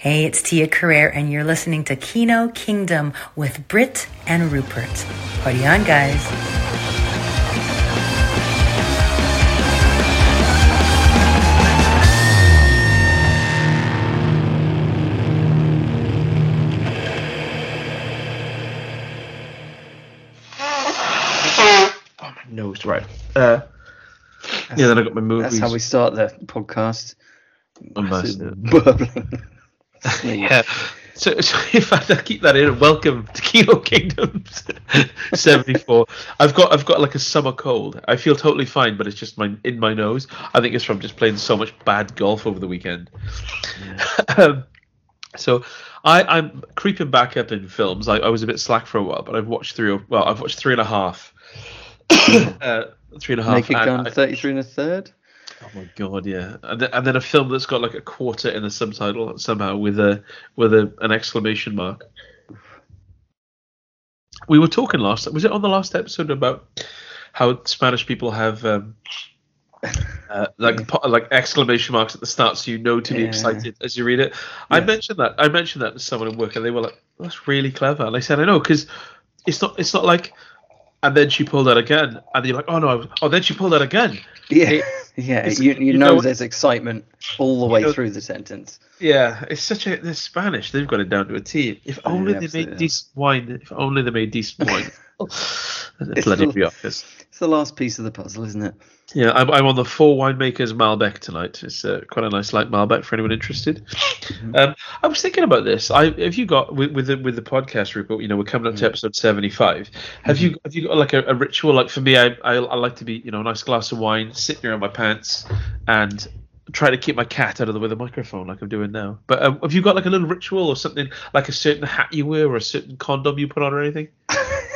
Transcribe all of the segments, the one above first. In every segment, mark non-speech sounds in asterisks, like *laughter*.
Hey, it's Tia Carrere, and you're listening to Kino Kingdom with Britt and Rupert. Party on, guys. Oh, my nose, right. Uh, yeah, then I got my movies. That's how we start the podcast. on my- Burbling. *laughs* yeah. So, so *laughs* in fact, I keep that in. Welcome to Kino Kingdoms *laughs* 74. I've got I've got like a summer cold. I feel totally fine, but it's just my in my nose. I think it's from just playing so much bad golf over the weekend. um, so I, I'm creeping back up in films. I, I was a bit slack for a while, but I've watched three. Well, I've watched three and a half. *coughs* uh, three and a half. Naked and Gun I- 33 and a third. Oh my god, yeah, and then, and then a film that's got like a quarter in the subtitle somehow with a with a an exclamation mark. We were talking last. Was it on the last episode about how Spanish people have um, uh, like po- like exclamation marks at the start, so you know to be Yeah. excited as you read it. I mentioned that. I mentioned that to someone at work, and they were like, "That's really clever." And I said, "I know, because it's not. It's not like." And then she pulled out again, and you're like, "Oh no!" Oh, then she pulled out again. Yeah, It- yeah. You, you, you know, know- there's excitement all the way know- through the sentence. Yeah, it's such a they're Spanish. They've got it down to a T. If Oh, only yeah, they made decent wine. If only they made decent wine. *laughs* It's Bloody the- bureaucracy. It's the last piece of the puzzle, isn't it? Yeah, I'm, I'm on the Four Winemakers Malbec tonight. It's uh, quite a nice light Malbec for anyone interested. Mm-hmm. Um, I was thinking about this. I have you got with, with the with the podcast report? You know, we're coming up to Mm-hmm. episode 75. Have you have you got like a, a ritual? Like for me, I, I I like to be you know a nice glass of wine, sitting around my pants, and try to keep my cat out of the way of the microphone like I'm doing now. But um, have you got like a little ritual or something like a certain hat you wear or a certain condom you put on or anything?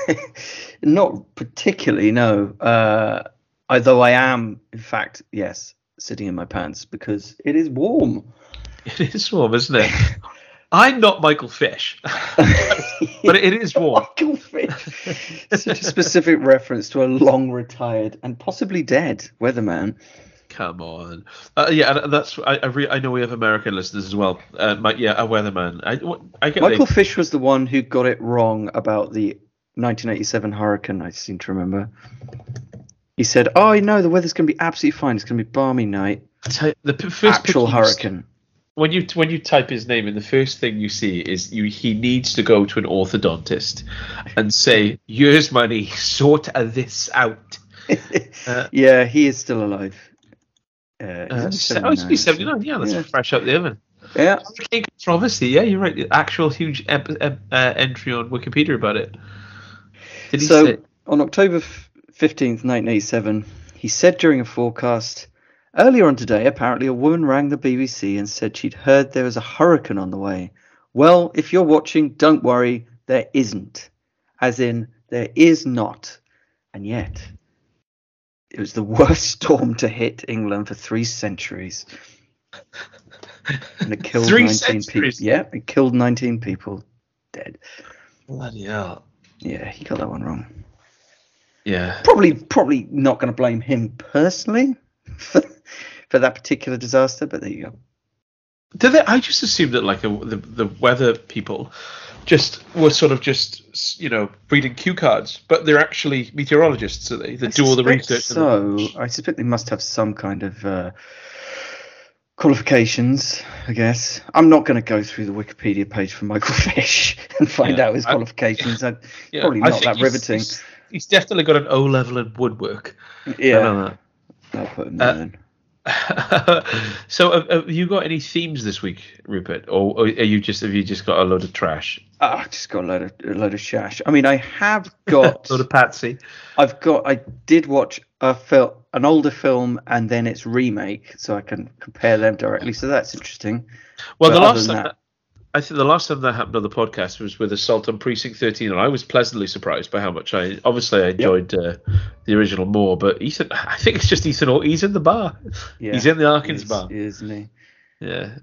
*laughs* Not particularly, no. Uh, although I am, in fact, yes, sitting in my pants because it is warm. *laughs* It is warm, isn't it? *laughs* I'm not Michael Fish, but it is warm. Michael Fish. *laughs* Such a specific reference to a long retired and possibly dead weatherman. Come on, uh, yeah, and that's I I, re- I know we have American listeners as well. Uh, my, yeah, a weatherman. I I get Michael they- Fish was the one who got it wrong about the 1987 hurricane, I seem to remember. He said, Oh, no, the weather's going to be absolutely fine. It's going to be balmy night. ty- the first Actual you hurricane. When you when you type his name in, the first thing you see is you he needs to go to an orthodontist and say, "Here's money, sort this out." *laughs* Uh, yeah, he is still alive. Uh, Uh, oh, he's only 79. Yeah, that's Yeah. fresh out the oven. Yeah. Controversy. Yeah, you're right. The actual huge ep- ep- uh, entry on Wikipedia about it. Did he So say? on October 15th, 1987, he said during a forecast, earlier on today, apparently a woman rang the BBC and said she'd heard there was a hurricane on the way. Well, if you're watching, don't worry, there isn't. As in, there is not. And yet, it was the *laughs* worst storm to hit England for three centuries. And it *laughs* killed Three 19 people. Yeah, it killed 19 people dead. Bloody hell. Yeah, he got that one wrong Yeah. probably probably not going to blame him personally for, *laughs* for that particular disaster, but there you go. Did they, I just assumed that like a, the the weather people just were sort of just you know reading cue cards, but they're actually meteorologists, are they? That do all the research. and the- So I suspect they must have some kind of uh, qualifications. I guess I'm not going to go through the Wikipedia page for Michael *laughs* Fish and find Yeah, out his qualifications. I, *laughs* yeah, probably not that he's- riveting. He's, he's definitely got an O level in woodwork. I yeah, know that. I'll put him there Uh, then. *laughs* so, have, have you got any themes this week, Rupert, or, or are you just have you just got a load of trash, Ah, I just got a load of a load of shash. I mean, I have got. *laughs* a load of patsy? I've got. I did watch a film, an older film, and then its remake, so I can compare them directly. So that's interesting. Well, But the other last than time that- that, I think the last time that happened on the podcast was with Assault on Precinct 13, and I was pleasantly surprised by how much I obviously I enjoyed uh, the original more. But Ethan, *laughs* I think it's just Ethan. Or he's in the bar. Yeah, He's in the he Arkins is- bar. Isn't he? Yeah.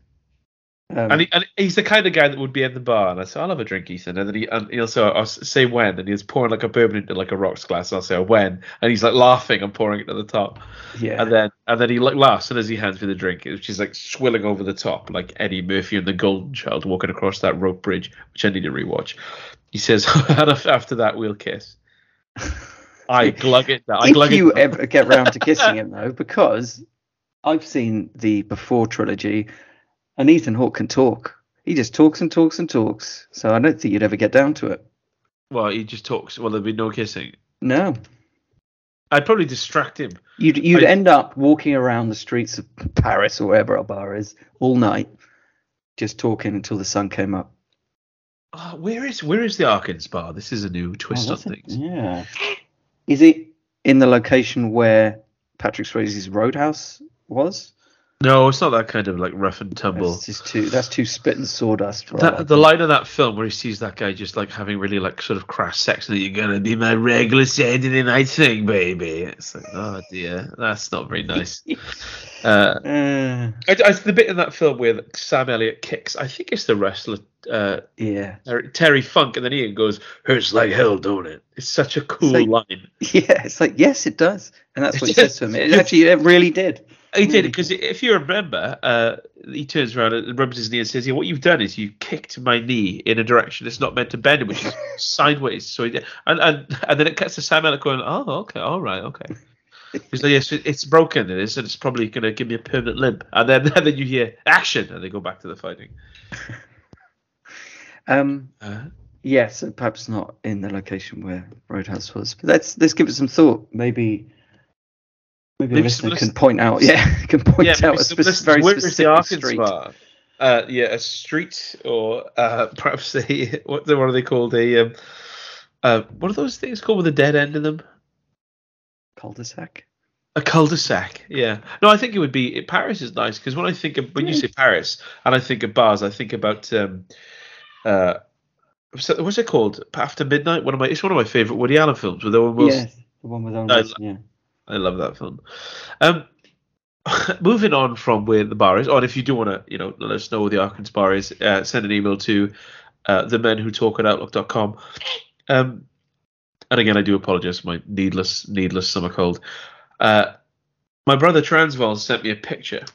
Um, And, he, and he's the kind of guy that would be in the bar, and I say, "I'll have a drink, Ethan." And then he, and he'll say, "I'll say when," and he's pouring like a bourbon into like a rocks glass. And I'll say, "When," and he's like laughing and pouring it to the top. yeah. And then and then he like laughs, and as he hands me the drink, which is like swilling over the top, like Eddie Murphy and the Golden Child walking across that rope bridge, which I need to rewatch. He says, *laughs* "After that, we'll kiss." *laughs* I glug it. down. I if glug you it. down. ever get round to kissing him, though, because I've seen the Before trilogy, and Ethan Hawke can talk. He just talks and talks and talks. So I don't think you'd ever get down to it. Well, he just talks. Well, there'd be no kissing. No, I'd probably distract him. you'd you'd I- end up walking around the streets of Paris or wherever our bar is all night, just talking until the sun came up. Oh, where is where is the Arkins bar? This is a new twist Oh, on that's it. things. Yeah. Is it in the location where Patrick Swayze's Roadhouse was? No, it's not that kind of like rough and tumble. That's just too. That's too spit and sawdust. For That, the line of that film where he sees that guy just like having really like sort of crass sex and you're gonna be my regular Saturday night thing, baby. It's like, oh dear, that's not very nice. Uh, *laughs* Uh, I, I, the bit in that film where Sam Elliott kicks, I think it's the wrestler uh, yeah. Terry- Funk, and then Ian goes, "Hurts like hell, don't it?" It's such a cool like- line. *laughs* Yeah. It's like yes, it does, and that's what he said to him. It actually, it really did. He did because if you remember, uh, he turns around and rubs his knee and says, "Yeah, what you've done is you kicked my knee in a direction it's not meant to bend, which is *laughs* sideways." So he did, and and and then it cuts to Sam Elliott going, "Oh, okay, all right, okay." He's like, "Yes, it- it's broken. It is, and it's probably going to give me a permanent limp." And then *laughs* and then you hear action, and they go back to the fighting. *laughs* Um. Uh, Yeah. So perhaps not in the location where Roadhouse was, but let's let's give it some thought. Maybe. Maybe, Maybe listener can point out, *laughs* yeah, can point yeah, out a spec- very where is the specific street. Uh, yeah, a street or uh, *laughs* perhaps a what, what are they called? A um, uh, what are those things called with a dead end in them? Cul-de-sac. A cul-de-sac, yeah. No, I think it would be Paris is nice because when I think of when you say Paris and I think of bars, I think about um, uh, what's, it called? After Midnight. One of my it's one of my favorite Woody Allen films with Owen Wilson. Yes, the one with Owen Wilson, yeah. I love that film. Um, *laughs* moving on from where the bar is, or if you do want to, you know, let us know where the Arkins bar is, uh, send an email to uh, the men who talk at outlook.com. Um, and again, I do apologize for my needless, needless summer cold. Uh, my brother Transvaal sent me a picture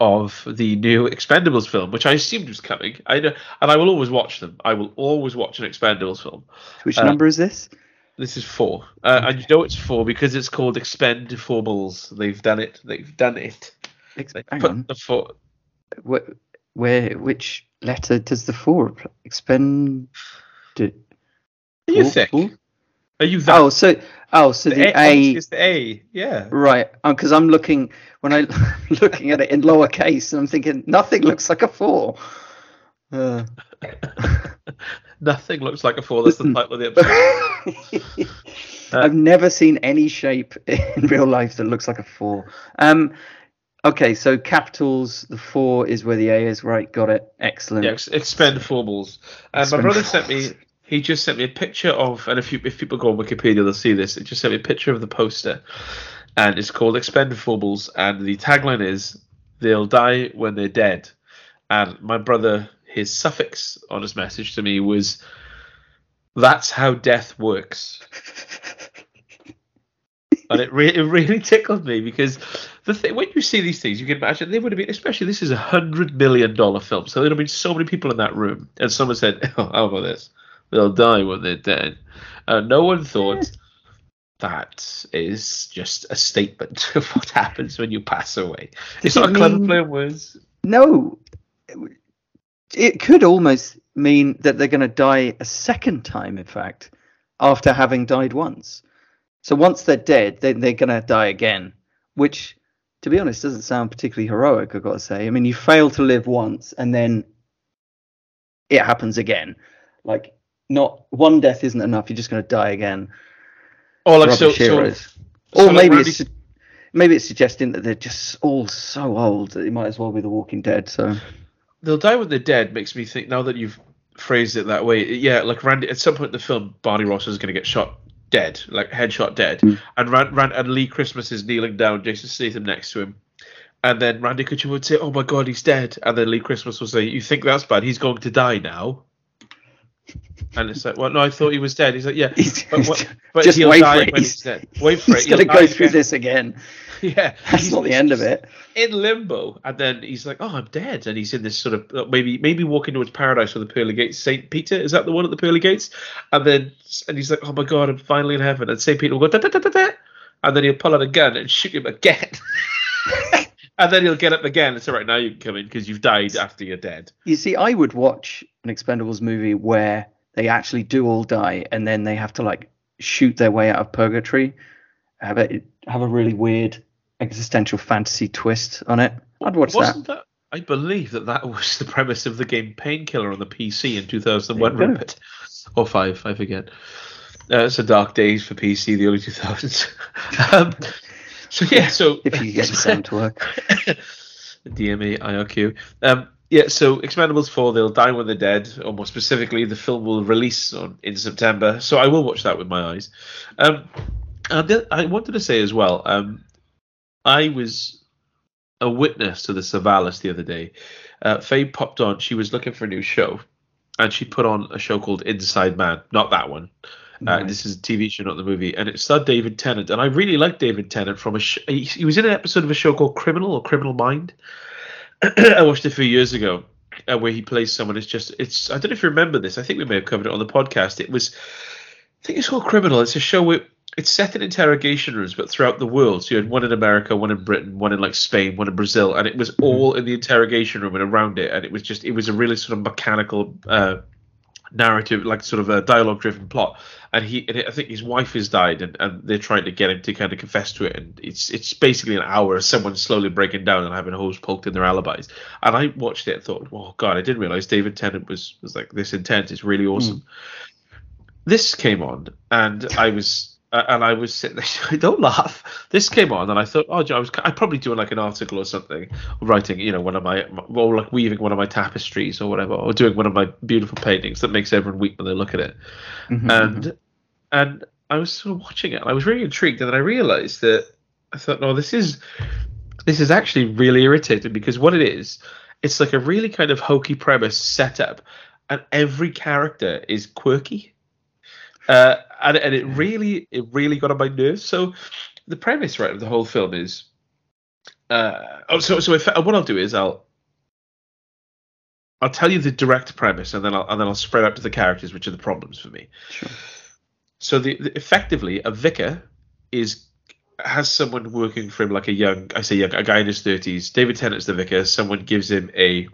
of the new Expendables film, which I assumed was coming. I know, and I will always watch them. I will always watch an Expendables film. Which Uh, number is this? This is four, uh, and you know it's four because it's called Expend Expendables. They've done it. They've done it. Ex- hang on. the four. Where, where, which letter does the four? Expend. Are you thick? Are you that? Oh, so oh, so the the, A, A, It's the A. Yeah. right? Because I'm looking when I'm *laughs* looking at it in lowercase, and I'm thinking nothing looks like a four. Uh, *laughs* *laughs* Nothing looks like a four. That's the title of the episode. *laughs* I've never seen any shape *laughs* in real life that looks like a four. Um, okay, so capitals. The four is where the A is. Right, got it. Excellent. yeah, ex- Expendables. And my brother sent me. He just sent me a picture of, and if you if people go on Wikipedia, they'll see this. It just sent me a picture of the poster, and it's called Expendables, and the tagline is "They'll die when they're dead." And my brother, his suffix on his message to me was, "That's how death works." *laughs* and it, re- it really tickled me because the thing when you see these things, you can imagine they would have been, especially this is a hundred million dollar film, so there'd have been so many people in that room, and someone said, *laughs* "Oh, how about this? They'll die when they're dead." Uh, no one thought that is just a statement *laughs* of what happens when you pass away. It's not a clever play on words. No, it could almost mean that they're going to die a second time. In fact, after having died once. So once they're dead, then they're going to die again. Which, to be honest, doesn't sound particularly heroic. I've got to say. I mean, you fail to live once, and then it happens again. Like, not one death isn't enough. You're just going to die again. Oh, like so, so, so or like maybe Randy- it's maybe it's suggesting that they're just all so old that they might as well be The Walking Dead. So they'll die when they're dead makes me think now that you've phrased it that way. Yeah, like Randy at some point in the film, Barney Ross is going to get shot dead, like headshot dead, Mm. and Rand, Rand and Lee Christmas is kneeling down, Jason Statham next to him, and then Randy Couture would say, "Oh my God, he's dead," and then Lee Christmas would say, "You think that's bad? He's going to die now." And it's like, well, no, I thought he was dead. He's like, yeah, *laughs* He's- but, what- but just he'll wait die for it. when he's dead. Wait for He's it. Going to go through again. this again. *laughs* Yeah, That's he's- not the end of it. in limbo, and then he's like, "Oh, I'm dead," and he's in this sort of uh, maybe maybe walking towards paradise with the pearly gates. Saint Peter is that the one at the pearly gates? And then and he's like, "Oh my God, I'm finally in heaven." And Saint Peter will go da da da da da, and then he'll pull out a gun and shoot him again. *laughs* and then he'll get up again. and say, "Right now. You can come in because you've died after you're dead. You see, I would watch an Expendables movie where they actually do all die and then they have to like shoot their way out of purgatory, have a have a really weird existential fantasy twist on it. I'd watch that. Wasn't that? I believe that that was the premise of the game Painkiller on the PC in 2001, There you go. Rupert. Or five, I forget. Uh, it's a dark days for PC, the early 2000s. *laughs* um, so yeah, so If you get the sound to work. *laughs* DMA IRQ. Um, yeah, so Expendables 4, they'll die when they're dead, or more specifically, the film will release on in September. So I will watch that with my eyes. Um, and I wanted to say as well, um, I was a witness to the Savalas the other day. Uh, Faye popped on, she was looking for a new show, and she put on a show called Inside Man. Not that one. Uh, Nice. this is a TV show, not the movie, and it starred David Tennant, and I really like David Tennant from a. Sh- he, he was in an episode of a show called Criminal or Criminal Mind. *clears throat* I watched it a few years ago, uh, where he plays someone. It's just, it's. I don't know if you remember this. I think we may have covered it on the podcast. It was, I think it's called Criminal. It's a show where it's set in interrogation rooms, but throughout the world. So you had one in America, one in Britain, one in like Spain, one in Brazil, and it was all in the interrogation room and around it. And it was just, it was a really sort of mechanical. Uh, narrative, like sort of a dialogue-driven plot. And he, and I think his wife has died, and, and they're trying to get him to kind of confess to it. And it's it's basically an hour of someone slowly breaking down and having holes poked in their alibis. And I watched it and thought, oh god, I didn't realize David Tennant was was like this intense. It's really awesome. Hmm. This came on, and I was. Uh, and I was sitting there. *laughs* Don't laugh. This came on, and I thought, oh, I was. I probably doing like an article or something, writing, you know, one of my, or like weaving one of my tapestries or whatever, or doing one of my beautiful paintings that makes everyone weep when they look at it Mhm, and and I was sort of watching it, and I was really intrigued, and then I realised that I thought, no, this is this is actually really irritating because what it is, it's like a really kind of hokey premise setup, and every character is quirky, uh, and and it really it really got on my nerves. So the premise right of the whole film is, uh, oh, so so if what I'll do is I'll. I'll tell you the direct premise, and then I'll and then I'll spread out to the characters, which are the problems for me. Sure. So the, the effectively a vicar is has someone working for him like a young I say young a guy in his thirties. David Tennant's the vicar. Someone gives him a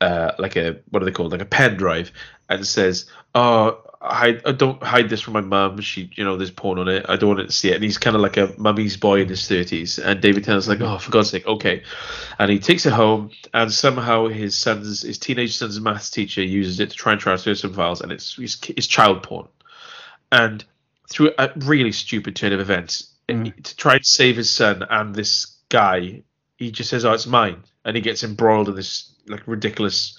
uh, like a what are they called like a pen drive and says, "Oh, hide, uh, don't hide this from my mum. She, you know, there's porn on it. I don't want to see it." And he's kind of like a mummy's boy in his thirties. And David Tennant's like, "Oh, for God's sake, okay." And he takes it home, and somehow his son's his teenage son's maths teacher uses it to try and transfer some files, and it's it's, it's child porn and through a really stupid turn of events Mm. to try and save his son and this guy he just says oh it's mine and he gets embroiled in this like ridiculous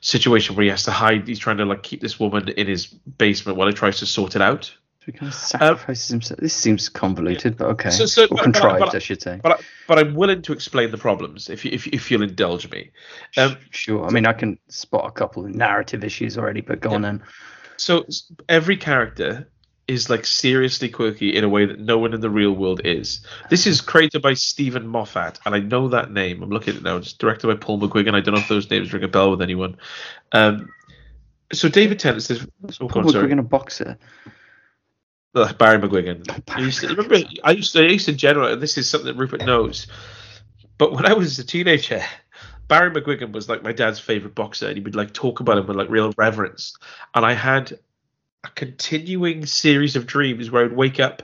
situation where he has to hide he's trying to like keep this woman in his basement while he tries to sort it out So he kind of sacrifices himself. This seems convoluted, but okay. So- so- or but- but- contrived, but- I should say. but but I'm willing to explain the problems if you, if, if you'll indulge me um, sure. I mean, I can spot a couple of narrative issues already, but go on then. so every character is like seriously quirky in a way that no one in the real world is. This is created by Steven Moffat, and I know that name. I'm looking at it now. It's directed by Paul McGuigan. I don't know if those names ring a bell with anyone. Um, so David Tennant says, "Oh, Paul McGuigan, a boxer. uh, Barry McGuigan." I used to, remember, I used to, I used to general. This is something that Rupert knows. But when I was a teenager, Barry McGuigan was like my dad's favorite boxer, and he would like talk about him with like real reverence. And I had a continuing series of dreams where I'd wake up,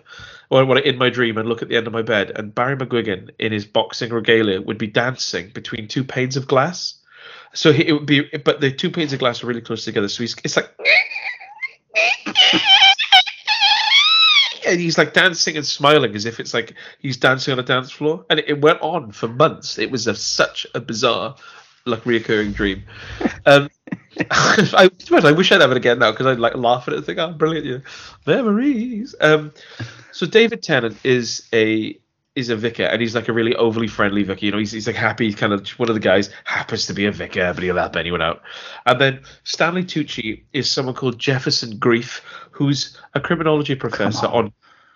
I- in my dream, and look at the end of my bed, and Barry McGuigan in his boxing regalia would be dancing between two panes of glass. So he, it would be, but the two panes of glass are really close together. So he's, it's like. and he's like dancing and smiling as if it's like he's dancing on a dance floor and it, it went on for months it was a, such a bizarre like reoccurring dream um *laughs* I, I wish I'd have it again now because I'd like laugh at it and think, oh, brilliant, yeah. memories. Um, so David Tennant is a is a vicar, and he's like a really overly friendly vicar. You know, he's, he's like happy. He's kind of one of the guys happens to be a vicar, but he'll help anyone out. And then Stanley Tucci is someone called Jefferson Grieff, who's a criminology professor on. on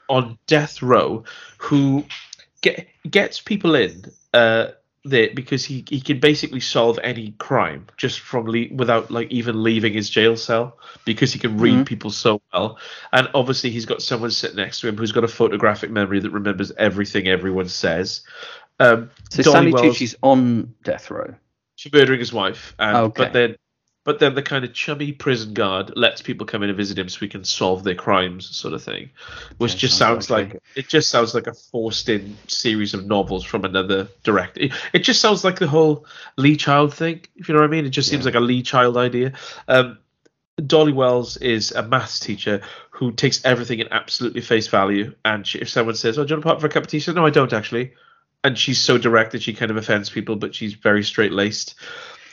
on death row, who get gets people in. Uh, there because he, he can basically solve any crime just from le- without like even leaving his jail cell because he can read mm-hmm. people so well and obviously he's got someone sitting next to him who's got a photographic memory that remembers everything everyone says um, so Stanley Tucci's on death row she's murdering his wife and, okay. but then but then the kind of chubby prison guard lets people come in and visit him so we can solve their crimes, sort of thing. Which yeah, just sounds, sounds like, it just sounds like a forced in series of novels from another director. It, it, just sounds like the whole Lee Child thing, if you know what I mean. It just seems like a Lee Child idea. Um, Dolly Wells is a maths teacher who takes everything in absolutely face value. And she, if someone says, "Oh, do you want to pop for a cup of tea?" She says, "No, I don't actually." And she's so direct that she kind of offends people, but she's very straight laced.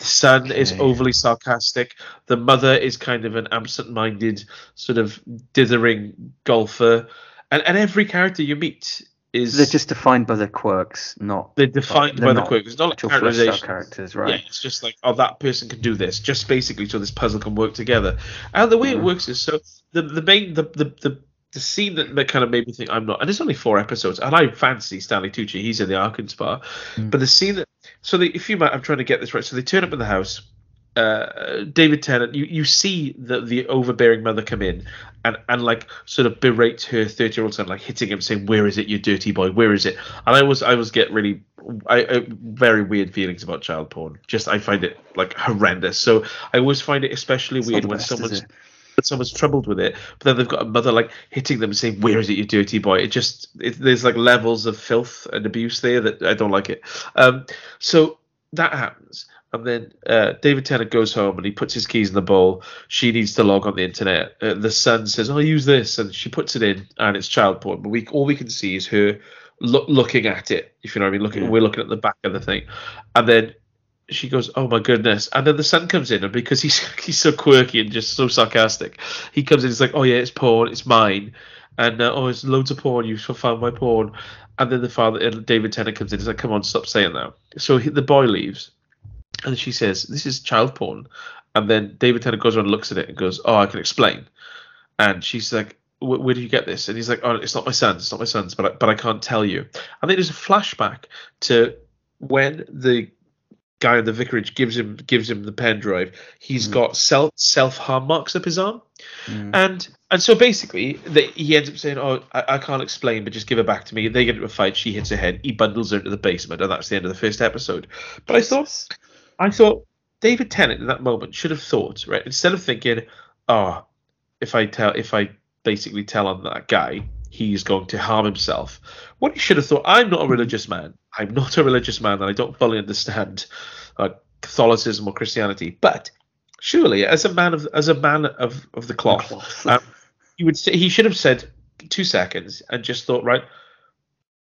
The son okay. is overly sarcastic. The mother is kind of an absent-minded, sort of dithering golfer, and and every character you meet is they're just defined by their quirks, not they're defined by the quirks. It's not like characterization. characters, right? Yeah, it's just like oh, that person can do this, just basically so this puzzle can work together. And the way it works is so the the main the the, the the scene that, that kind of made me think I'm not, and it's only four episodes, and I fancy Stanley Tucci. He's in the ArkinZ'Dar, mm. but the scene that so they, if you might, I'm trying to get this right. So they turn up in the house. Uh, David Tennant, you, you see the the overbearing mother come in and and like sort of berate her 30 year old son, like hitting him, saying, "Where is it, you dirty boy? Where is it?" And I was I was get really I, I very weird feelings about child porn. Just I find it like horrendous. So I always find it especially it's weird when best, someone's someone's troubled with it, but then they've got a mother like hitting them and saying, "Where is it, you dirty boy?" It just it, there's like levels of filth and abuse there that I don't like it. Um, so that happens, and then uh, David Tennant goes home and he puts his keys in the bowl. She needs to log on the internet. Uh, the son says, "I'll oh, use this," and she puts it in, and it's child porn. But we all we can see is her lo- looking at it. If you know what I mean, looking. Yeah. We're looking at the back of the thing, and then she goes, "Oh my goodness!" And then the son comes in, and because he's *laughs* he's so quirky and just so sarcastic, he comes in. He's like, "Oh yeah, it's porn. It's mine." And uh, oh, it's loads of porn. You found my porn. And then the father, uh, David Tennant, comes in. He's like, "Come on, stop saying that." So he, the boy leaves, and she says, "This is child porn." And then David Tennant goes around and looks at it and goes, "Oh, I can explain." And she's like, where do you get this? And he's like, oh, it's not my son's, it's not my son's, but I, but I can't tell you. And then there's a flashback to when the guy in the vicarage gives him gives him the pen drive, he's mm. got self self harm marks up his arm, mm. and and so basically they, he ends up saying, "Oh, I, I, can't explain, but just give it back to me." They get into a fight. She hits her head. He bundles her into the basement, and that's the end of the first episode. But I thought, I thought David Tennant in that moment should have thought right instead of thinking, "Oh, if I tell if I basically tell on that guy." He's going to harm himself. What he should have thought, I'm not a religious man. I'm not a religious man and I don't fully understand uh, Catholicism or Christianity. But surely, as a man of as a man of, of the cloth, cloth. um, you would say he should have said two seconds and just thought, right,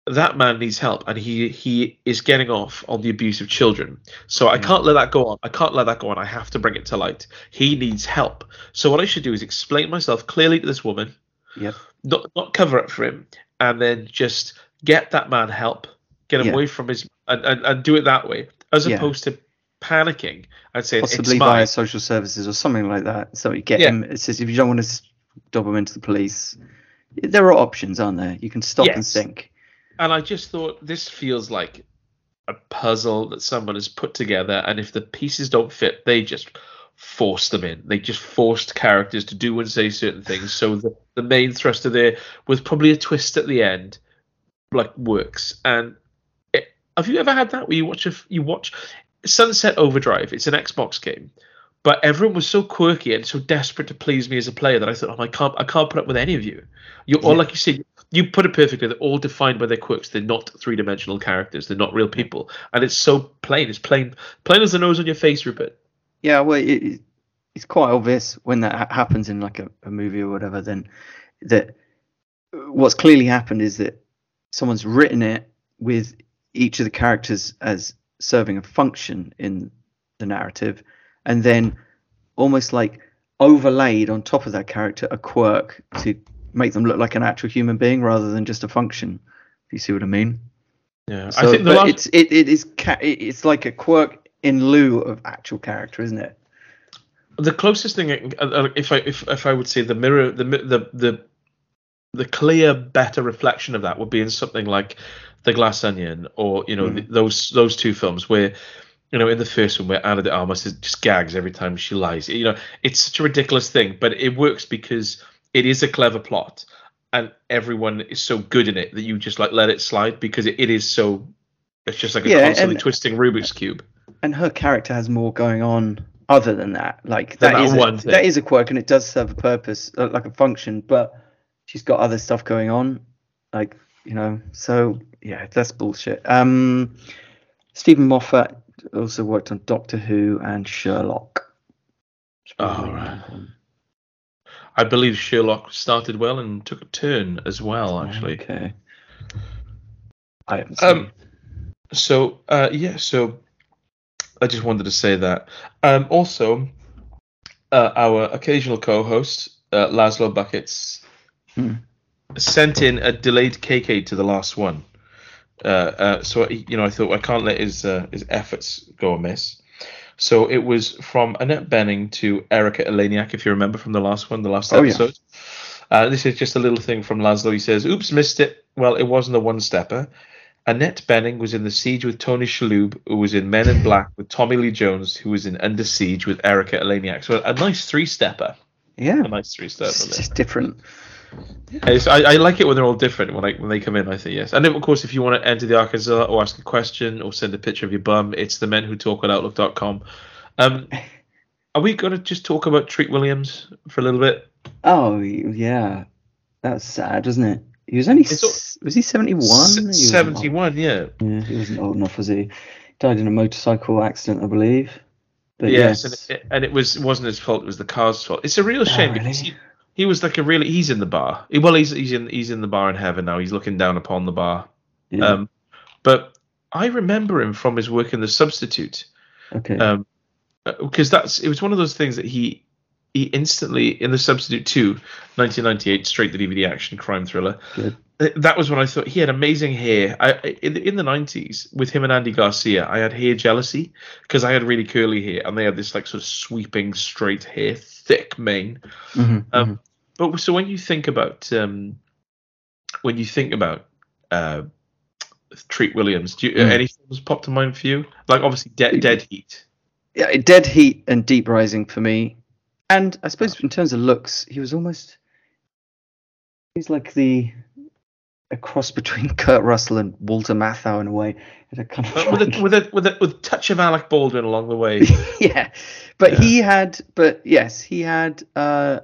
that man needs help and he he is getting off on the abuse of children. So I can't let that go on. I can't let that go on. I have to bring it to light. He needs help. So what I should do is explain myself clearly to this woman. Yep. Not not cover up for him and then just get that man help get him away from his and, and, and do it that way as yeah. opposed to panicking and saying possibly via social services or something like that. So you get yeah. him. It says if you don't want to dob him into the police, there are options, aren't there? You can stop yes. and think. And I just thought this feels like a puzzle that someone has put together, and if the pieces don't fit, they just forced them in. They just forced characters to do and say certain things. So the, the main thruster there with probably a twist at the end, like works. And have you ever had that where you watch a you watch Sunset Overdrive? It's an Xbox game, but everyone was so quirky and so desperate to please me as a player that I thought, oh, I can't I can't put up with any of you. You're all like you said, you put it perfectly. They're all defined by their quirks. They're not three dimensional characters. They're not real people, and it's so plain. It's plain plain as the nose on your face, Rupert. Yeah, well, it, it's quite obvious when that happens in like a, a movie or whatever. Then that what's clearly happened is that someone's written it with each of the characters as serving a function in the narrative, and then almost like overlaid on top of that character a quirk to make them look like an actual human being rather than just a function. If you see what I mean. Yeah, So, I think the last, it's it, it is ca- it's like a quirk in lieu of actual character, isn't it? the closest thing, uh, if I if if I would say the mirror, the the the the clear, better reflection of that would be in something like the Glass Onion, or you know th those those two films where. You know, in the first one, where Ana de Armas is just gags every time she lies. You know, it's such a ridiculous thing, but it works because it is a clever plot, and everyone is so good in it that you just like let it slide because it, it is so. It's just like a Yeah, constantly and- twisting Rubik's cube. And her character has more going on other than that. Like that that is one a, thing. that is a quirk, and it does serve a purpose, uh, like a function. But she's got other stuff going on, like you know. So yeah, that's bullshit. Um, Steven Moffat also worked on Doctor Who and Sherlock. Oh, right. I believe Sherlock started well and took a turn as well, actually. Okay. I haven't seen. Um, so uh, yeah, so I just wanted to say that. Um, also, uh, our occasional co-host uh, Laszlo Buckets Hmm. sent in a delayed KK to the last one. Uh, uh, so you know, I thought I can't let his uh, his efforts go amiss. So it was from Annette Bening to Erika Eleniak, if you remember from the last one, the last Oh, yeah. episode. Uh, this is just a little thing from Laszlo. He says, "Oops, missed it. Well, it wasn't a one-stepper. Annette Bening was in The Siege with Tony Shalhoub, who was in Men in *laughs* Black with Tommy Lee Jones, who was in Under Siege with Erika Eleniak. So a nice three-stepper. yeah, A nice three-stepper. it's just different. It's- I, I like it when they're all different when I, when they come in. I think yes, and of course, if you want to enter the ArkinZ'Dar or ask a question or send a picture of your bum, it's the men who talk at outlook.com. Um, *laughs* are we going to just talk about Treat Williams for a little bit? Oh yeah, that's sad, isn't it? He was only s- was he seventy one? Seventy one, yeah. Yeah, he wasn't old enough, was he? Died in a motorcycle accident, I believe. But yes, yes, And, it, and it was it wasn't his fault; it was the car's fault. It's a real shame Oh, because really? he, he was like a really he's in the bar. Well, he's he's in he's in the bar in heaven now. He's looking down upon the bar. yeah. Um, but I remember him from his work in the Substitute. okay. um, because that's it was one of those things that he he instantly in the substitute 2 1998 straight to dvd action crime thriller Good. that was when i thought he had amazing hair i in, the- in the 90s with him and andy garcia i had hair jealousy because i had really curly hair and they had this like sort of sweeping straight hair thick mane Mhm, um, mhm. but so when you think about um when you think about uh treat williams do you, Mm. any films pop to mind for you like obviously dead dead heat yeah, Dead Heat and Deep Rising for me. And I suppose in terms of looks, he was almost he's like the a cross between *laughs* Kurt Russell and Walter Matthau in a way. A kind of Uh, with a with a with a with a touch of Alec Baldwin along the way. *laughs* yeah, but Yeah. he had, but yes, he had, uh,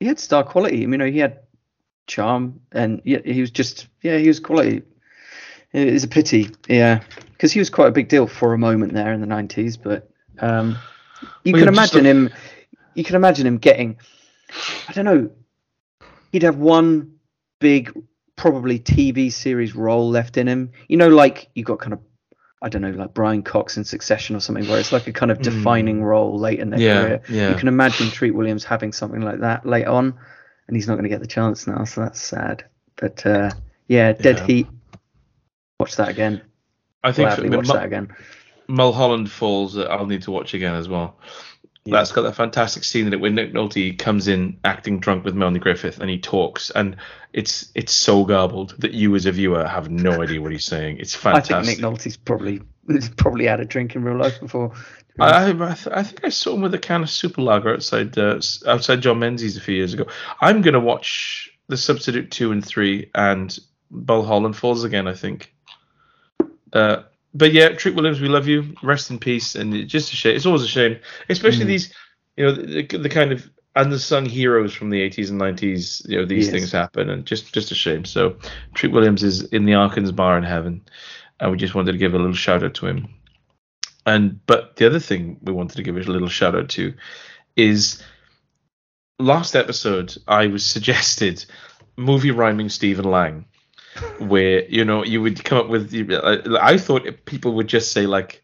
he had star quality. I mean, you know, he had charm, and yeah, he was just, yeah, he was quality. It's a pity, yeah, because he was quite a big deal for a moment there in the nineties. But um, you Well, can imagine him, you can imagine him getting, I don't know, he'd have one big, probably TV series role left in him. You know, like you got kind of I don't know, like Brian Cox in Succession or something, where it's like a kind of Mm. defining role late in their Yeah, career. yeah. You can imagine Treat Williams having something like that late on, and he's not going to get the chance now, so that's sad. But uh, yeah, Dead Yeah. Heat. Watch that again. I think Gladly for, watch Mul- that again. Mulholland Falls. uh, I'll need to watch again as well. Yeah. That's got that fantastic scene in it where Nick Nolte comes in acting drunk with Melanie Griffith and he talks and it's it's so garbled that you as a viewer have no idea what he's saying. It's fantastic. *laughs* I think Nick Nolte's probably probably had a drink in real life before. I, I, th- I think I saw him with a can of super lager outside uh, outside John Menzies a few years ago. I'm gonna watch the Substitute two and three and Mulholland Falls again. I think. Uh, but yeah, Treat Williams, we love you. Rest in peace. And it's just a shame. It's always a shame, especially Mm. these, you know, the, the kind of unsung heroes from the 80s and 90s. You know, these Yes. things happen, and just just a shame. So, Treat Williams is in the Arkans bar in heaven, and we just wanted to give a little shout out to him. And but the other thing we wanted to give a little shout out to is last episode I was *laughs* suggested movie rhyming Stephen Lang, where you know you would come up with. I thought people would just say like,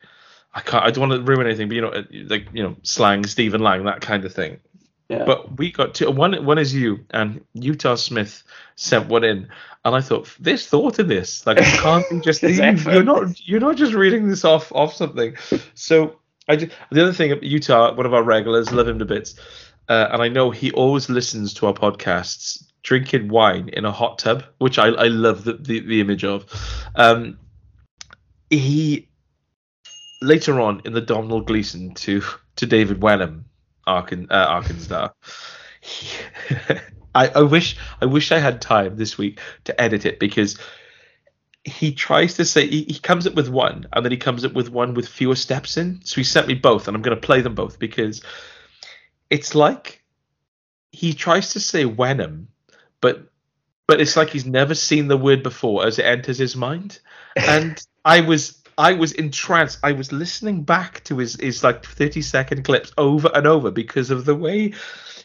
I can't. I don't want to ruin anything, but you know, like you know, slang Stephen Lang, that kind of thing. Yeah. But we got two. One, one is you, and Utah Smith sent one in, and I thought there's thought in this. Like, it can't be just *laughs* you, you're not you're not just reading this off off something. So I just, the other thing, Utah, one of our regulars, love him to bits, uh, and I know he always listens to our podcasts drinking wine in a hot tub, which I I love the the, the image of. Um, he later on in the Domhnall Gleeson to to David Wenham Arkan, uh, *laughs* I, I wish I wish I had time this week to edit it because he tries to say he, he comes up with one and then he comes up with one with fewer steps in. So he sent me both and I'm going to play them both because it's like he tries to say Wenham, but but it's like he's never seen the word before as it enters his mind. *laughs* And I was I was entranced. I was listening back to his his like 30 second clips over and over because of the way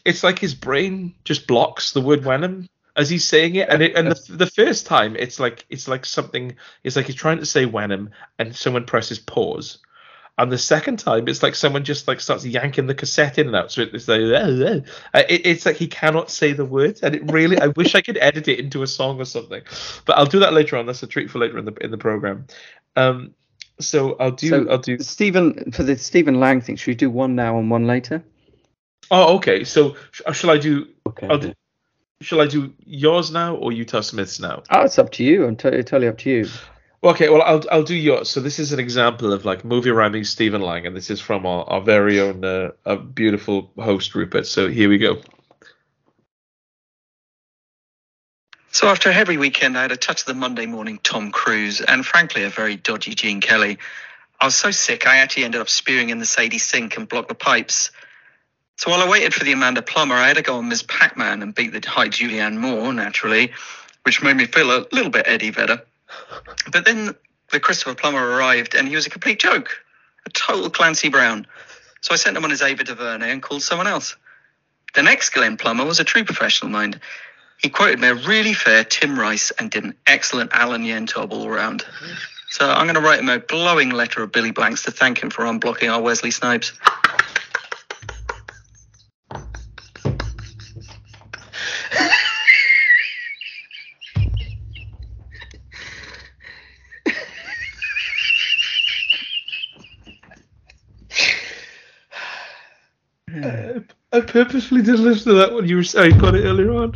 it's like his brain just blocks the word Wenham as he's saying it. And it, and the, the first time it's like it's like something it's like he's trying to say Wenham and someone presses pause. And the second time, it's like someone just like starts yanking the cassette in and out. So it's like, uh, it, it's like he cannot say the words, and it really. I wish I could edit it into a song or something, but I'll do that later on. That's a treat for later in the in the program. Um, so I'll do. So I'll do. Stephen for the Stephen Lang thing. Should we do one now and one later? Oh, okay. So sh- shall I do? Okay. I'll do. Shall I do yours now or Utah Smith's now? Oh, it's up to you. I'm totally, totally up to you. Okay, well I'll I'll do yours. So this is an example of like movie rhyming Stephen Lang, and this is from our, our very own uh, uh, beautiful host Rupert. So here we go. So after a heavy weekend, I had a touch of the Monday morning Tom Cruise and frankly a very dodgy Gene Kelly. I was so sick I actually ended up spewing in the Sadie sink and blocked the pipes. So while I waited for the Amanda Plummer, I had to go on Ms. Pac-Man and beat the high Julianne Moore, naturally, which made me feel a little bit Eddie Vedder. But then the Christopher Plummer arrived and he was a complete joke, a total Clancy Brown. So I sent him on his Ava DuVernay and called someone else. The next Glenn Plummer was a true professional mind. He quoted me a really fair Tim Rice and did an excellent Alan Yentob all round. So I'm going to write him a glowing letter of Billy Blanks to thank him for unblocking our Wesley Snipes. Purposefully didn't listen to that when you were saying got it earlier on.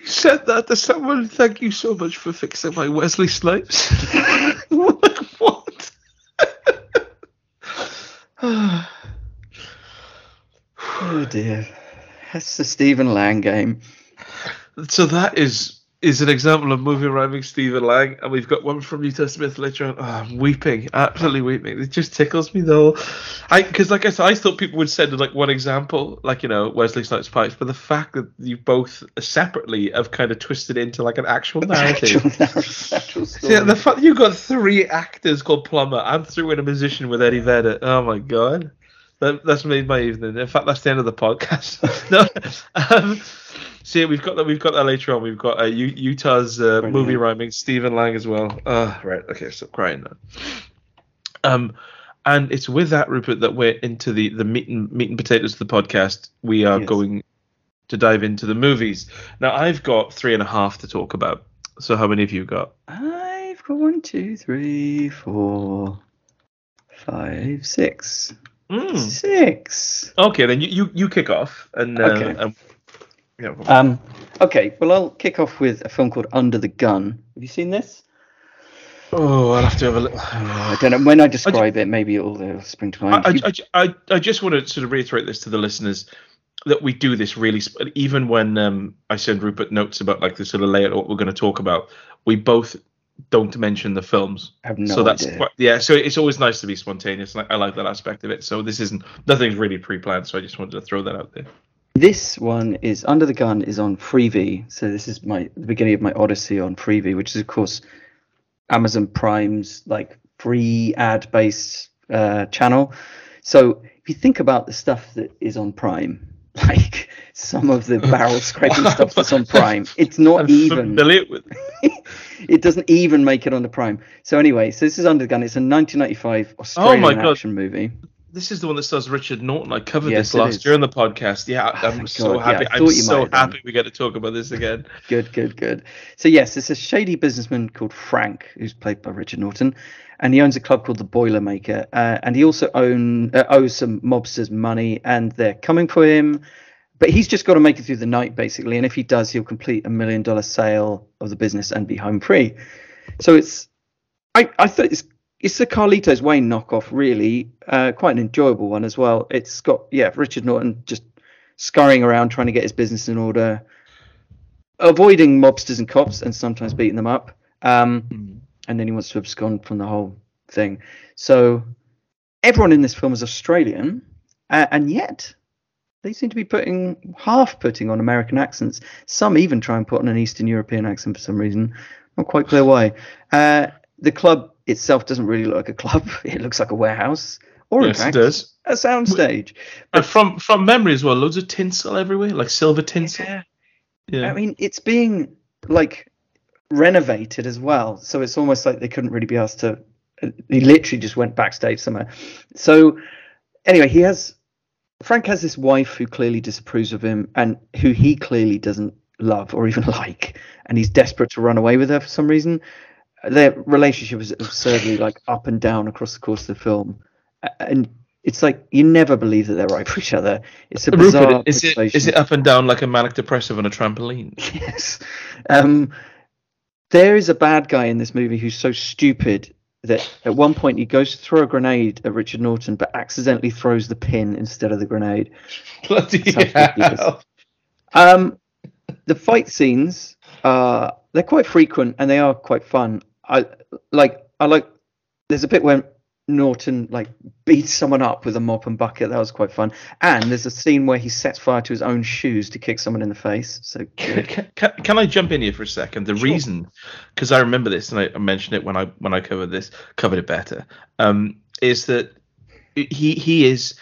you said that to someone. Thank you so much for fixing my Wesley Snipes. *laughs* what? what? *sighs* Oh dear. That's the Stephen Lang game. So that is is an example of movie rhyming Stephen Lang, and we've got one from Utah Smith later on. Oh, I'm weeping, absolutely weeping. It just tickles me though. I because like I said, I thought people would send like one example, like you know Wesley Snipes pipes, but the fact that you both separately have kind of twisted into like an actual narrative. *laughs* Actual, actual. *laughs* Yeah, the fact that you've got three actors called Plummer and threw in a musician with Eddie Vedder. Oh my god. That, that's made my evening. In fact, that's the end of the podcast. *laughs* no, um, yeah, we've got that. We've got that later on. We've got uh, U- Utah's uh, movie rhyming Stephen Lang as well. Uh, right. Okay. Stop crying now. Um, and it's with that Rupert that we're into the the meat and meat and potatoes of the podcast. We are Yes. going to dive into the movies. Now I've got three and a half to talk about. So how many have you got? I've got one, two, three, four, five, six. Mm. Six. Okay, then you, you, you kick off and uh, Okay. and- yeah. Um, okay, well, I'll kick off with a film called Under the Gun. Have you seen this? oh, I'll have to have a little. I don't know. When I describe it, maybe it'll, it'll spring to mind. I, You- I, I, I just want to sort of reiterate this to the listeners that we do this really, sp- even when um, I send Rupert notes about like the sort of layout of what we're going to talk about, we both don't mention the films. have no so that's idea. quite, yeah. So it's always nice to be spontaneous. Like I like that aspect of it. So this isn't nothing's really pre-planned. So I just wanted to throw that out there. This one is Under the Gun is on Freevee. So this is my the beginning of my odyssey on Freevee, which is of course Amazon Prime's like free ad based uh, channel. So if you think about the stuff that is on Prime, *laughs* like some of the barrel *laughs* scraping stuff that's on Prime, it's not I'm even familiar with. *laughs* it doesn't even make it on the Prime. So anyway, so this is Under the Gun. It's a 1995 Australian Oh action movie. This is the one that stars Richard Norton. I covered Yes, this last year on the podcast. Yeah, Oh, I'm thank so God. Happy. I I'm so might have done. happy we get to talk about this again. *laughs* Good, good, good. So yes, it's a shady businessman called Frank, who's played by Richard Norton, and he owns a club called the Boilermaker. Uh, and he also own uh, owes some mobsters money, and they're coming for him. But he's just got to make it through the night, basically. And if he does, he'll complete a million dollar sale of the business and be home free. So it's, I, I thought it's it's the Carlito's Way knockoff, really. Uh, quite an enjoyable one as well. It's got yeah, Richard Norton just scurrying around trying to get his business in order avoiding mobsters and cops and sometimes beating them up. Um, and then he wants to abscond from the whole thing. So everyone in this film is Australian, uh, and yet they seem to be putting half putting on American accents. Some even try and put on an Eastern European accent for some reason. Not quite clear why. Uh, the club itself doesn't really look like a club. *laughs* It looks like a warehouse, or Yes, in it does. a soundstage. And from from memory as well, loads of tinsel everywhere, like silver tinsel. Yeah. Yeah. I mean, it's being like renovated as well, so it's almost like they couldn't really be asked to. Uh, he literally just went backstage somewhere. So anyway, he has Frank has this wife who clearly disapproves of him and who he clearly doesn't love or even *laughs* like, and he's desperate to run away with her for some reason. Their relationship is absurdly like up and down across the course of the film, and it's like you never believe that they're right for each other. It's a bizarre. Rupert, is it is it up and down like a manic depressive on a trampoline? *laughs* Yes. Um, there is a bad guy in this movie who's so stupid that at one point he goes to throw a grenade at Richard Norton, but accidentally throws the pin instead of the grenade. *laughs* Bloody hell. Um, the fight scenes, uh, they're quite frequent and they are quite fun. I like. I like. There's a bit where Norton like beats someone up with a mop and bucket. That was quite fun. And there's a scene where he sets fire to his own shoes to kick someone in the face. So *laughs* Can, can, can I jump in here for a second? The Sure. reason, because I remember this and I, I mentioned it when I when I covered this, covered it better, um, is that he he is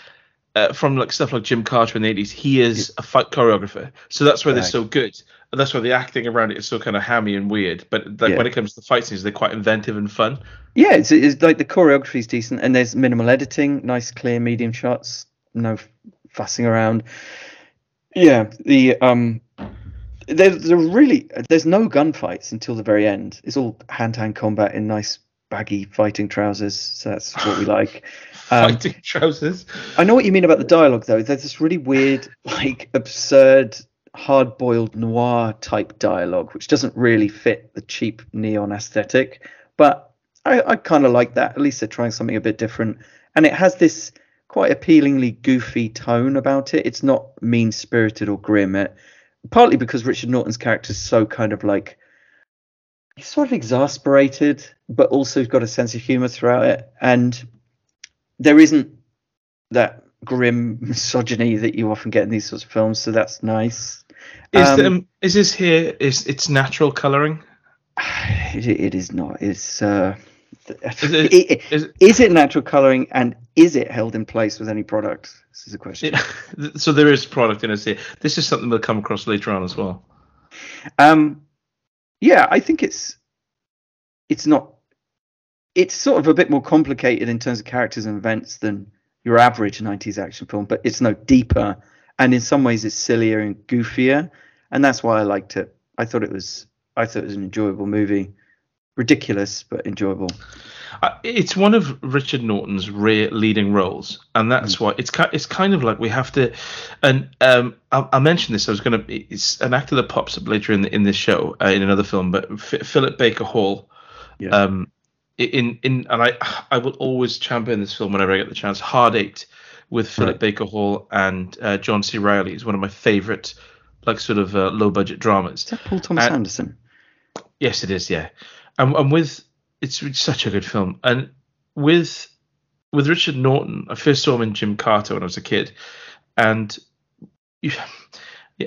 uh, from like stuff like Gymkata in the eighties. He is a fight choreographer, so that's why they're so good. And that's why the acting around it is so kind of hammy and weird. But like Yeah. when it comes to the fight scenes, they're quite inventive and fun. Yeah, it's, it's like the choreography is decent, and there's minimal editing, nice clear medium shots, no fussing around. Yeah, the um, there's a really there's no gunfights until the very end. It's all hand-to-hand combat in nice baggy fighting trousers. So that's what we *laughs* like. Um, *laughs* trousers. I know what you mean about the dialogue, though. There's this really weird, like absurd, hard-boiled noir type dialogue, which doesn't really fit the cheap neon aesthetic. But I, I kind of like that. At least they're trying something a bit different, and it has this quite appealingly goofy tone about it. It's not mean-spirited or grim. It, partly because Richard Norton's character is so kind of like he's sort of exasperated, but also got a sense of humor throughout it, and there isn't that grim *laughs* misogyny that you often get in these sorts of films, so that's nice. Is Um, um, is this here? Is it's natural coloring? *sighs* It, it is not. It's uh, Is it- *laughs* it- is it- is it natural coloring, and is it held in place with any product? This is a question. Yeah, *laughs* so there is product in it here. This is something we'll come across later on as well. Um, yeah, I think it's it's not. It's sort of a bit more complicated in terms of characters and events than your average '90s action film, but it's no deeper, and in some ways it's sillier and goofier, and that's why I liked it. I thought it was. I thought it was an enjoyable movie, ridiculous but enjoyable. Uh, It's one of Richard Norton's rare leading roles, and that's Mm. why it's ki- it's kind of like we have to. And um, I, I mentioned this. I was going to. It's an actor that pops up later in the, in this show uh, in another film, but F- Philip Baker Hall. Yeah. Um, in in and I I will always champion this film whenever I get the chance. Hard Eight with Philip Right. Baker Hall and uh, John C. Reilly is one of my favorite like sort of uh, low budget dramas. Is that Paul Thomas Uh, Anderson? Yes, it is. Yeah, and, and with it's, it's such a good film, and with with Richard Norton, I first saw him in Gymkata when I was a kid, and you,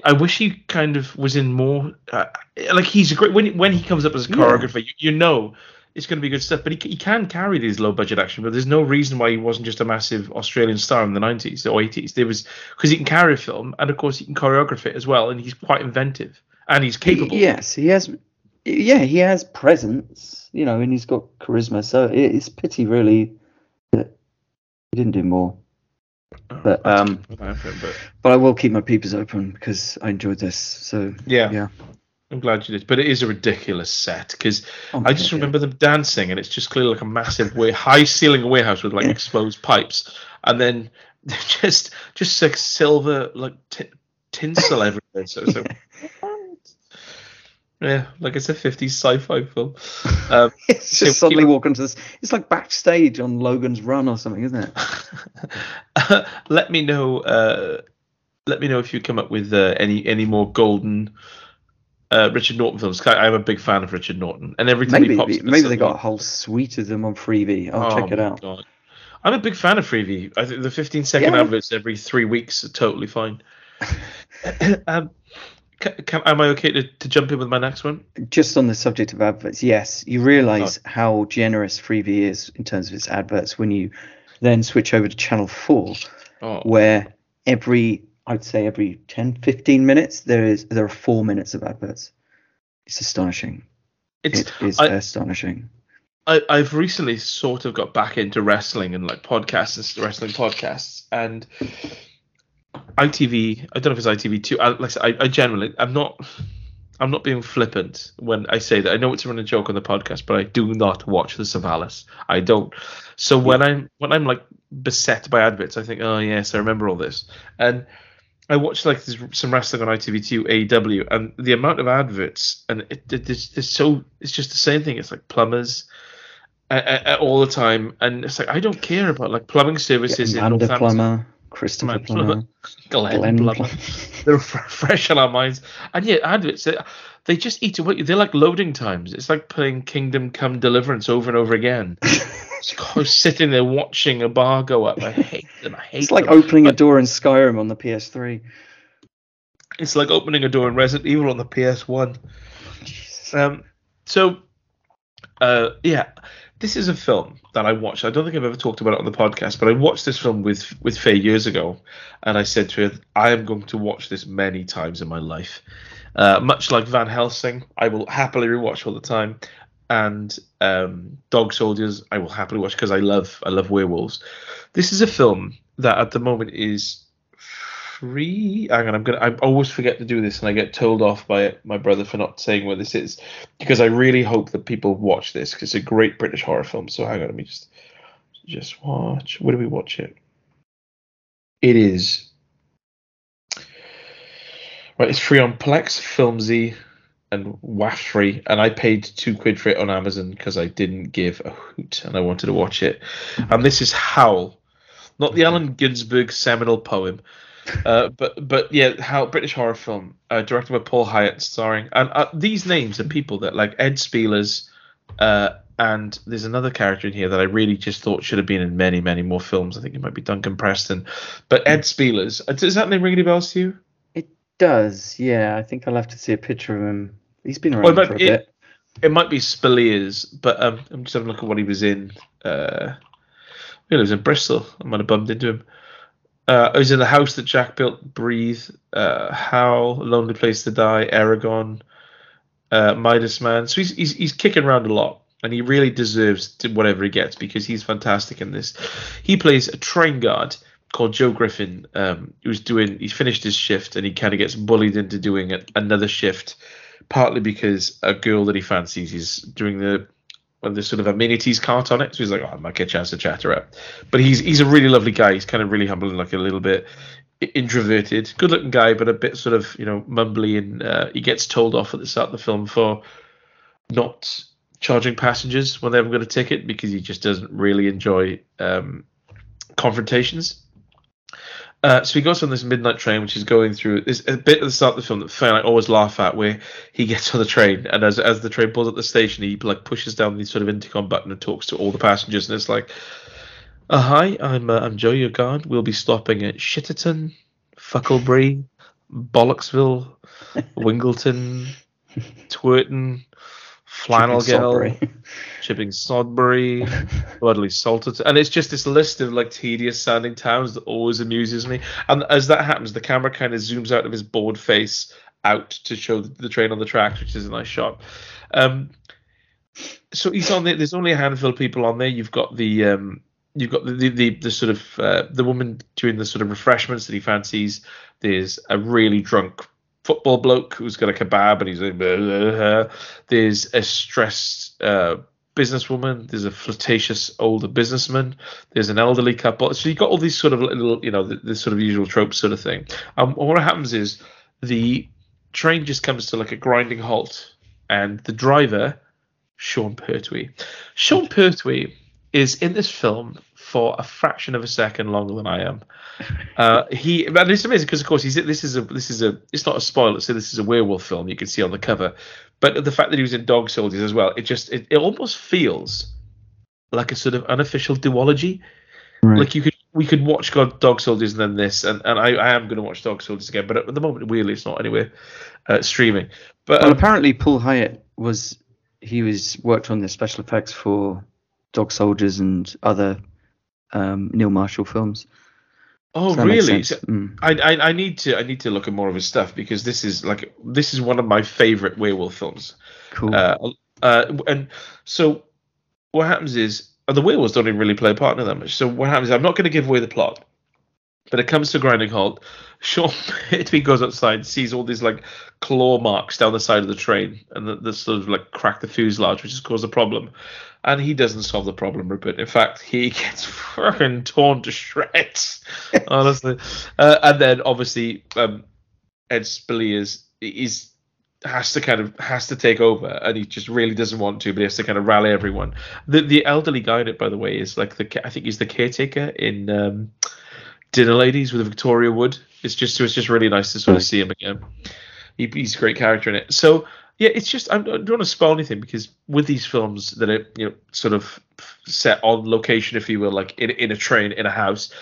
I wish he kind of was in more. Uh, like he's a great when when he comes up as a Yeah. choreographer, you, you know it's going to be good stuff. But he, he can carry these low budget action. But there's no reason why he wasn't just a massive Australian star in the 90s or 80s. There was because he can carry a film, and of course he can choreograph it as well, and he's quite inventive and he's capable. Yes, he has. yeah, he has presence, you know, and he's got charisma. So it, it's pity, really, that he didn't do more. But um, but But I will keep my peepers open because I enjoyed this. So yeah, yeah. I'm glad you did. But it is a ridiculous set because Oh, I just yeah. remember them dancing, and it's just clearly like a massive way, high ceiling warehouse with like Yeah. exposed pipes, and then *laughs* just just like silver like t- tinsel *laughs* everywhere. So like, *laughs* yeah, like it's a 50s sci-fi film. Um, It's So just suddenly keep- walk into this. It's like backstage on Logan's Run or something, isn't it? let me know. Uh, let me know if you come up with uh, any any more golden. Uh, Richard Norton films. I'm a big fan of Richard Norton, and every time Maybe he pops, up, maybe they got a whole suite of them on Freevee. I'll Oh check it out. God. I'm a big fan of Freeview. I think the 15 second Yeah. adverts every three weeks are totally fine. *laughs* um, can, can, am I okay to, to jump in with my next one? Just on the subject of adverts, yes, you realise how generous Freevee is in terms of its adverts when you then switch over to Channel 4, Oh, where every, I'd say every 10, 15 minutes, there is there are four minutes of adverts. It's astonishing. it's It is I- astonishing. I, I've recently sort of got back into wrestling and like podcasts and wrestling podcasts and ITV. I don't know if it's ITV two. I, like I, I generally I'm not I'm not being flippant when I say that. I know it's a running joke on the podcast, but I do not watch the Savalas. I don't. So when I'm when I'm like beset by adverts, I think, oh yes, I remember all this. And I watched like this, some wrestling on ITV2 AEW, and the amount of adverts, and it, it, it's, it's so it's just the same thing. It's like plumbers, uh, uh, all the time, and it's like I don't care about like plumbing services in Northampton. Plummer, Christopher Plummer, *laughs* Glenn, Glenn Plummer. *laughs* They're fr- fresh on our minds, and yet adverts they, they just eat away. They're like loading times. It's like playing Kingdom Come Deliverance over and over again. *laughs* Just sitting there watching a bar go up. I hate them. I hate It's like them. opening a door in Skyrim on the PS3. It's like opening a door in Resident Evil on the PS1. Um, so, uh, yeah, this is a film that I watched. I don't think I've ever talked about it on the podcast, but I watched this film with with Faye years ago, and I said to her, "I am going to watch this many times in my life." Uh, much like Van Helsing, I will happily rewatch all the time, and um, Dog Soldiers, I will happily watch because I love I love werewolves. This is a film that at the moment is free. Hang on, I'm gonna. I always forget to do this, and I get told off by my brother for not saying where this is, because I really hope that people watch this because it's a great British horror film. So hang on, let me just just watch. Where do we watch it? It is right. It's free on Plex, Filmzie, and WAF free, and I paid two quid for it on Amazon because I didn't give a hoot and I wanted to watch it. And this is Howl, not the Allen Ginsberg seminal poem. Uh, but but yeah, how British horror film, uh, directed by Paul Hyett, starring and uh, these names are people that like Ed Speleers, uh, and there's another character in here that I really just thought should have been in many many more films. I think it might be Duncan Preston, but Ed Speleers. uh, Does that name ring any bells to you? It does, yeah. I think I'll have to see a picture of him. He's been around Well, for a it- bit. It might be Spilliers, but um, I'm just having a look at what he was in. Uh, he lives in Bristol. I might have bumped into him. Uh, he was in the house that Jack built. Breathe. Uh, Howl. Lonely Place to Die. Eragon. Uh, Midas Man. So he's, he's he's kicking around a lot, and he really deserves whatever he gets because he's fantastic in this. He plays a train guard called Joe Griffin, um, who's doing. He's finished his shift, and he kind of gets bullied into doing another shift partly because a girl that he fancies is doing the well, the sort of amenities cart on it. So he's like, oh, I might get a chance to chat her up. But he's he's a really lovely guy. He's kind of really humble and like a little bit introverted, good looking guy, but a bit sort of you know mumbly. And uh, he gets told off at the start of the film for not charging passengers when they haven't got a ticket because he just doesn't really enjoy um, confrontations. Uh, so he goes on this midnight train, which is going through. There's a bit at the start of the film that Faye and I always laugh at, where he gets on the train, and as as the train pulls at the station, he like pushes down the sort of intercom button and talks to all the passengers, and it's like, uh, "Hi, I'm uh, I'm Joe, your guard. We'll be stopping at Shitterton, Fucklebury, Bollocksville, *laughs* Wingleton, Twerton, Flannelgale." Salisbury. Chipping Sodbury, *laughs* Bloodley Salted, and it's just this list of like tedious sounding towns that always amuses me. And as that happens, the camera kind of zooms out of his bored face, out to show the train on the tracks, which is a nice shot. Um, so he's on there. There's only a handful of people on there. You've got the um, you've got the the, the, the sort of uh, the woman doing the sort of refreshments that he fancies. There's a really drunk football bloke who's got a kebab and he's like, blah, blah, blah. there's a stressed uh, businesswoman. There's a flirtatious older businessman. There's an elderly couple. So you've got all these sort of little, you know, the, the sort of usual trope sort of thing. Um, and what happens is the train just comes to like a grinding halt, and the driver, Sean Pertwee, Sean Pertwee is in this film for a fraction of a second longer than I am. Uh, he, and it's amazing because of course he's this is a this is a it's not a spoiler, so this is a werewolf film. You can see on the cover, but the fact that he was in Dog Soldiers as well, it just it, it almost feels like a sort of unofficial duology. Right. Like you could we could watch God Dog Soldiers and then this, and, and I, I am going to watch Dog Soldiers again, but at the moment, weirdly, it's not anywhere uh, streaming. But Well, um, apparently Paul Hyett was he was worked on the special effects for Dog Soldiers and other um, Neil Marshall films. oh So that makes really? So- Mm. I, I I need to I need to look at more of his stuff because this is like this is one of my favorite werewolf films. Cool. Uh, uh, and so what happens is the werewolves don't even really play a part in it that much. So what happens? I'm not going to give away the plot, but it comes to a grinding halt. Sean Pertwee *laughs* goes outside, sees all these like claw marks down the side of the train, and the, the sort of like crack the fuselage, which has caused a problem. And he doesn't solve the problem, Rupert. In fact, he *laughs* gets fucking torn to shreds, *laughs* honestly. Uh, and then obviously, um, Ed Speleers is has to kind of has to take over, and he just really doesn't want to, but he has to kind of rally everyone. The the elderly guy in it, by the way, is like the I think he's the caretaker in um, Dinner Ladies with a Victoria Wood. It's just it's just really nice to sort of see him again. He, he's a great character in it. So yeah, it's just I don't want to spoil anything because with these films that are you know sort of set on location, if you will, like in in a train in a house,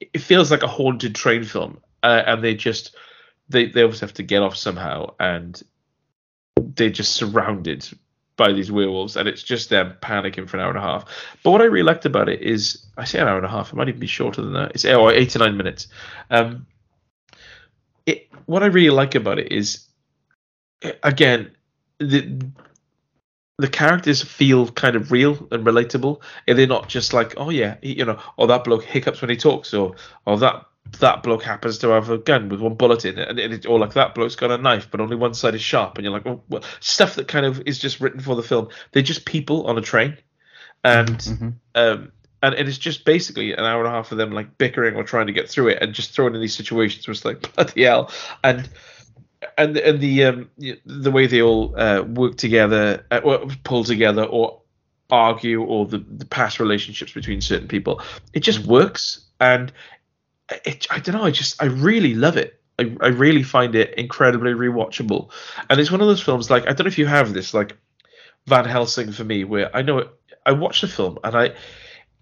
it feels like a haunted train film, uh, and they just they they always have to get off somehow, and they're just surrounded by these werewolves, and it's just them panicking for an hour and a half. But what I really liked about it is, I say an hour and a half, it might even be shorter than that. It's or eight to nine minutes. Um, it what I really like about it is, again, the the characters feel kind of real and relatable, and they're not just like, oh yeah, you know, or that bloke hiccups when he talks, or or that that bloke happens to have a gun with one bullet in it, and it, or like that bloke's got a knife, but only one side is sharp, and you're like, oh, well, stuff that kind of is just written for the film. They're just people on a train, and Mhm. um, and it is just basically an hour and a half of them like bickering or trying to get through it, and just thrown in these situations was like *laughs* bloody hell, and and and the um the way they all uh, work together, uh, or pull together, or argue, or the the past relationships between certain people, it just works, and it I don't know, I just I really love it. I, I really find it incredibly rewatchable, and it's one of those films like I don't know if you have this like Van Helsing for me, where I know it, I watch the film and I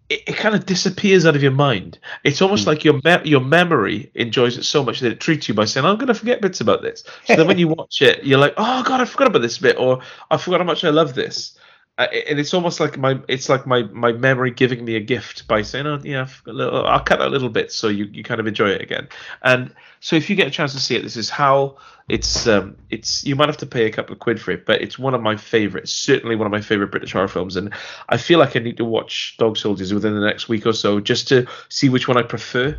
it, it kind of disappears out of your mind. It's almost hmm. like your me- your memory enjoys it so much that it treats you by saying, "I'm going to forget bits about this." So then when you *laughs* watch it, you're like, "Oh God, I forgot about this bit," or "I forgot how much I love this." Uh, and it's almost like my it's like my my memory giving me a gift by saying, "Oh yeah, little, I'll cut that little bit so you, you kind of enjoy it again." And so if you get a chance to see it, this is how it's um it's you might have to pay a couple of quid for it, but it's one of my favorites, certainly one of my favorite British horror films, and I feel like I need to watch Dog Soldiers within the next week or so just to see which one I prefer.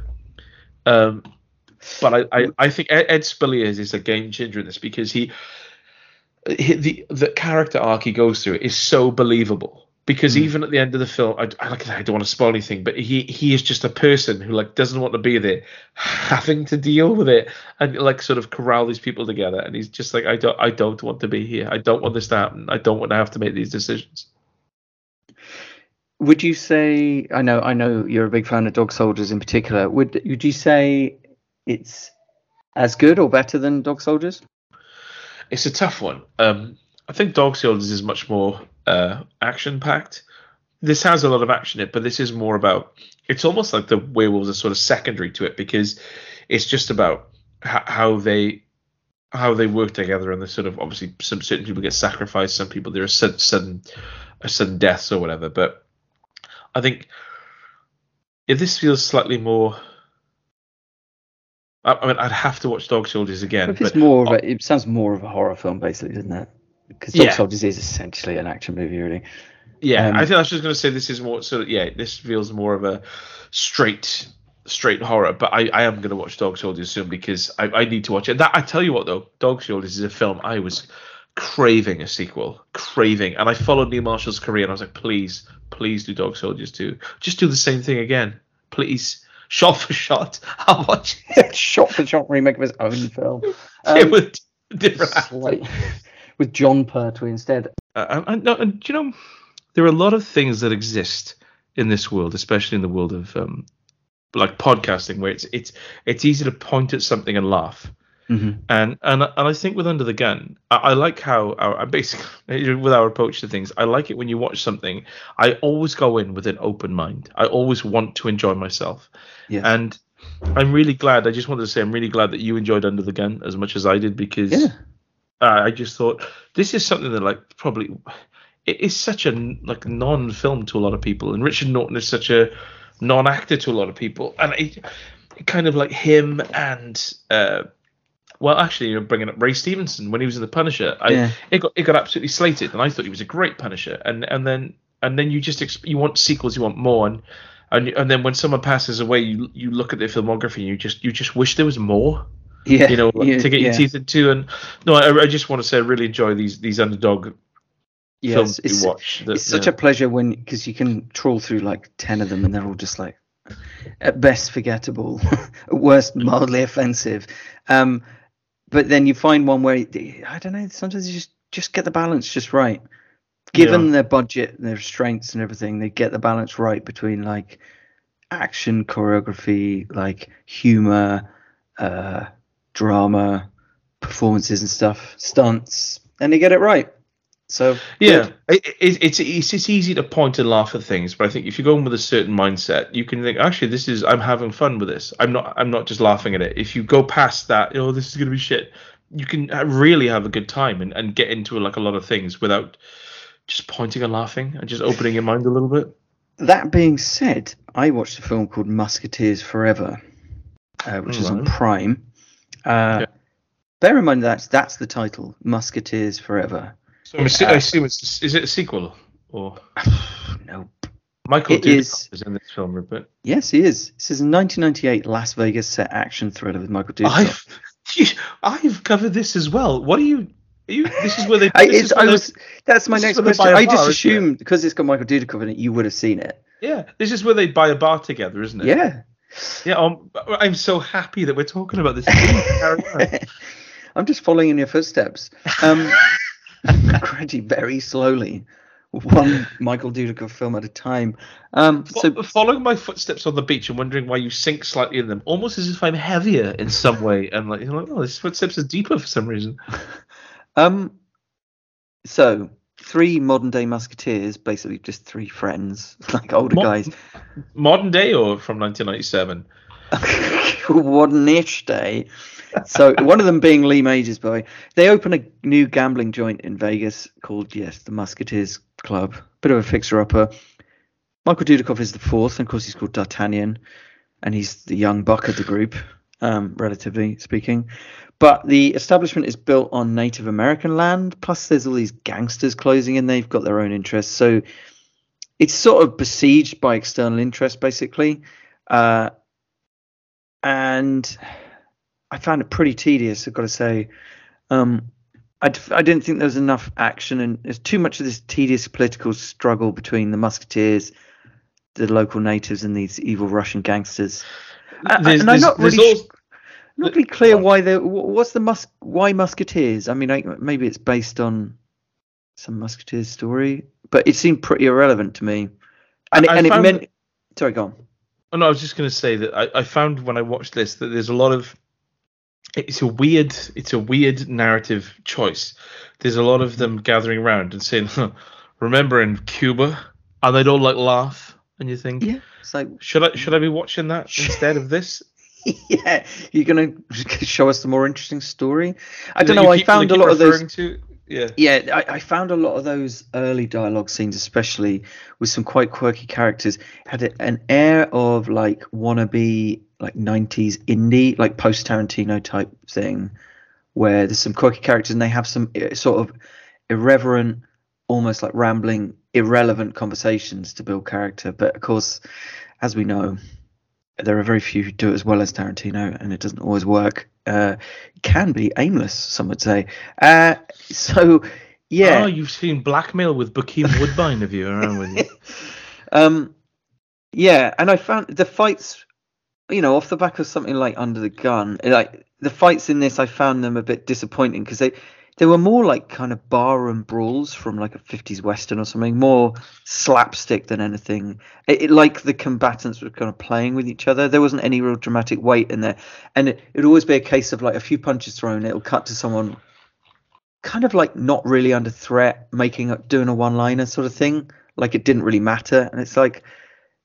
Um, but I, I, I think Ed, Ed Speleers is a game changer in this because he the the character arc he goes through is so believable. Because hmm. even at the end of the film, I, I, like I said, I don't want to spoil anything, but he he is just a person who like doesn't want to be there, having to deal with it and like sort of corral these people together. And he's just like, I don't I don't want to be here. I don't want this to happen. I don't want to have to make these decisions. Would you say? I know, I know you're a big fan of Dog Soldiers in particular. Would would you say it's as good or better than Dog Soldiers? It's a tough one. Um, I think Dog Soldiers is much more uh, action packed. This has a lot of action in it, but this is more about. It's almost like the werewolves are sort of secondary to it because it's just about h- how they how they work together and the sort of obviously some certain people get sacrificed, some people there are sudden sudden, uh, sudden deaths or whatever. But I think if this feels slightly more I, I mean, I'd have to watch Dog Soldiers again. If it's but more of a, it sounds more of a horror film, basically, doesn't it? Because Dog Yeah. Soldiers is essentially an action movie, really. Yeah, Um, I think I was just going to say this is more of yeah, this feels more of a straight straight horror. But I, I am going to watch Dog Soldiers soon because I, I need to watch it. That I tell you what though, Dog Soldiers is a film I was craving a sequel, craving, and I followed Neil Marshall's career and I was like, please, please do Dog Soldiers too. Just do the same thing again, please. Shot for shot, *laughs* I'll watch it *laughs* shot for shot remake of his own film. *laughs* Yeah, Um, with different actors. slight- with John Pertwee instead. Uh, and, and, and do you know, there are a lot of things that exist in this world, especially in the world of um, like podcasting, where it's it's it's easy to point at something and laugh. Mhm. And and and I think with Under the Gun, I, I like how our basically *laughs* with our approach to things. I like it when you watch something. I always go in with an open mind. I always want to enjoy myself. Yes. And I'm really glad. I just wanted to say I'm really glad that you enjoyed Under the Gun as much as I did because Yeah. uh, I just thought this is something that like probably it is such a like non-film to a lot of people, and Richard Norton is such a non-actor to a lot of people, and it, it kind of like him and uh, well, actually, you're bringing up Ray Stevenson when he was in The Punisher. I, Yeah. it got it got absolutely slated, and I thought he was a great Punisher, and and then and then you just exp- you want sequels, you want more, and and and then when someone passes away, you you look at their filmography, and you just you just wish there was more Yeah. you know, like, yeah, to get your yeah. teeth into. And no, I, I just want to say I really enjoy these these underdog Yes, films it's, watch. that- it's such yeah. a pleasure when because you can trawl through like ten of them and they're all just like at best forgettable, *laughs* at worst mildly offensive. Um, but then you find one where I don't know. Sometimes you just just get the balance just right. Given Yeah. their budget, and their strengths, and everything, they get the balance right between like action, choreography, like humor, uh, drama, performances and stuff, stunts, and they get it right. So Yeah, it, it, it's, it's it's easy to point and laugh at things, but I think if you go in with a certain mindset, you can think, actually, this is I'm having fun with this. I'm not I'm not just laughing at it. If you go past that, oh, this is gonna be shit, you can uh, really have a good time and, and get into like a lot of things without just pointing and laughing and just opening your mind a little bit. That being said, I watched a film called Musketeers Forever, uh, which is on Prime. Uh, Yeah. Bear in mind that's that's the title, Musketeers Forever. So I'm assu- I assume it's is it a sequel or *sighs* No, Michael It Dudikoff is- is in this film, Rupert. yes, he is. This is a 1998 Las Vegas set action thriller with Michael Dudikoff. I've *laughs* I've covered this as well. What are you? Are you this is where they. *laughs* I, it's, is where I they- was. That's my next question. I just bar, isn't it? assumed because it's got Michael Dudikoff in it, you would have seen it. Yeah, this is where they buy a bar together, isn't it? Yeah. Yeah. Um, I'm so happy that we're talking about this. Please *laughs* carry on. I'm just following in your footsteps. Um, *laughs* gradually, very slowly, one Michael Dudikoff film at a time. Um, so Fo- Following my footsteps on the beach and wondering why you sink slightly in them, almost as if I'm heavier in some way, and like, you're like oh, this footsteps are deeper for some reason. *laughs* Um, so three modern day musketeers, basically just three friends, *laughs* like older guys. Modern day or from 1997? *laughs* One-ish day. So one of them being Lee Majors boy. They open a new gambling joint in Vegas called yes, the Musketeers Club. Bit of a fixer-upper. Michael Dudikoff is the fourth, and of course he's called D'Artagnan, and he's the young buck of the group, um, relatively speaking. But the establishment is built on Native American land. Plus, there's all these gangsters closing in. They've got their own interests, so it's sort of besieged by external interests, basically. Uh, and I found it pretty tedious. I've got to say. Um, I, d- I didn't think there was enough action, and there's too much of this tedious political struggle between the musketeers, the local natives, and these evil Russian gangsters. There's- and I'm not really, al- sh- not really clear why they. What's the mus? Why musketeers? I mean, I, maybe it's based on some musketeers story, but it seemed pretty irrelevant to me. And it, and it meant. Sorry, go on. Oh, no, I was just going to say that I, I found when I watched this that there's a lot of it's a weird it's a weird narrative choice. There's a lot of them gathering around and saying, huh, "Remember in Cuba," and they'd all like laugh, and you think, Yeah, it's like should I should I be watching that *laughs* instead of this? *laughs* yeah, you're gonna *laughs* show us the more interesting story. I don't know. I found a lot of those. referring To, yeah, Yeah, I, I found a lot of those early dialogue scenes, especially with some quite quirky characters, had an air of like wannabe like 90s indie, like post Tarantino type thing, where there's some quirky characters and they have some uh, sort of irreverent, almost like rambling, irrelevant conversations to build character. But of course, as we know, there are very few who do it as well as Tarantino, and it doesn't always work. Uh, it can be aimless, some would say. Uh, so, yeah. Oh, you've seen Blackmail with Bokeem Woodbine, have you, around with you? *laughs* um, yeah, and I found the fights, you know, off the back of something like Under the Gun, like the fights in this, I found them a bit disappointing because they they were more like kind of barroom brawls from like a 50s western or something more slapstick than anything. It, it, like the combatants were kind of playing with each other. There wasn't any real dramatic weight in there. And it would always be a case of like a few punches thrown it'll cut to someone kind of like not really under threat making doing a one liner sort of thing. Like it didn't really matter. And it's like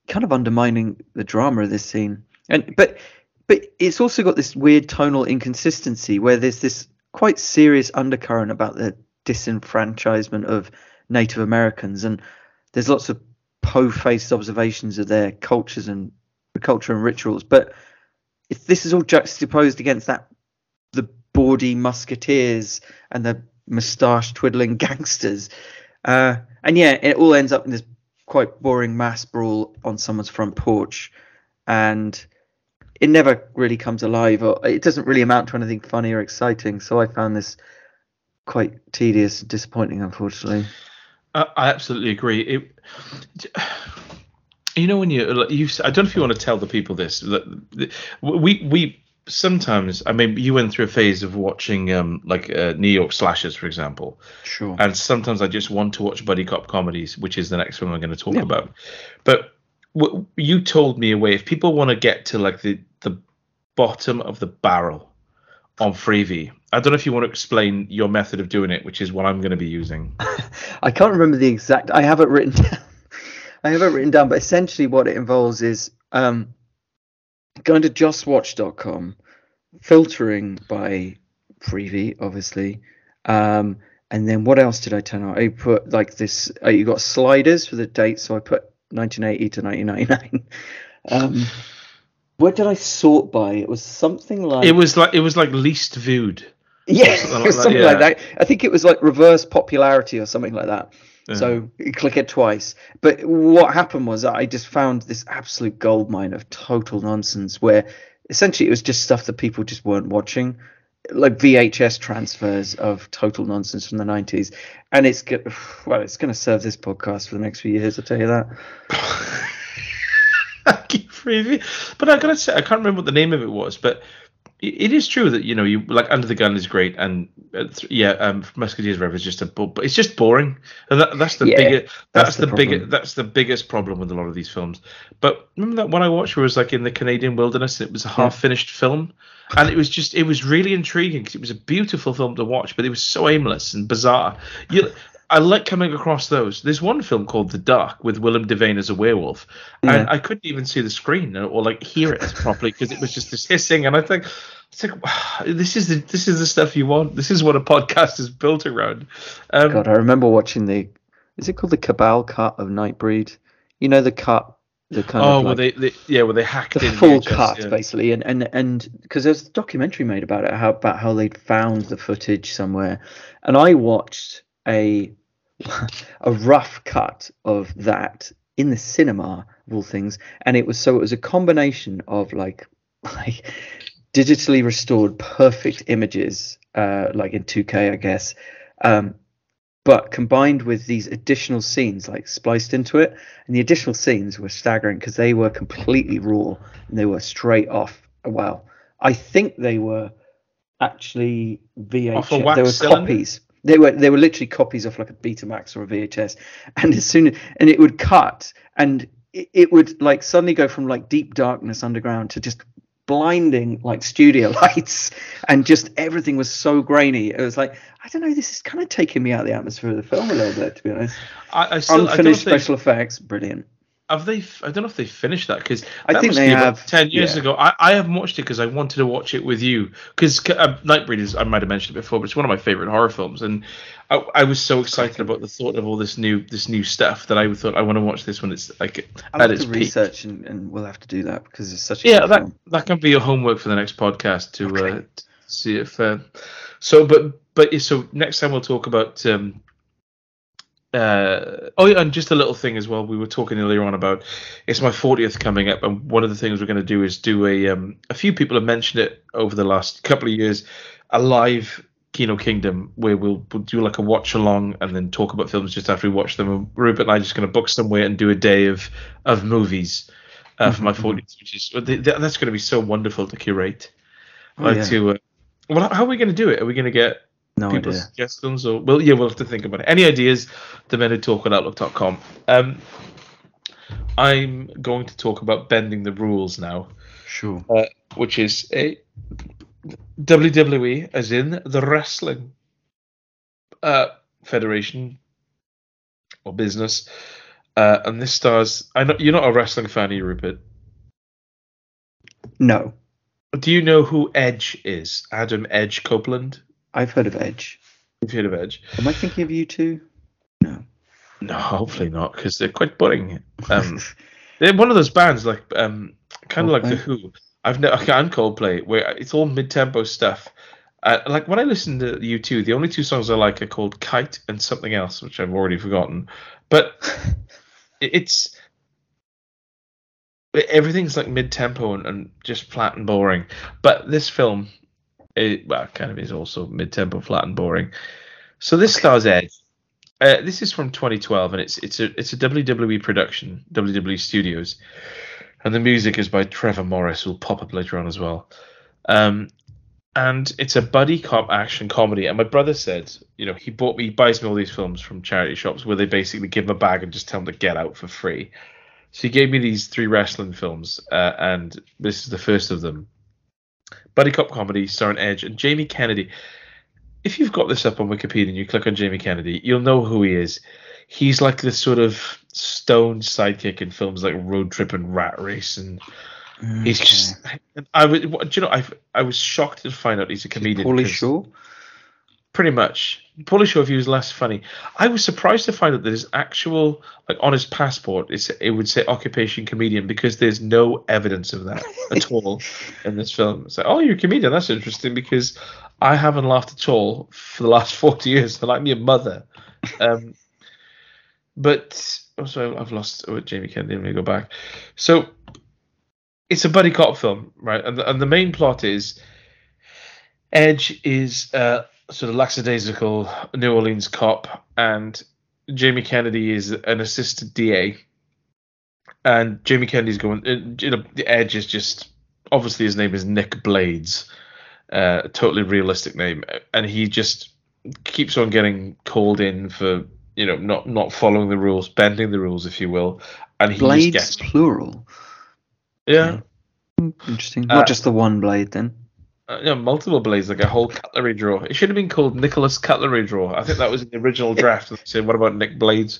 kind of undermining the drama of this scene. And but but it's also got this weird tonal inconsistency where there's this quite serious undercurrent about the disenfranchisement of Native Americans, and there's lots of po-faced observations of their cultures and culture and rituals. But if this is all juxtaposed against that, the bawdy musketeers and the moustache twiddling *laughs* gangsters, uh, and yeah, it all ends up in this quite boring mass brawl on someone's front porch, and it never really comes alive or it doesn't really amount to anything funny or exciting. So I found this quite tedious and disappointing, unfortunately. I, I absolutely agree. It, *sighs* you know when you you I don't know if you want to tell the people this that we we sometimes I mean you went through a phase of watching um like uh, New York slashers for example. Sure. And sometimes I just want to watch buddy cop comedies, which is the next one I'm going to talk yeah. about. But you told me a way if people want to get to like the the bottom of the barrel on Freevee. I don't know if you want to explain your method of doing it, which is what I'm going to be using. *laughs* I can't remember the exact. I have it written *laughs* down. I have it written down, but essentially what it involves is um, going to justwatch.com, filtering by Freevee, obviously, um, and then what else did I turn on? I put like this. Uh, you got sliders for the date, so I put 1980 to 1999. *laughs* Um, what did I sort by? It was something like it was like it was like least viewed. Yeah, something, *laughs* like, something that, yeah. like that. I think it was like reverse popularity or something like that. Yeah. So you click it twice. But what happened was I just found this absolute goldmine of total nonsense where essentially it was just stuff that people just weren't watching like VHS transfers of total nonsense from the 90s, and it's good. *sighs* Well, it's going to serve this podcast for the next few years. I'll tell you that. *laughs* I keep but I gotta say, I can't remember what the name of it was, but it is true that you know you like Under the Gun is great, and uh, yeah, um, Musketeers Forever is just a but it's just boring, and that, that's the yeah, biggest that's, that's the, the biggest that's the biggest problem with a lot of these films. But remember that one I watched where it was like in the Canadian wilderness, it was a half finished yeah. film, and it was just it was really intriguing because it was a beautiful film to watch, but it was so aimless and bizarre. You I like coming across those. There's one film called The Dark with William Devane as a werewolf, yeah. and I couldn't even see the screen or, like hear it properly because it was just this hissing. And I think, it's like, this is the this is the stuff you want. This is what a podcast is built around. Um, God, I remember watching the. Is it called the Cabal cut of Nightbreed? You know the cut the kind oh, of like, they, they, yeah, well they hacked the full VHS, cut yeah. basically, and and and because there's a documentary made about it, how about how they'd found the footage somewhere, and I watched a *laughs* a rough cut of that in the cinema of all things, and it was so it was a combination of like *laughs* like digitally restored perfect images, uh, like in 2K, I guess, um, but combined with these additional scenes like spliced into it, and the additional scenes were staggering because they were completely raw and they were straight off. well I think they were actually VHS. They were cylinder? copies. They were they were literally copies of like a Betamax or a VHS, and as soon and it would cut and it, it would like suddenly go from like deep darkness underground to just blinding like studio *laughs* lights. And just everything was so grainy. It was like i don't know this is kind of taking me out of the atmosphere of the film a little bit to be honest. I, I still, unfinished I special think, effects brilliant have they? I don't know if they finished that because I think they have. Ten years yeah. ago, I, I haven't watched it because I wanted to watch it with you because uh, Nightbreed is I might have mentioned it before, but it's one of my favorite horror films, and I, I was so excited about the thought of all this new this new stuff that I thought I want to watch this when it's like I'll at its peak. research and, and we'll have to do that because it's such a Yeah, that film. that can be your homework for the next podcast to uh, to see if. Uh, so, but but so next time we'll talk about. Um, uh, oh yeah, and just a little thing as well. We were talking earlier on about it's my 40th coming up, and one of the things we're going to do is do a. Um, a few people have mentioned it over the last couple of years, a live Kino Kingdom where we'll, we'll do like a watch along and then talk about films just after we watch them. And Rupert and I are just going to book somewhere and do a day of of movies uh, for my Mhm, 40th, which is th- th- that's going to be so wonderful to curate. Oh, yeah. to, uh, well, how are we going to do it? Are we going to get No people's idea. suggestions or well, yeah, we'll have to think about it. Any ideas? The men who talk at outlook.com. Um, I'm going to talk about bending the rules now, Sure. which is a WWE, as in the wrestling uh, federation or business. Uh, and this stars. I know you're not a wrestling fan, are you, Rupert? No, Do you know who Edge is? Adam Edge Copeland. I've heard of Edge. You've heard of Edge? Am I thinking of U2? No. No, hopefully not, because they're quite boring. Um, *laughs* they're one of those bands like um, kind of like the Who. I've never and Coldplay, where it's all mid-tempo stuff. Uh, like when I listen to U2, the only two songs I like are called "Kite" and something else, which I've already forgotten. But *laughs* it's everything's like mid-tempo and, and just flat and boring. But this film, it, well, kind of is also mid-tempo, flat and boring. So this stars Edge. Uh, this is from 2012, and it's it's a it's a WWE production, WWE Studios, and the music is by Trevor Morris, who'll pop up later on as well. Um, and it's a buddy cop action comedy. And my brother said, you know, he bought me, he buys me all these films from charity shops where they basically give him a bag and just tell him to get out for free. So he gave me these three wrestling films, uh, and this is the first of them. Buddy cop comedy starring Edge and Jamie Kennedy. If you've got this up on Wikipedia and you click on Jamie Kennedy, you'll know who he is. He's like this sort of stone sidekick in films like Road Trip and Rat Race, and he's just. I was, do you know, I I was shocked to find out he's a comedian. 'cause- Shaw. Pretty much. If he was less funny. I was surprised to find out that his actual, like on his passport, it's, it would say occupation comedian because there's no evidence of that at *laughs* all in this film. It's like, oh, you're a comedian. That's interesting because I haven't laughed at all for the last *laughs* 40 years. They're like me a mother. Um, but also, I've lost oh, Jamie Kennedy. Let me go back. So it's a buddy cop film, right? And the, and the main plot is Edge is uh, sort of lackadaisical New Orleans cop, and Jamie Kennedy is an assistant DA. And Jamie Kennedy's going, uh, you know, the Edge is just obviously his name is Nick Blades, uh, a totally realistic name, and he just keeps on getting called in for you know not not following the rules, bending the rules, if you will, and he just Blades gets plural. yeah. Interesting. Uh, Not just the one blade then. Uh, yeah, multiple blades, like a whole cutlery drawer. It should have been called Nicholas Cutlery Drawer. I think that was in the original *laughs* draft. They said, "What about Nick Blades?"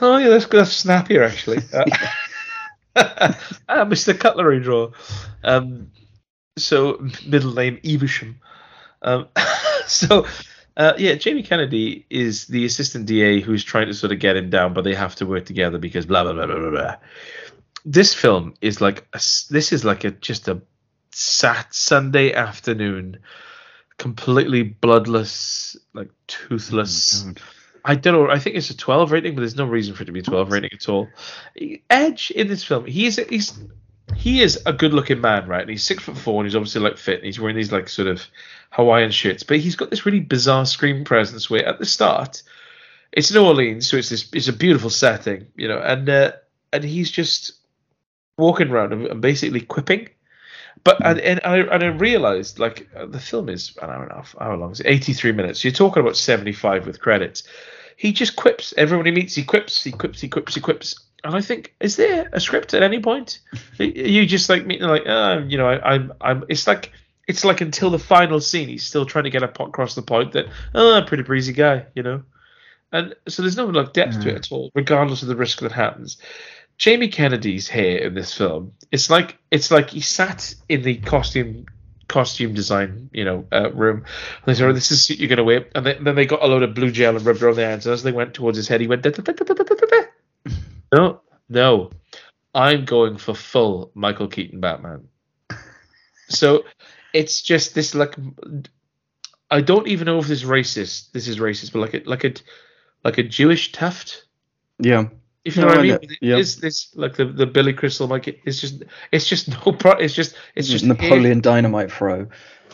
Oh yeah, that's that's snappier actually. *laughs* Uh, *laughs* ah, Mr. Cutlery Drawer. Um, so middle name Evesham. Um, so uh, yeah, Jamie Kennedy is the assistant DA who's trying to sort of get him down, but they have to work together because blah blah blah blah blah. blah. This film is like a this is like a just a sat Sunday afternoon, completely bloodless, like toothless. Oh I don't know. I think it's a 12 rating, but there's no reason for it to be a 12 rating at all. Edge in this film, he's he's he is a good-looking man, right? And he's six foot four, and he's obviously like fit, and he's wearing these like sort of Hawaiian shirts. But he's got this really bizarre screen presence where at the start, it's New Orleans, so it's this it's a beautiful setting, you know, and uh, and he's just walking around and, and basically quipping. But and, and I and I realized like uh, the film is an hour and a half, hour long, it's 83 minutes. You're talking about 75 with credits. He just quips. Everyone he meets, he quips, he quips, he quips, he quips. And I think, is there a script at any point? *laughs* Are you just like meeting like, uh, you know, I, I'm, I'm. It's like it's like until the final scene, he's still trying to get a pot across the point that, oh, pretty breezy guy, you know. And so there's no like depth to it at all, regardless of the risk that happens. Jamie Kennedy's hair in this film, it's like it's like he sat in the costume costume design, you know, uh, room. And they said, oh, "This is suit you're gonna wear." And then, then they got a load of blue gel and rubbed it on their hands. And as they went towards his head, he went, "No, no, I'm going for full Michael Keaton Batman." So it's just this like I don't even know if this is racist. This is racist, but like a like a like a Jewish tuft. Yeah. If you know No, what I mean, yeah. it's this like the, the Billy Crystal like it- it's just it's just no pro. It's just it's just Napoleon Dynamite throw.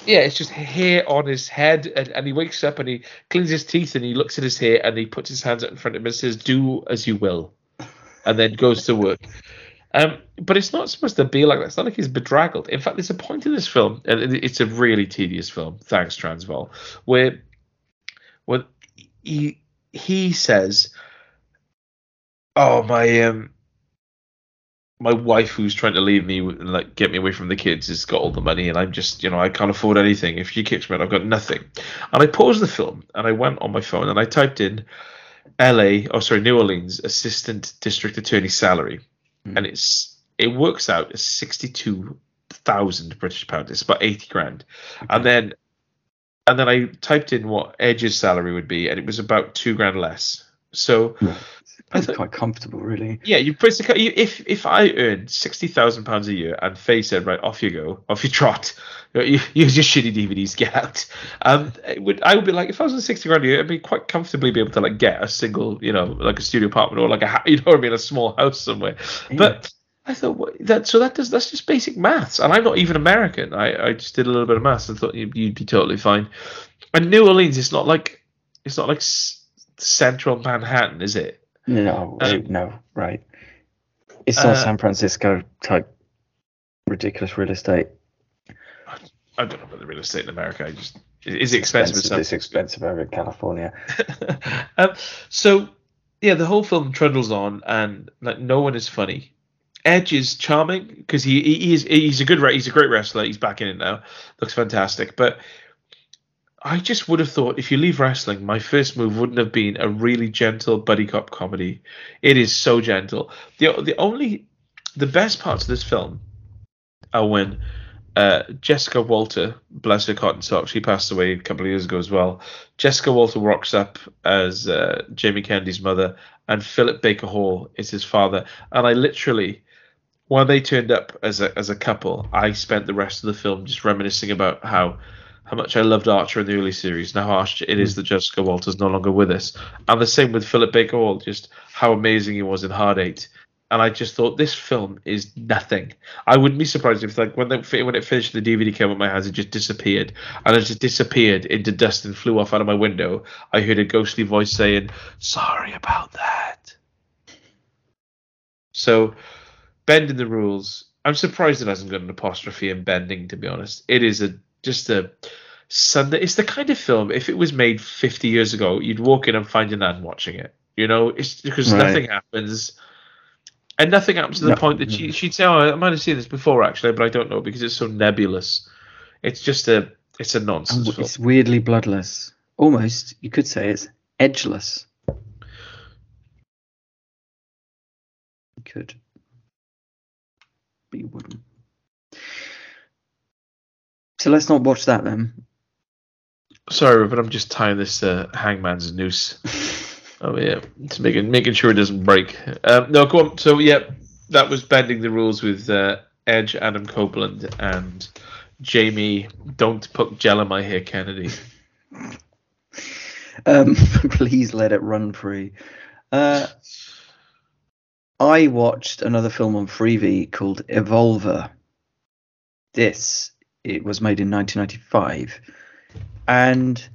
yeah, it's just hair on his head, and, and he wakes up and he cleans his teeth and he looks at his hair and he puts his hands out in front of him and says, "Do as you will," and then goes to work. Um, but it's not supposed to be like that. It's not like he's bedraggled. In fact, there's a point in this film, and it's a really tedious film. Thanks, Transvaal, where when he he says, "Oh my um." My wife, who's trying to leave me and like get me away from the kids, has got all the money, and I'm just, you know, I can't afford anything. If she kicks me out, I've got nothing. And I paused the film and I went on my phone and I typed in L.A. Oh, sorry, New Orleans Assistant District Attorney salary, and it's it works out as sixty two thousand British pounds. It's about eighty grand, and then and then I typed in what Edge's salary would be, and it was about two grand less. So That's quite comfortable, really. yeah, you basically if if I earned sixty thousand pounds a year and Faye said right off you go off you trot, you, *laughs* use your shitty DVDs get out. Um, it would I would be like if I was on sixty grand a year, I'd be quite comfortably be able to like get a single you know like a studio apartment or like a you know what I mean a small house somewhere. But I thought what, that so that does that's just basic maths, and I'm not even American. I I just did a little bit of maths and thought you'd, you'd be totally fine. And New Orleans, it's not like it's not like central Manhattan, is it? No, Um, no, right. It's not uh, San Francisco type ridiculous real estate. I don't know about the real estate in America. I just is it expensive? San It's expensive over in California. *laughs* um, so yeah, the whole film trundles on, and like no one is funny. Edge is charming because he, he he is he's a good he's a great wrestler. He's back in it now, looks fantastic. But I just would have thought if you leave wrestling, my first move wouldn't have been a really gentle buddy cop comedy. It is so gentle. the The only the best parts of this film are when uh, Jessica Walter, bless her cotton socks, she passed away a couple of years ago as well. Jessica Walter rocks up as uh, Jamie Kennedy's mother, and Philip Baker Hall is his father. And I literally, when they turned up as a as a couple, I spent the rest of the film just reminiscing about how how much I loved Archer in the early series, and how harsh it is hmm. that Jessica Walter's no longer with us. And the same with Philip Baker Hall, just how amazing he was in Hard Eight. And I just thought this film is nothing. I wouldn't be surprised if like when the when it finished, the DVD came in my hands, it just disappeared, and it just disappeared into dust and flew off out of my window. I heard a ghostly voice saying, "Sorry about that." So, bending the rules. I'm surprised it hasn't got an apostrophe in bending. To be honest, it is a just a Sunday. It's the kind of film. If it was made 50 years ago, you'd walk in and find your nan watching it. You know, it's because Right. nothing happens. And nothing happens to the No. point that she, mm-hmm. she'd say, "Oh, I might have seen this before, actually, but I don't know because it's so nebulous." It's just a, it's a nonsense And film. it's weirdly bloodless. Almost, you could say it's edgeless. You could. But you wouldn't. So let's not watch that then. Sorry, but I'm just tying this uh, hangman's noose. *laughs* Oh yeah, it's making making sure it doesn't break. Um, no, go on. So yeah, that was bending the rules with uh, Edge, Adam Copeland, and Jamie. Don't put gel in my hair, Kennedy. *laughs* Um, *laughs* please let it run free. Uh, I watched another film on Freevee called Evolver. This it was made in 1995, and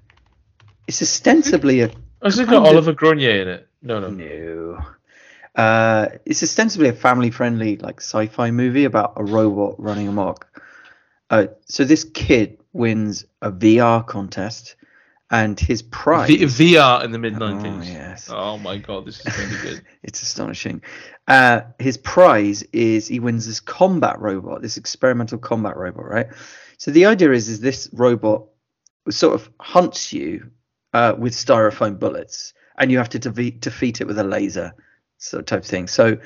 it's ostensibly a Has it got of- Oliver Gruner in it? No, no. no. Uh, it's ostensibly a family-friendly, like sci-fi movie about a robot running amok. Uh, so this kid wins a VR contest, and his prize. V- VR in the mid '90s. Oh, yes. Oh my god, this is really good. *laughs* it's astonishing. Uh, his prize is he wins this combat robot, this experimental combat robot, right? So the idea is, is this robot sort of hunts you uh, with styrofoam bullets, and you have to defeat, defeat it with a laser, sort of type thing. So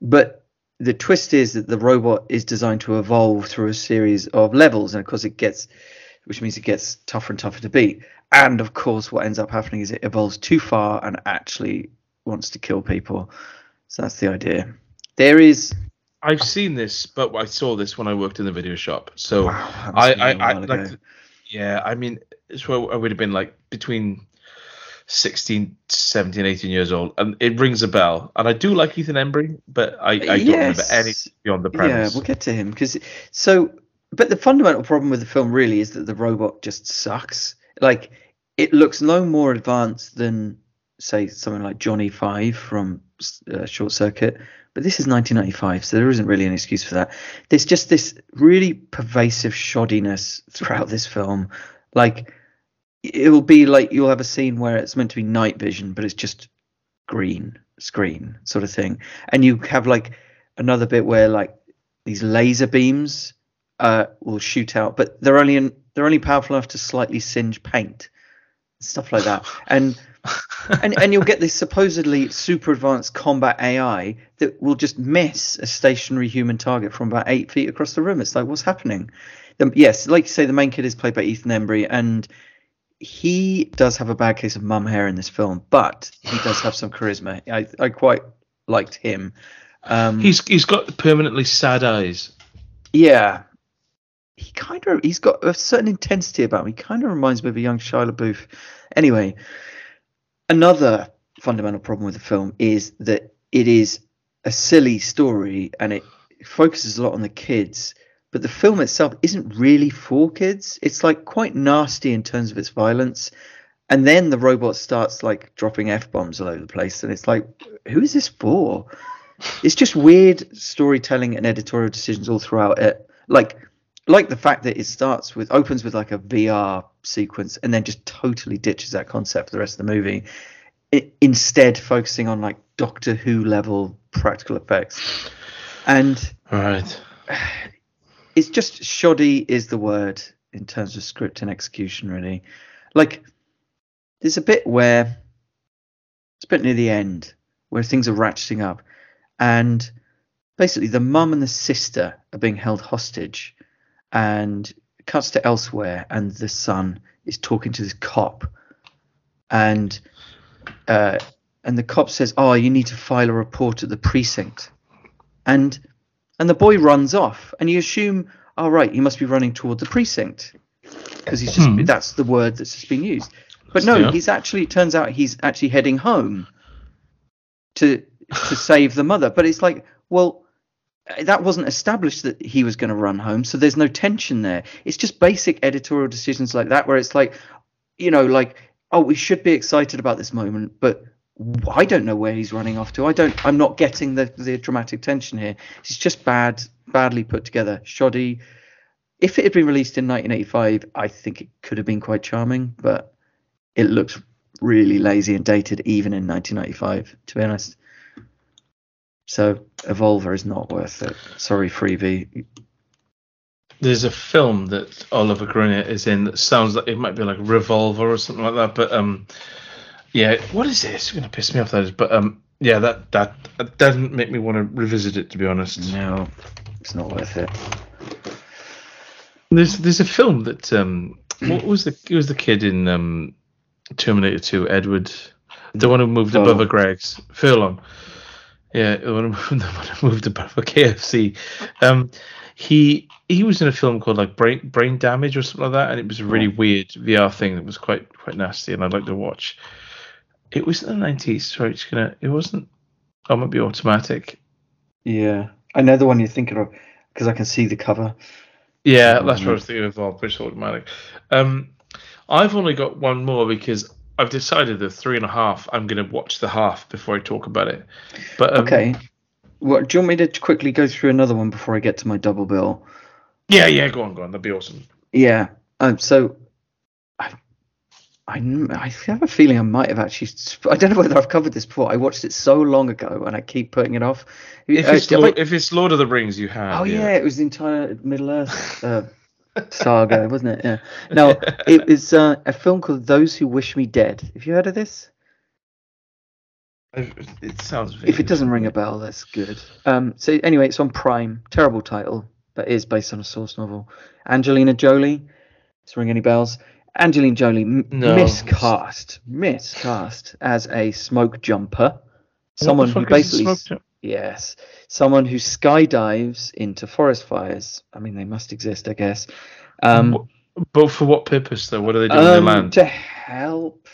but the twist is that the robot is designed to evolve through a series of levels, and of course it gets, which means it gets tougher and tougher to beat. And of course, what ends up happening is it evolves too far and actually wants to kill people. So that's the idea. There is I've seen this, but I saw this when I worked in the video shop. So Wow, I, I, I like, ago. yeah, I mean, so I would have been like between 16, 17, 18 years old, and it rings a bell. And I do like Ethan Embry, but I, I don't remember Yes. anything beyond the premise. Yeah, we'll get to him because so. But the fundamental problem with the film really is that the robot just sucks. Like it looks no more advanced than say something like Johnny Five from uh, Short Circuit, but this is 1995, so there isn't really an excuse for that. There's just this really pervasive shoddiness throughout this film. Like it'll be like you'll have a scene where it's meant to be night vision, but it's just green screen sort of thing, and you have like another bit where like these laser beams uh, will shoot out, but they're only in, they're only powerful enough to slightly singe paint, stuff like that, and *laughs* and and you'll get this supposedly super advanced combat AI that will just miss a stationary human target from about eight feet across the room. It's like what's happening? The, yes, like you say, the main kid is played by Ethan Embry, and he does have a bad case of mum hair in this film, but he does have some charisma. I I quite liked him. Um, He's he's got permanently sad eyes. yeah. He kind of he's got a certain intensity about him. He kind of reminds me of a young Shia LaBeouf. Anyway, another fundamental problem with the film is that it is a silly story and it focuses a lot on the kids, but the film itself isn't really for kids. It's like quite nasty in terms of its violence. And then the robot starts like dropping f bombs all over the place, and it's like, who is this for? It's just weird storytelling and editorial decisions all throughout it. Like, like the fact that it starts with opens with like a VR sequence and then just totally ditches that concept for the rest of the movie. It, instead, focusing on like Doctor Who level practical effects, and Right. *sighs* it's just shoddy is the word in terms of script and execution really like there's a bit where it's a bit near the end where things are ratcheting up and basically the mum and the sister are being held hostage and cuts to elsewhere and the son is talking to this cop. And uh, and the cop says oh you need to file a report at the precinct. And and the boy runs off and you assume oh right he must be running toward the precinct. Because he's just Hmm. that's the word that's just been used. But no Yeah. he's actually it turns out he's actually heading home to to save the mother. But it's like well that wasn't established that he was going to run home so there's no tension there it's just basic editorial decisions like that where it's like you know like oh we should be excited about this moment but I don't know where he's running off to. I don't. I'm not getting the the dramatic tension here. It's just bad, badly put together, shoddy. If it had been released in 1985, I think it could have been quite charming, but it looks really lazy and dated, even in 1995. To be honest. So Evolver is not worth it. Sorry, Freevee. There's a film that Oliver Gruner is in that sounds like it might be like Revolver or something like that. But um, yeah, what is this? It's gonna piss me off. That is, but um, yeah, that that, that doesn't make me want to revisit it. To be honest, No, it's not worth it. there's there's a film that um, what was the it was the kid in um, Terminator 2, Edward, the one who moved above Furlong. a Greg's Furlong. Yeah, the one who the one moved a KFC. Um, he he was in a film called like Brain Brain Damage or something like that, and it was a really weird VR thing that was quite quite nasty, and I'd like to watch. It was in the nineties. Sorry, it's gonna. It wasn't. Oh, it might be automatic. Yeah, I know the one you're thinking of because I can see the cover. Yeah, that's what I was thinking of. British Automatic. Um, I've only got one more because I've decided the three and a half. I'm going to watch the half before I talk about it. But um, Okay. What do you want me to quickly go through another one before I get to my double bill? yeah, yeah, go on, go on. That'd be awesome. Yeah. Um, so I, I, I have a feeling I might have actually. I don't know whether I've covered this before. I watched it so long ago, and I keep putting it off. If Uh, it's, Lord, I- if it's Lord of the Rings, you have. oh yeah. it was the entire Middle Earth uh, saga, wasn't it? Yeah. No, *laughs* it was uh, a film called Those Who Wish Me Dead. Have you heard of this? It sounds. If it doesn't ring a bell, that's good. Um, so anyway, it's on Prime. Terrible title, but is based on a source novel. Angelina Jolie. Does it ring any bells? Angelina Jolie m- No. miscast, miscast as a smoke jumper. Someone who basically, yes, someone who skydives into forest fires. I mean, they must exist, I guess. Um, But for what purpose though? What are they doing in the um, land? to help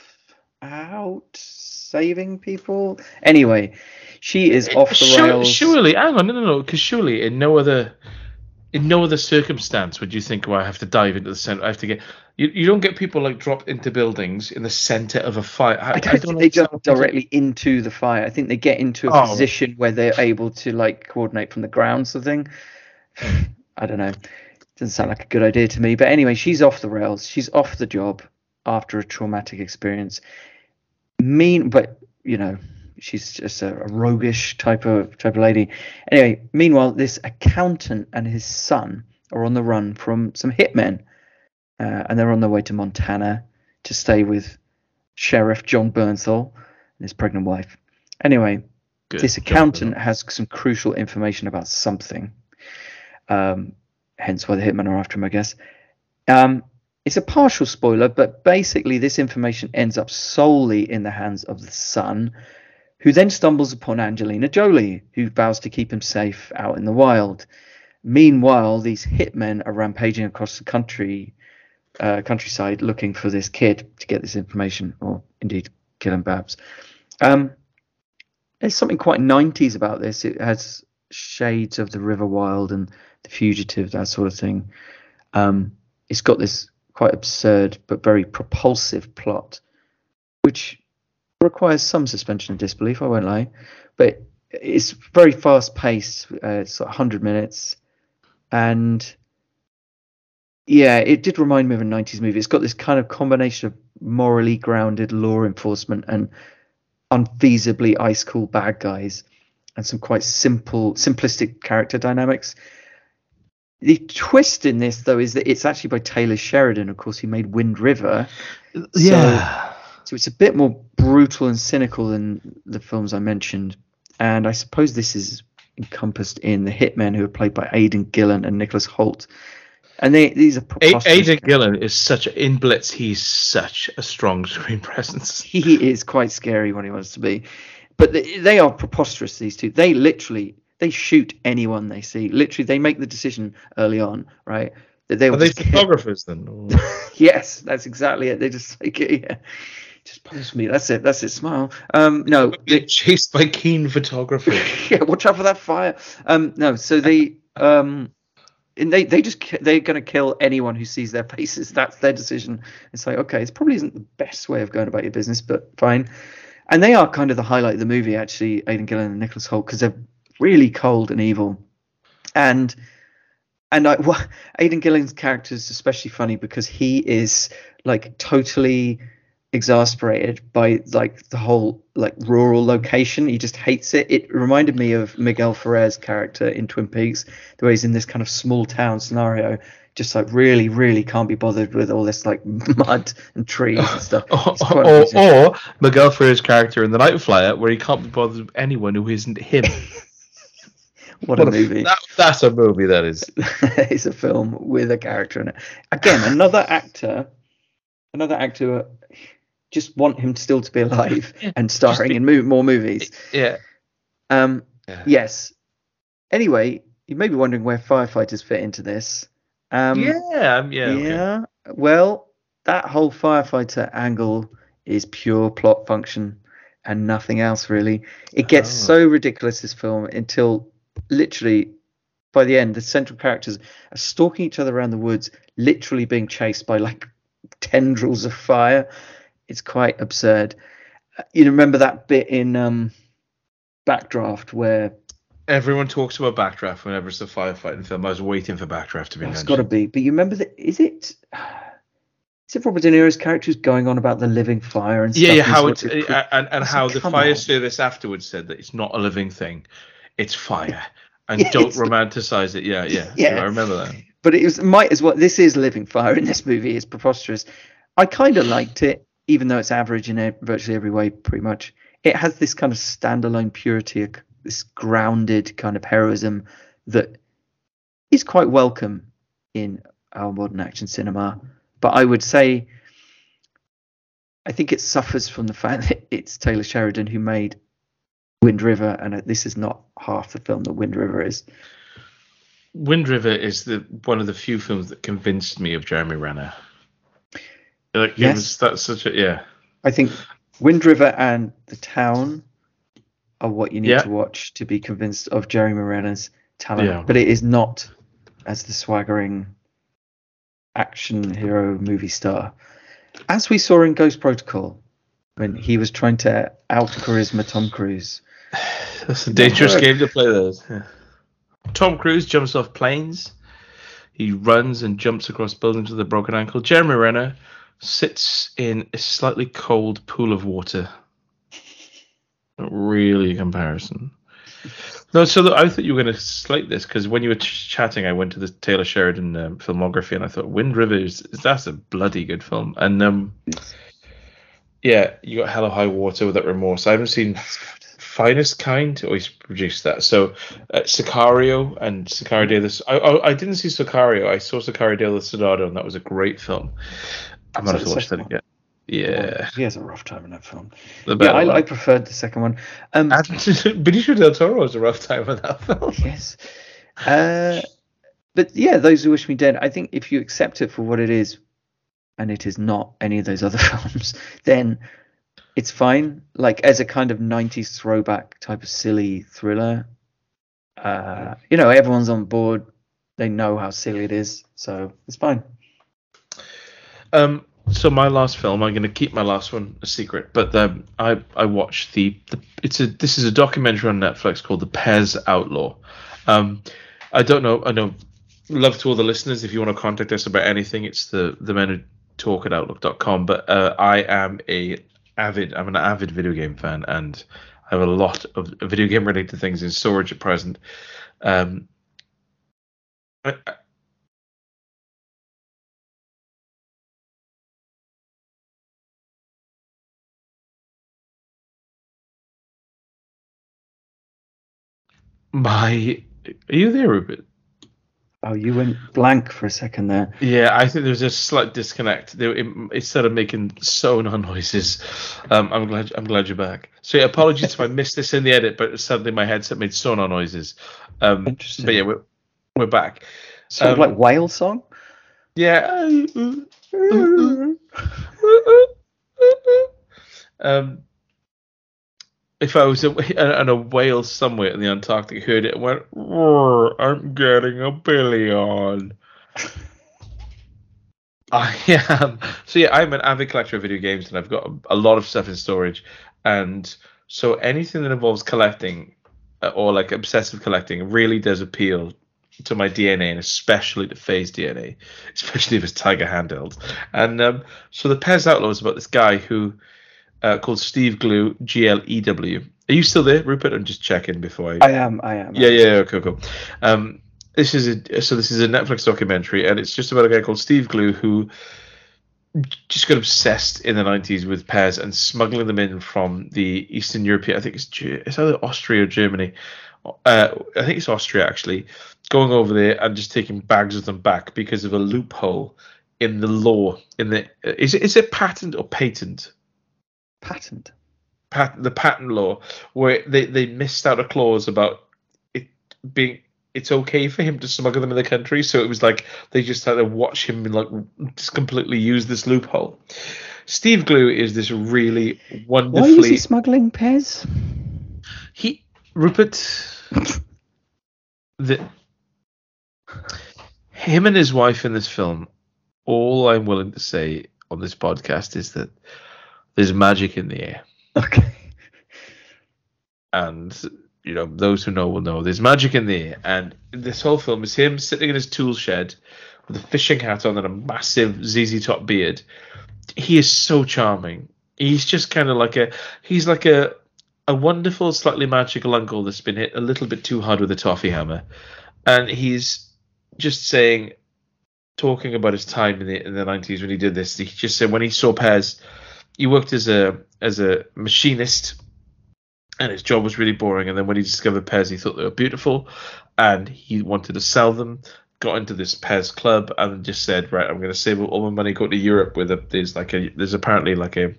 out saving people. Anyway, she is off the Sure- rails. Surely, hang on, no, no, no, because surely in no other, in no other circumstance would you think, well, I have to dive into the center. I have to get. You, you don't get people like dropped into buildings in the center of a fire. I, I don't think they understand jump directly into the fire. I think they get into a Oh. position where they're able to like coordinate from the ground, sort of thing. *sighs* I don't know. Doesn't sound like a good idea to me. But anyway, she's off the rails. She's off the job after a traumatic experience. Mean, but you know, she's just a, a roguish type of type of lady. Anyway, meanwhile, this accountant and his son are on the run from some hitmen, uh, and they're on their way to Montana to stay with Sheriff Jon Bernthal and his pregnant wife. Anyway, Good. this accountant has some crucial information about something. Um, hence why the hitmen are after him, I guess. Um, it's a partial spoiler, but basically, this information ends up solely in the hands of the son, who then stumbles upon Angelina Jolie, who vows to keep him safe out in the wild. Meanwhile, these hitmen are rampaging across the country, uh, countryside, looking for this kid to get this information, or indeed kill him, perhaps. Um, there's something quite 90s about this. It has shades of the River Wild and the Fugitive, that sort of thing. Um, it's got this quite absurd but very propulsive plot, which requires some suspension of disbelief. I won't lie, but it's very fast paced. Uh, it's like 100 minutes, and yeah, it did remind me of a 90s movie. It's got this kind of combination of morally grounded law enforcement and unfeasibly ice cool bad guys and some quite simple simplistic character dynamics the twist in this though is that it's actually by taylor sheridan of course who made wind river yeah. So it's a bit more brutal and cynical than the films i mentioned. And i suppose this is encompassed in the hitmen who are played by aidan gillen and nicholas hoult and they these are A- Aidan Gillen is such a, in Blitz. He's such a strong *laughs* screen presence. he is quite scary when he wants to be. But they, they are preposterous these two. They literally they shoot anyone they see. Literally they make the decision early on right that they Are they kill- photographers then? *laughs* Yes that's exactly it. They just like yeah just pose me. That's it. That's it. Smile. Um no They're chased by keen photographers. *laughs* yeah watch out for that fire. Um no so they um and they they just they're going to kill anyone who sees their faces. That's their decision. It's like okay it probably isn't the best way of going about your business but fine. And they are kind of the highlight of the movie actually aidan gillen and nicholas hoult because they're really cold and evil. And and I, well, *laughs* Aidan Gillen's character is especially funny because he is like totally exasperated by like the whole like rural location. He just hates it. It reminded me of Miguel Ferrer's character in Twin Peaks, the way he's in this kind of small town scenario, just like really, really can't be bothered with all this like *laughs* mud and trees and stuff. *laughs* Or, or, or Miguel Ferrer's character in The Night Flier, where he can't be bothered with anyone who isn't him. *laughs* what, a movie! That, that's a movie, that is. it's a film with a character in it. Again, another actor, another actor. Just want him still to be alive *laughs* and starring be- in mo- more movies. Yeah. Um, Yeah. yes. Anyway, you may be wondering where firefighters fit into this. Um, yeah, um, yeah. okay. Well, that whole firefighter angle is pure plot function and nothing else really. It gets Oh. so ridiculous this film until literally by the end the central characters are stalking each other around the woods, literally being chased by like tendrils of fire. It's quite absurd. Uh, You remember that bit in um, Backdraft where Everyone talks about Backdraft whenever it's a firefighting film. I was waiting for Backdraft to be Oh, it's got to be. But you remember that? Is it? *sighs* Is it Robert De Niro's character who's going on about the living fire and Yeah, stuff? yeah. and How it's it's a uh, and, and how the fire on. service afterwards said that it's not a living thing, it's fire, *laughs* and Yeah, don't romanticize it. Yeah, yeah, Yeah. I remember that. but it was might as well. This is living fire in this movie. It's preposterous. I kind of liked it, even though it's average in virtually every way, pretty much. it has this kind of standalone purity, this grounded kind of heroism that is quite welcome in our modern action cinema. But I would say, I think it suffers from the fact that it's Taylor Sheridan who made Wind River, and uh, this is not half the film that Wind River is. Wind River is the one of the few films that convinced me of Jeremy Renner. Yes. That's such a yeah. I think Wind River and The Town are what you need yeah. to watch to be convinced of Jeremy Renner's talent. Yeah. But it is not as the swaggering action hero movie star. As we saw in Ghost Protocol, when he was trying to out charisma Tom Cruise. *sighs* That's a dangerous game to play, those. Yeah. Tom Cruise jumps off planes. He runs and jumps across buildings with a broken ankle. Jeremy Renner sits in a slightly cold pool of water. Not really a comparison. No, so I thought you were going to slate this because when you were ch- chatting, I went to the Taylor Sheridan um, filmography and I thought Wind Rivers that's a bloody good film. And um, yeah, you got Hell or High Water with that remorse. I haven't seen Finest Kind. Oh, produced that. So uh, Sicario and Sicario the. I, I, didn't see Sicario. I saw Sicario de Soldado, and that was a great film. I'm gonna have to watch that again. Yeah, he has a rough time in that film. Yeah, I, I, preferred the second one. Um, *laughs* Benicio del Toro has a rough time with that film. Yes, uh, but yeah, those who wish me dead. I think if you accept it for what it is, and it is not any of those other *laughs* films, then it's fine. Like as a kind of '90s throwback type of silly thriller. Uh, you know, everyone's on board. They know how silly it is, so it's fine. Um, so my last film, I'm going to keep my last one a secret, but um, I I watched the, the it's a this is a documentary on Netflix called The Pez Outlaw. Um, I don't know. I know. Love to all the listeners. If you want to contact us about anything, it's the the men who talk at outlook.com. But uh, I am a avid. I'm an avid video game fan, and I have a lot of video game related things in storage at present. Um, I, My, are you there, Rupert? Oh, you went blank for a second there. Yeah, I think there was a slight disconnect. It, it started making sonar noises. Um, I'm glad I'm glad you're back. So yeah, apologies if I missed this in the edit, but suddenly my headset made sonar noises. Um, Interesting. But yeah, we're we're back. Sort um, of like whale song. Yeah. *laughs* um, if I was in a whale somewhere in the Antarctic, heard it, and went, "I'm getting a billion." *laughs* I am. So yeah, I'm an avid collector of video games, and I've got a, lot of stuff in storage. And so anything that involves collecting uh, or like obsessive collecting really does appeal to my DNA, and especially to Faye's DNA, *laughs* especially if it's Tiger handheld. And um, so the Pez Outlaw is about this guy who uh, called Steve Glew G L E W. Are you still there, Rupert? I'm just checking before I. I am. I am. Yeah, yeah, okay, cool. Um, this is a so this is a Netflix documentary, and it's just about a guy called Steve Glew who just got obsessed in the 90s with Pez and smuggling them in from the Eastern European. I think it's it's either Austria or Germany. Uh, I think it's Austria actually. Going over there and just taking bags of them back because of a loophole in the law. In the is it is it patent or patent? Patent. Pat, the patent law, where they, they missed out a clause about it being it's okay for him to smuggle them in the country. So it was like they just had to watch him like just completely use this loophole. Steve Glew is this really wonderfully. Why is he smuggling Pez? He Rupert. the him and his wife in this film. All I'm willing to say on this podcast is that there's magic in the air. Okay. And you know, those who know will know there's magic in the air. And this whole film is him sitting in his tool shed with a fishing hat on and a massive ZZ top beard. He is so charming. He's just kind of like a he's like a a wonderful, slightly magical uncle that's been hit a little bit too hard with a toffee hammer, and he's just saying, talking about his time in the in the nineties when he did this. He just said when he saw Pez he worked as a as a machinist and his job was really boring. And then when he discovered Pez, he thought they were beautiful, and he wanted to sell them. Got into this Pez club and just said, right, I'm going to save all my money, go to Europe. With a there's like a there's apparently like a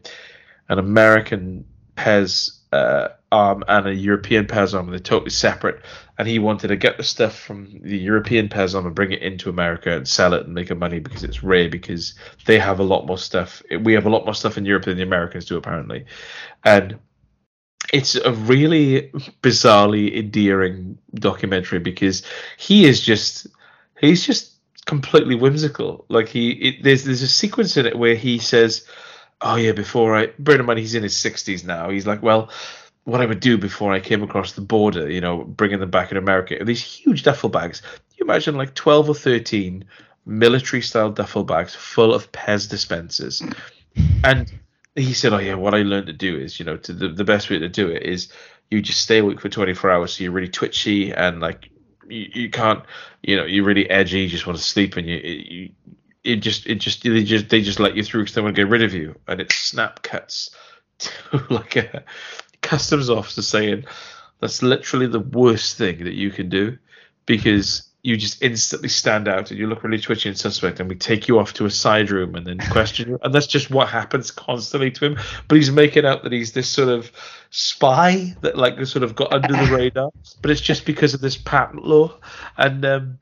an American Pez uh, arm and a European and they're totally separate. And he wanted to get the stuff from the European Pez arm and bring it into America and sell it and make a money because it's rare because they have a lot more stuff. We have a lot more stuff in Europe than the Americans do apparently, and it's a really bizarrely endearing documentary because he is just he's just completely whimsical. Like he it, there's there's a sequence in it where he says, "Oh yeah, before I bear in mind he's in his 60s now. He's like, well." What I would do before I came across the border, you know, bringing them back in America, these huge duffel bags. You imagine like 12 or 13 military style duffel bags full of Pez dispensers. And he said, "Oh yeah, what I learned to do is, you know, to the, the best way to do it is you just stay awake for 24 hours, so you're really twitchy and like you, you can't, you know, you're really edgy, you just want to sleep, and you, you it just it just they just they just let you through because they want to get rid of you, and it snap cuts *laughs* to like a *laughs* customs officer saying that's literally the worst thing that you can do because you just instantly stand out and you look really twitchy and suspect, and we take you off to a side room and then question you. And that's just what happens constantly to him. But he's making out that he's this sort of spy that like sort of got under the *laughs* radar. But it's just because of this patent law. And um,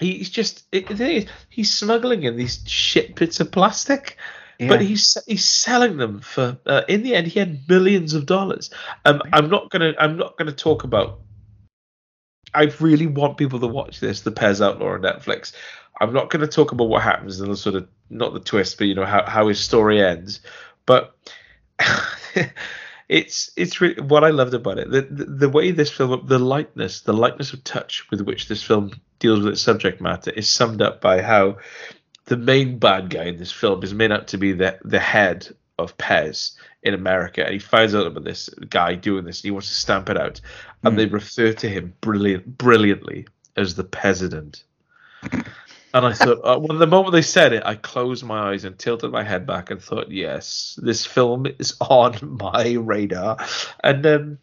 he's just it, he's smuggling in these shit bits of plastic. Yeah. But he's he's selling them for. Uh, in the end, he had millions of dollars. Um, I'm not gonna I'm not gonna talk about I really want people to watch this, The Pez Outlaw on Netflix. I'm not going to talk about what happens and the sort of not the twist, but you know how how his story ends. But *laughs* it's it's really, what I loved about it. The, the, the way this film, the lightness, the lightness of touch with which this film deals with its subject matter is summed up by how the main bad guy in this film is made out to be the the head of Pez in America, and he finds out about this guy doing this. And he wants to stamp it out, and mm. they refer to him brilliant, brilliantly as the President. And I thought, uh, well, the moment they said it, I closed my eyes and tilted my head back and thought, yes, this film is *laughs* on my radar. And um,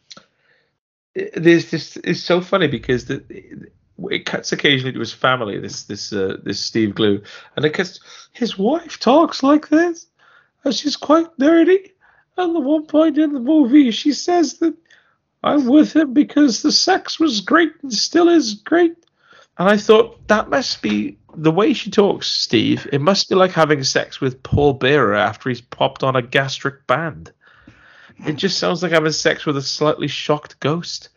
there's this, it's so funny because the, it cuts occasionally to his family, this this uh, this Steve Glew, and it cuts. His wife talks like this, and she's quite nerdy. And the one point in the movie, she says that I'm with him because the sex was great and still is great. And I thought that must be the way she talks, Steve. It must be like having sex with Paul Bearer after he's popped on a gastric band. It just sounds like having sex with a slightly shocked ghost.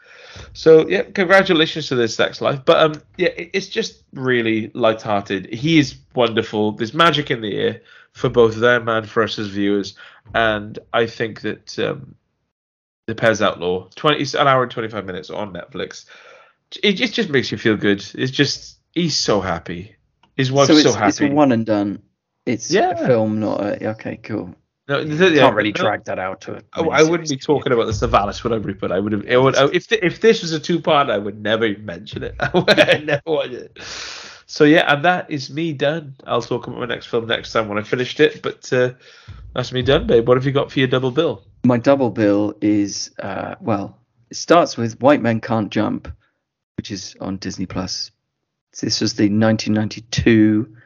So yeah, congratulations to this sex life. But um, yeah, it's just really light-hearted. He is wonderful. There's magic in the air for both them and for us as viewers. And I think that um, the Pez Outlaw, twenty an hour and twenty five minutes on Netflix, it, it just makes you feel good. It's just he's so happy. His wife's so, it's, so happy. It's one and done. It's yeah. a film, not a okay, cool. No, yeah, can't really no, drag that out to it. I, I wouldn't be talking about the Savalas, would I, Rupert? I would have. It would, if the, if this was a two part, I would never mention it. *laughs* I would *laughs* never watch it. So yeah, and that is me done. I'll talk about my next film next time when I finished it. But uh, that's me done, babe. What have you got for your double bill? My double bill is uh, well, it starts with White Men Can't Jump, which is on Disney Plus. This was the 1992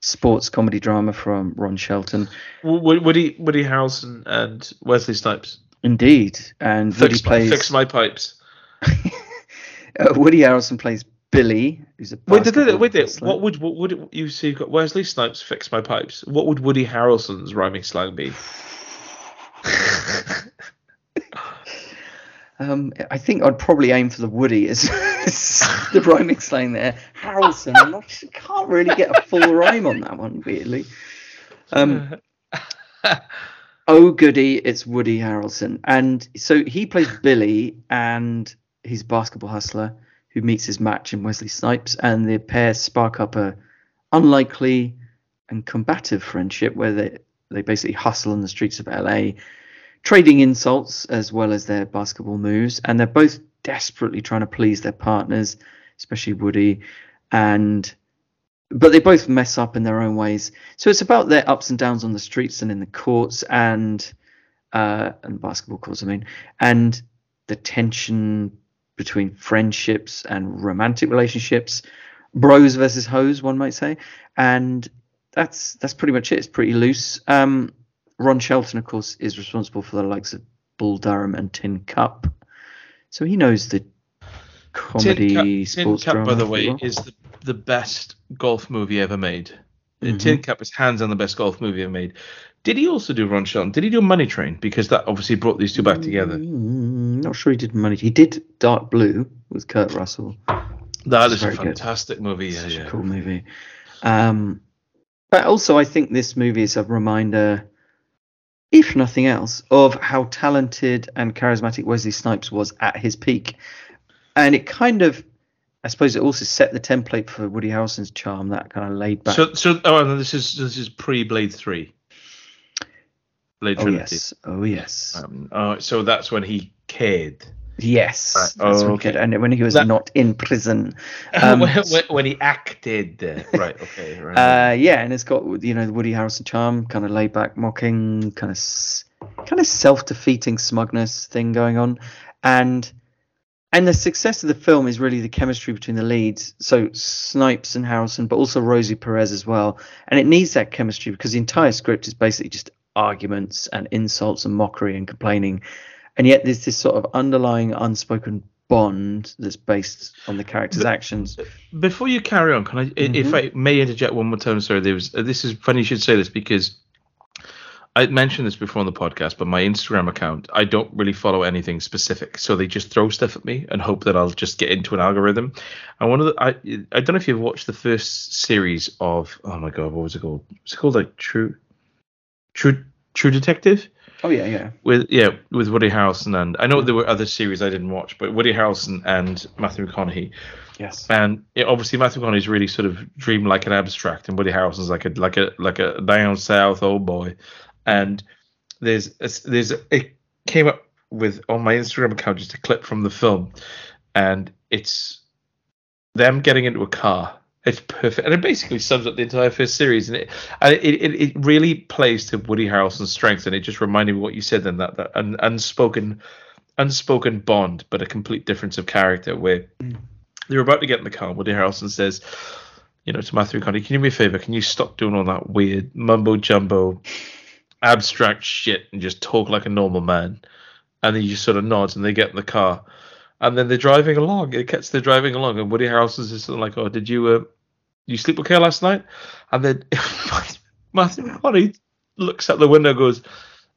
sports comedy drama from Ron Shelton. Woody Woody Harrelson and Wesley Snipes. Indeed, and fix Woody plays fix my pipes. *laughs* uh, Woody Harrelson plays Billy, who's a wait, did, did, wait, did, what would what would you see? You've got Wesley Snipes fix my pipes. What would Woody Harrelson's rhyming slang be? *sighs* *laughs* um, I think I'd probably aim for the Woody as, *laughs* the rhyming slang there. Harrelson, I'm can't really get a full rhyme on that one, weirdly. Um, *laughs* oh goody, it's Woody Harrelson, and so he plays Billy, and he's a basketball hustler who meets his match in Wesley Snipes, and the pair spark up a unlikely and combative friendship where they they basically hustle in the streets of LA, trading insults as well as their basketball moves, and they're both desperately trying to please their partners, especially Woody, and but they both mess up in their own ways. So it's about their ups and downs on the streets and in the courts and uh, and basketball courts, I mean, and the tension between friendships and romantic relationships, bros versus hoes, one might say, and that's that's pretty much it. It's pretty loose. Um, Ron Shelton, of course, is responsible for the likes of Bull Durham and Tin Cup, so he knows the comedy Tin Cup, sports Tin Cup by the way, well. is the, the best golf movie ever made. Mhm. Tin Cup is hands on the best golf movie ever made. Did he also do Ron Shelton? Did he do Money Train? Because that obviously brought these two back together. Mm, not sure he did money. Train. He did Dark Blue with Kurt Russell. That is a very good. fantastic movie. Yeah, Such yeah. a cool movie. Um, but also, I think this movie is a reminder, if nothing else, of how talented and charismatic Wesley Snipes was at his peak. And it kind of, I suppose, it also set the template for Woody Harrelson's charm, that kind of laid back. So, so oh, and this is this is pre Blade Three. Blade oh Trinity. yes, oh yes, Um, oh, so that's when he cared. Yes. Right. That's Oh, okay. And when he was That- not in prison. *laughs* Um, when, when, when he acted. Right. *laughs* Okay. Right. Uh, yeah, and it's got you know the Woody Harrelson charm, kind of laid back, mocking, kind of kind of self defeating smugness thing going on, and and the success of the film is really the chemistry between the leads. So Snipes and Harrelson, but also Rosie Perez as well, and it needs that chemistry because the entire script is basically just arguments and insults and mockery and complaining, and yet there's this sort of underlying unspoken bond that's based on the characters' The- actions. Before you carry on, can I, i if. I may interject one more time? Sorry, there was. uh, This is funny. You should say this because I mentioned this before on the podcast, but my Instagram account, I don't really follow anything specific, so they just throw stuff at me and hope that I'll just get into an algorithm. And one of the, I, I don't know if you've watched the first series of, oh my god, what was it called? It's called like True, True, True Detective Oh yeah, yeah. with yeah with Woody Harrelson and I know there were other series I didn't watch, but Woody Harrelson and Matthew McConaughey. Yes. And yeah, obviously Matthew McConaughey is really sort of dream like an abstract, and Woody Harrelson's like a like a like a down south old boy. And there's a, there's a, it came up with on my Instagram account just a clip from the film, and it's them getting into a car. It's perfect, and it basically sums up the entire first series, and it and it, it, it really plays to Woody Harrelson's strengths, and it just reminded me what you said then that that un, unspoken unspoken bond, but a complete difference of character where they're about to get in the car. Woody Harrelson says, you know, to Matthew McConaughey, can you do me a favor? Can you stop doing all that weird mumbo jumbo, abstract shit and just talk like a normal man? And then he just sort of nods and they get in the car. And then they're driving along. It gets they're driving along, and Woody Harrelson sort of like, "Oh, did you uh, you sleep okay last night?" And then *laughs* Matthew McConaughey looks out the window, and goes,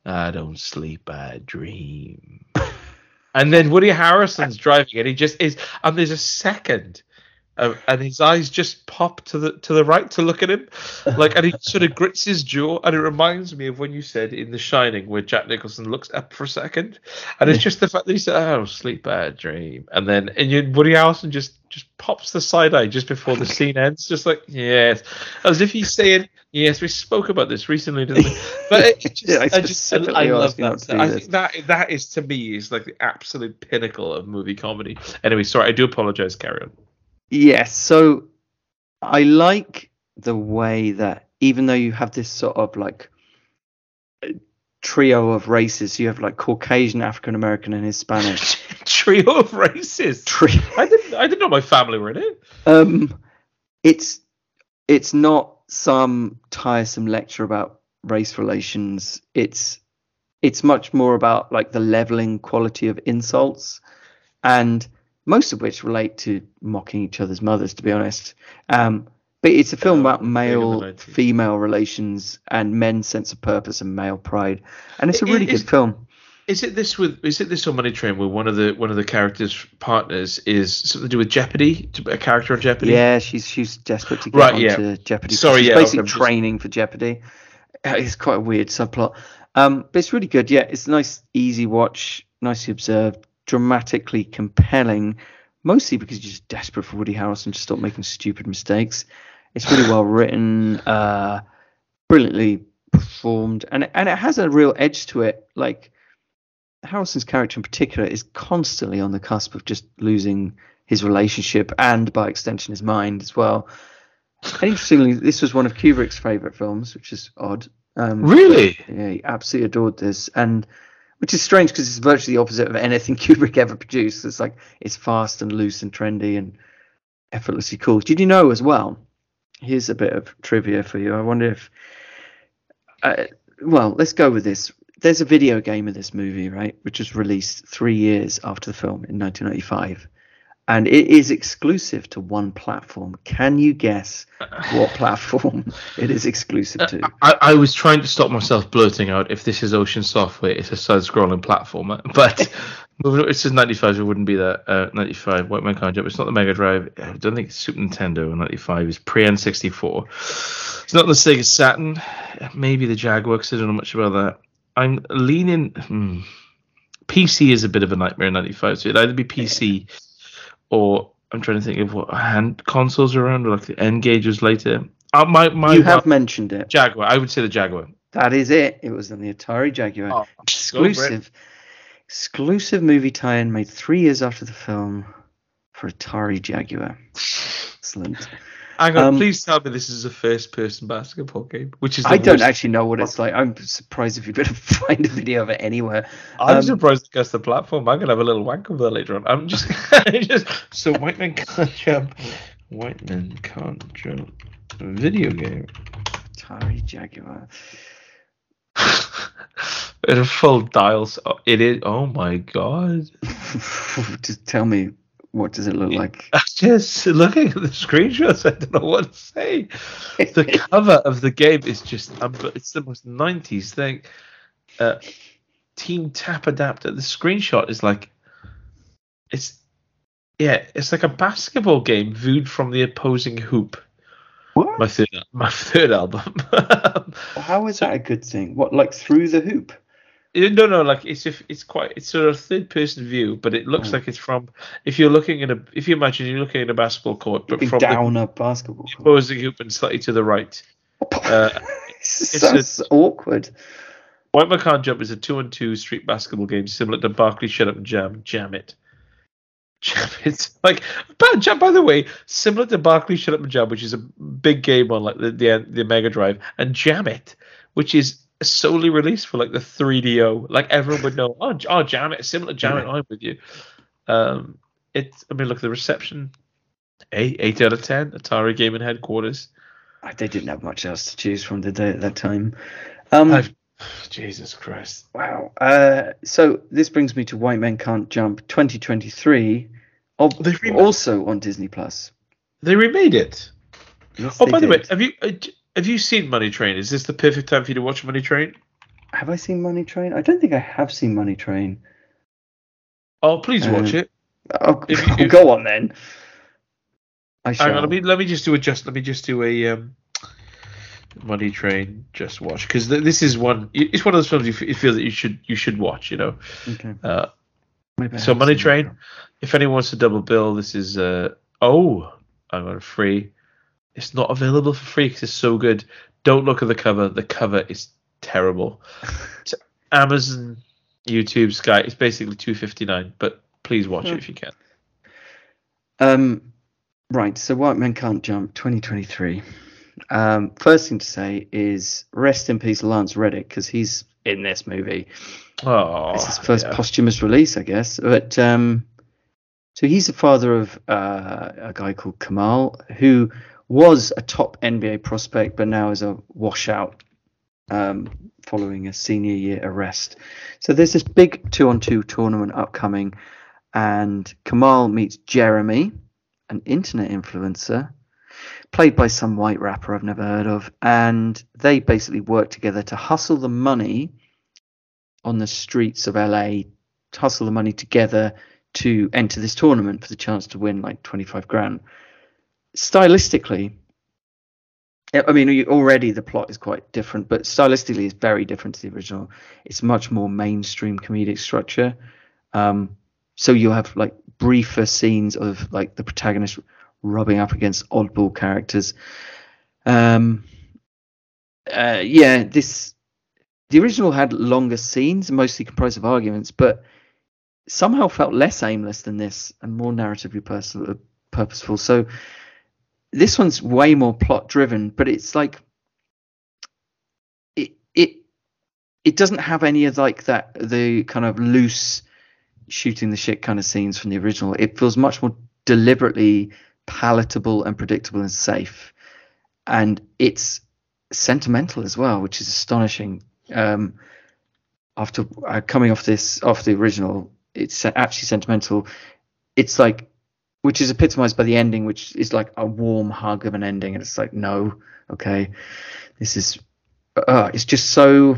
"I don't sleep, I dream." *laughs* And then Woody Harrison's driving, and he just is, and there's a second, Uh, and his eyes just pop to the to the right to look at him, like, and he *laughs* sort of grits his jaw, and it reminds me of when you said in The Shining, where Jack Nicholson looks up for a second, and it's just the fact that he said, "Oh, sleep, bad dream," and then and you, Woody Harrelson just just pops the side eye just before the scene ends, just like yes, as if he's saying. Yes, we spoke about this recently, didn't we? *laughs* But it just, Yeah, I I just, I, love asked you not to that. I think that that is to me is like the absolute pinnacle of movie comedy. Anyway, sorry, I do apologize. Carry on. Yes. So I like the way that even though you have this sort of like trio of races, you have like Caucasian, African American, and Hispanic. *laughs* Trio of races. Trio. I didn't. I didn't know my family were in it. Um, it's it's not some tiresome lecture about race relations. It's it's much more about like the leveling quality of insults, and most of which relate to mocking each other's mothers. To be honest, um, but it's a film Oh, about big in the male 90s. female relations and men's sense of purpose and male pride, and it's a really good film. Is it this with? Is it this on Money Train where one of the one of the characters' partners is something to do with Jeopardy? A character on Jeopardy? Yeah, she's she's desperate to get Right, yeah. onto Jeopardy. Sorry, she's yeah, basically just- training for Jeopardy. Uh, It's quite a weird subplot, um, but it's really good. Yeah, it's a nice, easy watch, nicely observed, dramatically compelling. Mostly because you're just desperate for Woody Harrelson to stop making stupid mistakes. It's really well *sighs* written, uh, brilliantly performed, and and it has a real edge to it. Like Harrison's character in particular is constantly on the cusp of just losing his relationship and by extension his mind as well. And interestingly, this was one of Kubrick's favorite films, which is odd. Um, Really? Yeah, he absolutely adored this. And which is strange because it's virtually the opposite of anything *laughs* Kubrick ever produced. It's like it's fast and loose and trendy and effortlessly cool. Did you know as well? Here's a bit of trivia for you. I wonder if, uh, well, let's go with this. There's a video game of this movie, right, which was released three years after the film in 1995 and it is exclusive to one platform. Can you guess what *laughs* platform it is exclusive to? I, I, was trying to stop myself blurting out if this is Ocean Software, it's a side-scrolling platformer. *laughs* but *laughs* it says 95, it wouldn't be that. Uh, 95, White Man Can't Jump. It's not the Mega Drive. I don't think it's Super Nintendo. 95 is pre N64. It's not the Sega Saturn. Maybe the Jaguar, because I don't know much about that. I'm leaning. Hmm, PC is a bit of a nightmare in 95, so it'd either be PC or I'm trying to think of what hand consoles are around, or like the N-Gage was later. Uh, my, my you have mentioned it. Jaguar. I would say the Jaguar. That is it. It was on the Atari Jaguar. Oh, exclusive, exclusive movie tie-in made three years after the film for Atari Jaguar. Excellent. Hang on, um, please tell me this is a first-person basketball game, which is. I don't actually know what it's like. I'm surprised if you'd be able to *laughs* find a video of it anywhere. I'm um, surprised it gets the platform. I'm gonna have a little wank over there later on. I'm just, *laughs* just so white men can't jump. White men can't jump. Video game. Atari Jaguar. *laughs* it a full dials. It is. Oh my god! just tell me what does it look like? *laughs* Just looking at the screenshots, I don't know what to say. The cover of the game is just it's the most '90s thing. Uh, Team Tap Adapter. The screenshot is like it's yeah, it's like a basketball game viewed from the opposing hoop. What? My third, my third album. *laughs* How is that a good thing? What, like through the hoop? No, no, like it's if it's quite it's sort of third person view, but it looks mm. like it's from if you're looking at a if you imagine you're looking at a basketball court, but from down the, a basketball court, opposing hoop and slightly to the right. Uh, *laughs* it's a, awkward. White Man Can't Jump is a two on two street basketball game similar to Barkley Shut Up and Jam. Jam it. *laughs* Jam it. Like, by, by the way, similar to Barkley Shut Up and Jam, which is a big game on like the, the, the Mega Drive, and Jam It, which is solely released for like the 3DO. Like everyone would know, *laughs* oh, oh Jam It, similar Jam It, I'm with you. Um, it. I mean, look, at the reception, eight, eight out of ten. Atari Gaming Headquarters. They didn't have much else to choose from, did they, at that time? Um, I've, *sighs* Jesus Christ! Wow. Uh, so this brings me to White Men Can't Jump 2023, also on Disney Plus. They remade it. Yes, oh, by did. the way, have you? Uh, have you seen Money Train? Is this the perfect time for you to watch Money Train? Have I seen Money Train? I don't think I have seen Money Train. Oh, please watch uh, it. Oh, if, if, *laughs* go on then. I shall. Hang on, let me let me just do a just let me just do a um, Money Train just watch because th- this is one. It's one of those films you, f- you, feel that you should you should watch. You know. Okay. Uh, so Money Train. If anyone wants to double bill, this is uh oh I'm on free. It's not available for free because it's so good. Don't look at the cover. The cover is terrible. *laughs* Amazon, YouTube, Sky. It's basically two fifty nine. But please watch yeah. it if you can. Um, right. So White Men Can't Jump, twenty twenty three. Um, first thing to say is rest in peace, Lance Reddick, because he's in this movie. Oh, it's his first yeah. posthumous release, I guess. But um, so he's the father of uh, a guy called Kamal, who was a top NBA prospect, but now is a washout um, following a senior year arrest. So there's this big two on two tournament upcoming, and Kamal meets Jeremy, an internet influencer, played by some white rapper I've never heard of, and they basically work together to hustle the money on the streets of LA, hustle the money together to enter this tournament for the chance to win like 25 grand stylistically, I mean, already the plot is quite different, but stylistically, it's very different to the original. It's much more mainstream comedic structure. Um, so you'll have like briefer scenes of like the protagonist rubbing up against oddball characters. Um, uh, yeah, this the original had longer scenes, mostly comprised of arguments, but somehow felt less aimless than this and more narratively purposeful. So this one's way more plot driven, but it's like it it it doesn't have any of like that the kind of loose shooting the shit kind of scenes from the original. It feels much more deliberately palatable and predictable and safe, and it's sentimental as well, which is astonishing. Um, after uh, coming off this off the original, it's actually sentimental. It's like, which is epitomized by the ending, which is like a warm hug of an ending, and it's like, no, okay, this is, uh, it's just so,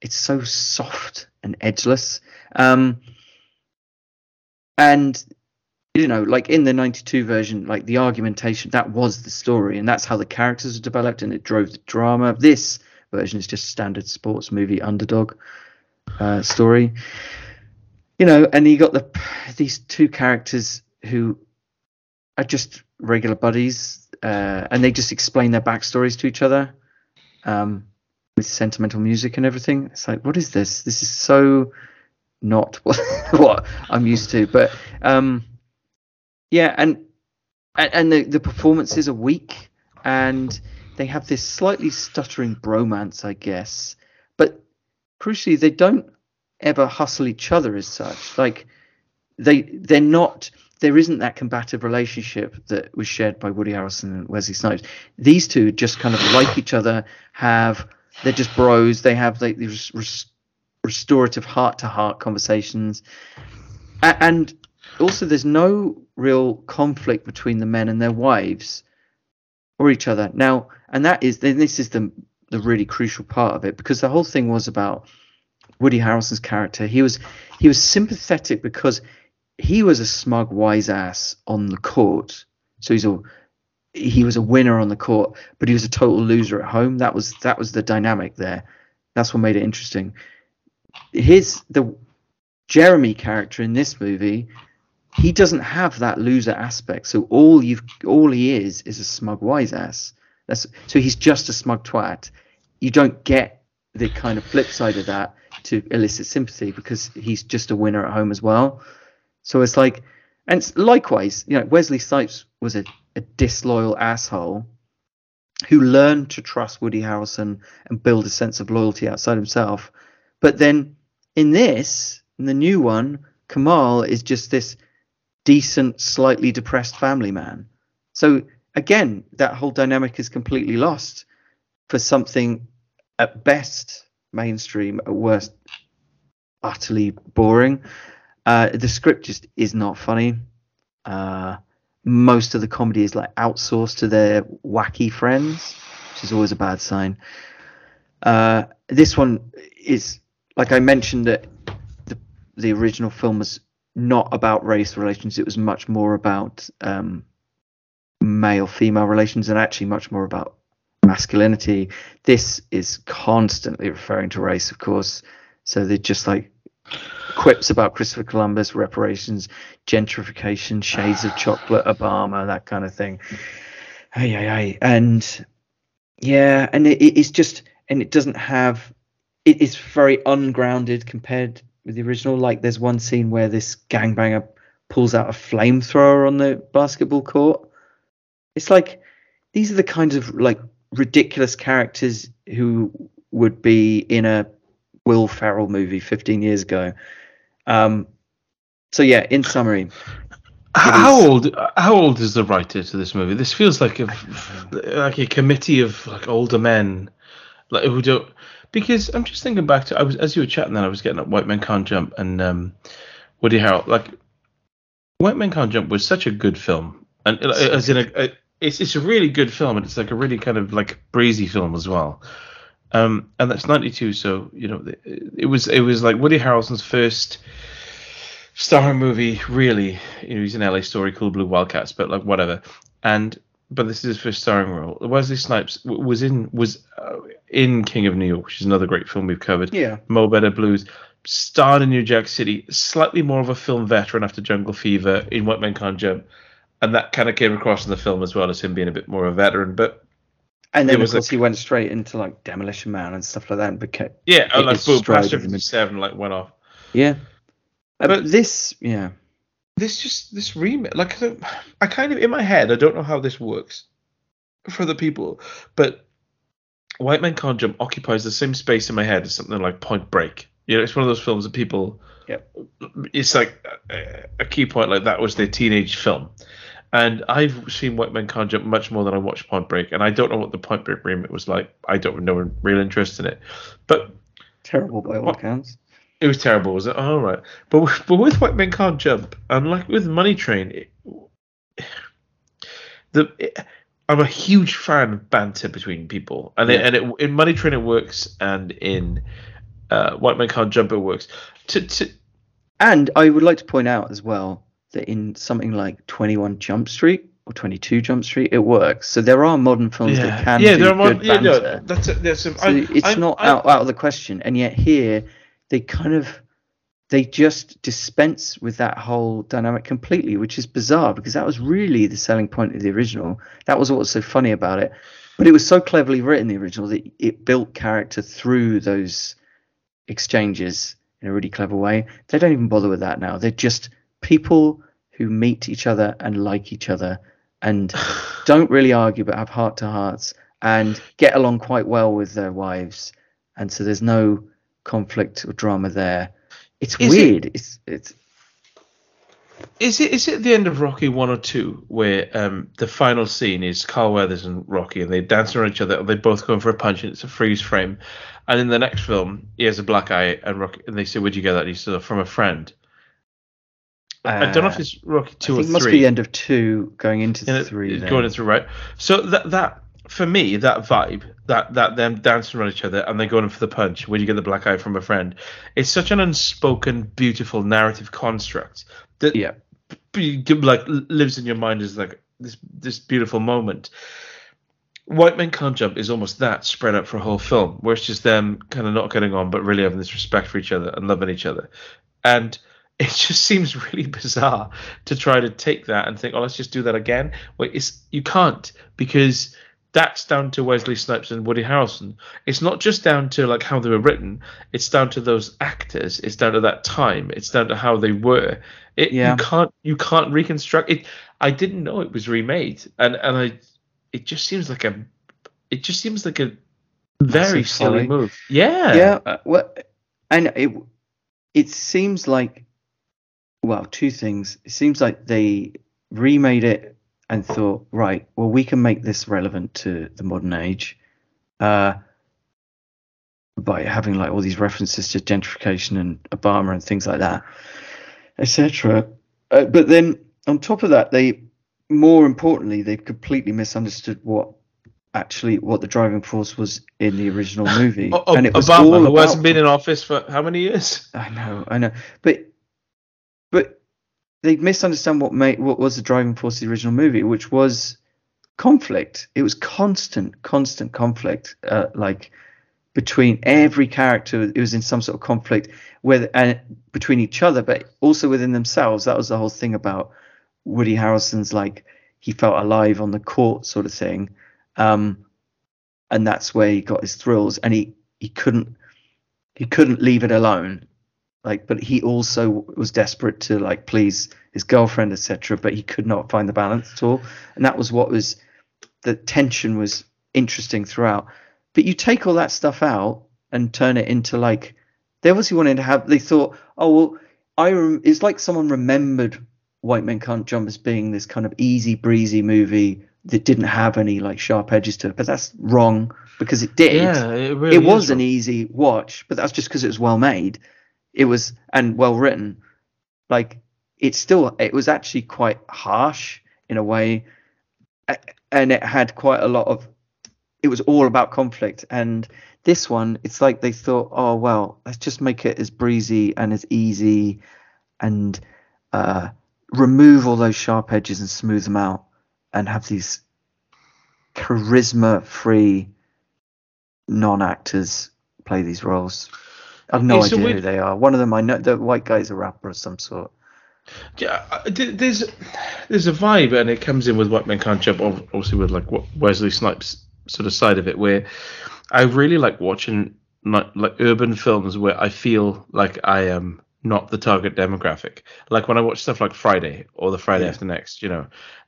it's so soft and edgeless. Um, and you know, like in the 92 version, like the argumentation, that was the story, and that's how the characters were developed, and it drove the drama. This version is just standard sports movie underdog uh, story. You know, and you got the these two characters who are just regular buddies, uh, and they just explain their backstories to each other um, with sentimental music and everything. It's like, what is this? This is so not *laughs* what, what I'm used to. But um, yeah, and and the the performances are weak, and they have this slightly stuttering bromance, I guess. But crucially, they don't ever hustle each other as such. Like they they're not there isn't that combative relationship that was shared by Woody Harrelson and Wesley Snipes. These two just kind of like each other, have they're just bros. They have like these res- restorative heart to heart conversations, and also there's no real conflict between the men and their wives or each other. Now, and that is this is the the really crucial part of it because the whole thing was about Woody Harrelson's character. He was he was sympathetic because he was a smug wise ass on the court. So he's a he was a winner on the court, but he was a total loser at home. That was that was the dynamic there. That's what made it interesting. His the Jeremy character in this movie, he doesn't have that loser aspect. So all you've all he is is a smug wise ass. That's so he's just a smug twat. You don't get the kind of flip side of that to elicit sympathy because he's just a winner at home as well. So it's like, and likewise, you know, Wesley Snipes was a, a disloyal asshole who learned to trust Woody Harrelson and build a sense of loyalty outside himself. But then in this, in the new one, Kamal is just this decent, slightly depressed family man. So again, that whole dynamic is completely lost for something at best mainstream, at worst utterly boring. Uh, the script just is not funny. Uh, most of the comedy is like outsourced to their wacky friends, which is always a bad sign. Uh, this one is like I mentioned that the the original film was not about race relations. It was much more about um, male female relations, and actually much more about masculinity. This is constantly referring to race, of course. So they're just like quips about Christopher Columbus, reparations, gentrification, shades of chocolate, Obama, that kind of thing. Hey. And yeah, and it, it's just, and it doesn't have, it is very ungrounded compared with the original. Like there's one scene where this gangbanger pulls out a flamethrower on the basketball court. It's like, these are the kinds of like ridiculous characters who would be in a Will Ferrell movie 15 years ago. Um, so yeah, in summary, how is, old how old is the writer to this movie? This feels like a like a committee of like older men, like who don't. Because I'm just thinking back to I was as you were chatting, then I was getting up White Men Can't Jump and um, Woody Harrell. Like White Men Can't Jump was such a good film, and as in a, a it's it's a really good film, and it's like a really kind of like breezy film as well. Um, and that's 92, so you know it was it was like Woody Harrelson's first starring movie, really. You know, he's in LA Story, Cool Blue Wildcats, but like whatever. And but this is his first starring role. Wesley Snipes was in was uh, in King of New York, which is another great film we've covered. Yeah. Mo Better Blues. Starred in New Jack City, slightly more of a film veteran after Jungle Fever in White Men Can't Jump, and that kind of came across in the film as well as him being a bit more of a veteran. But and then of course he went straight into like Demolition Man and stuff like that and became yeah, oh, like boom, Fifty Seven like went off. Yeah, uh, but this yeah, this just this remake like I kind of in my head I don't know how this works for the people, but White Men Can't Jump occupies the same space in my head as something like Point Break. You know, it's one of those films that people. Yep. It's like a, a key point. Like that was their teenage film, and I've seen White Men Can't Jump much more than I watched Point Break, and I don't know what the Point Break remake was like. I don't have no real interest in it, but terrible by all accounts. It was terrible, was it? Oh, right. but but with White Men Can't Jump, and like with Money Train, it, the it, I'm a huge fan of banter between people, and yeah. it, and it, in Money Train it works, and in uh, White Men Can't Jump it works. To, to, and I would like to point out as well that in something like 21 Jump Street or 22 Jump Street, it works. So there are modern films yeah. that can yeah, do there are good yeah. No, that's a, that's a, so it's I, not I, out, out of the question, and yet here they kind of they just dispense with that whole dynamic completely, which is bizarre because that was really the selling point of the original. That was what was so funny about it. But it was so cleverly written, the original, that it built character through those exchanges in a really clever way. They don't even bother with that now. They're just people who meet each other and like each other and *laughs* don't really argue but have heart to hearts and get along quite well with their wives. And so there's no conflict or drama there. It's is weird. It, it's it's. Is it is it the end of Rocky one or two where um, the final scene is Carl Weathers and Rocky and they dance around each other they both going for a punch and it's a freeze frame, and in the next film he has a black eye and Rocky and they say where'd you get that and he said from a friend. Uh, I don't know if it's Rocky two I think or it must three. be end of two going into it- three. Going into right. So that that for me that vibe that that them dancing around each other and then going for the punch where you get the black eye from a friend. It's such an unspoken, beautiful narrative construct that Yeah. like lives in your mind as like this this beautiful moment. White Men Can't Jump is almost that spread out for a whole film, where it's just them kind of not getting on, but really having this respect for each other and loving each other. And it just seems really bizarre to try to take that and think, oh, let's just do that again. Wait, it's you can't because that's down to Wesley Snipes and Woody Harrelson. It's not just down to like how they were written. It's down to those actors. It's down to that time. It's down to how they were. It, Yeah. You can't you can't reconstruct it. I didn't know it was remade, and and I it just seems like a it just seems like a very silly move. Yeah. yeah uh, well and it it seems like well two things. It seems like they remade it and thought right well we can make this relevant to the modern age uh by having like all these references to gentrification and obama and things like that etc uh, but then on top of that they more importantly they've completely misunderstood what actually what the driving force was in the original *laughs* movie. O- O- and it was Obama, all who hasn't been in office for how many years? I know, I know, but but they misunderstand what made what was the driving force of the original movie, which was conflict. It was constant, constant conflict, uh, like between every character. It was in some sort of conflict with and between each other, but also within themselves. That was the whole thing about Woody Harrelson's like he felt alive on the court sort of thing, um, and that's where he got his thrills, and he he couldn't he couldn't leave it alone like but he also was desperate to like please his girlfriend etc but he could not find the balance at all. And that was what was the tension was interesting throughout. But you take all that stuff out and turn it into like they obviously wanted to have they thought oh well i rem- it's like someone remembered white men can't jump as being this kind of easy breezy movie that didn't have any like sharp edges to it but that's wrong because it did. Yeah, it really it was an easy watch, but that's just because it was well made. It was and well written. Like it's still, it was actually quite harsh in a way, and it had quite a lot of. It was all about conflict, and this one, it's like they thought, oh well, let's just make it as breezy and as easy, and uh, remove all those sharp edges and smooth them out, and have these charisma-free non-actors play these roles. I've no so idea who they are. One of them, I know, the white guy's a rapper of some sort. Yeah, there's there's a vibe, and it comes in with White Men Can't Jump, obviously with like Wesley Snipes sort of side of it, where I really like watching like, like urban films where I feel like I am not the target demographic. Like when I watch stuff like Friday or the Friday Yeah. After Next, you know,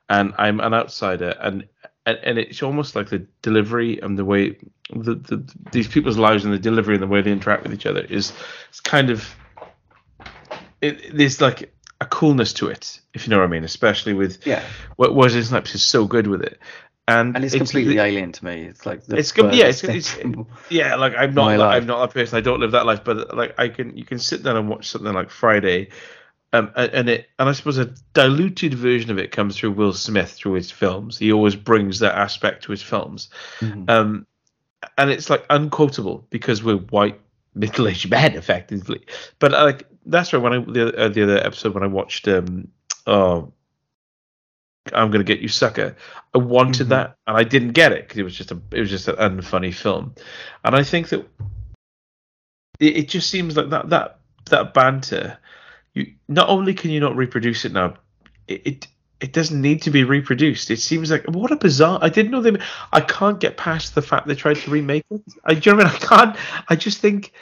and I'm an outsider, and and, and it's almost like the delivery and the way the, the these people's lives and the delivery and the way they interact with each other is it's kind of it, there's like a coolness to it, if you know what I mean, especially with yeah. What Wesley Snipes is so good with it, and, and it's, it's completely alien to me. It's like it's yeah, it's, it's yeah. Like I'm not like, I'm not a person. I don't live that life, but like I can you can sit down and watch something like Friday, um, and it and I suppose a diluted version of it comes through Will Smith through his films. He always brings that aspect to his films, mm-hmm. um, and it's like unquotable because we're white middle-aged *laughs* men effectively. But like that's right. When I the, uh, the other episode when I watched um oh I'm gonna get you sucker. I wanted mm-hmm. that and I didn't get it because it was just a it was just an unfunny film, and I think that it, it just seems like that that that banter. You not only can you not reproduce it now, it, it it doesn't need to be reproduced. It seems like what a bizarre. I didn't know they. I can't get past the fact they tried to remake it. I, do you know what I mean? I can't. I just think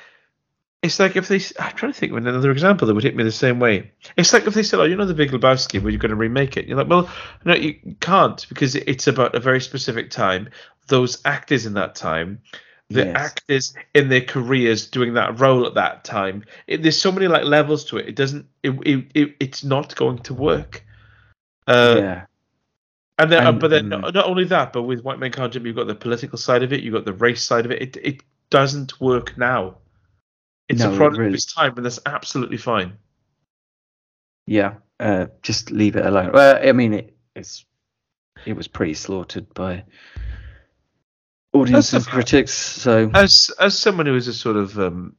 it's like if they. I'm trying to think of another example that would hit me the same way. It's like if they said, "Oh, you know the Big Lebowski, where you're going to remake it." You're like, "Well, no, you can't because it's about a very specific time. Those actors in that time." The yes. actors in their careers doing that role at that time. It, there's so many like levels to it. It doesn't. It, it, it it's not going to work. Uh, yeah. And then, uh, and, but then, not, not, only that, but with White Men Can't Jump, you've got the political side of it, you've got the race side of it. It it doesn't work now. It's no, a product really... of its time, and that's absolutely fine. Yeah, uh, just leave it alone. Well, I mean, it, it's it was pretty slaughtered by audience and *laughs* critics. So, as as someone who is a sort of um,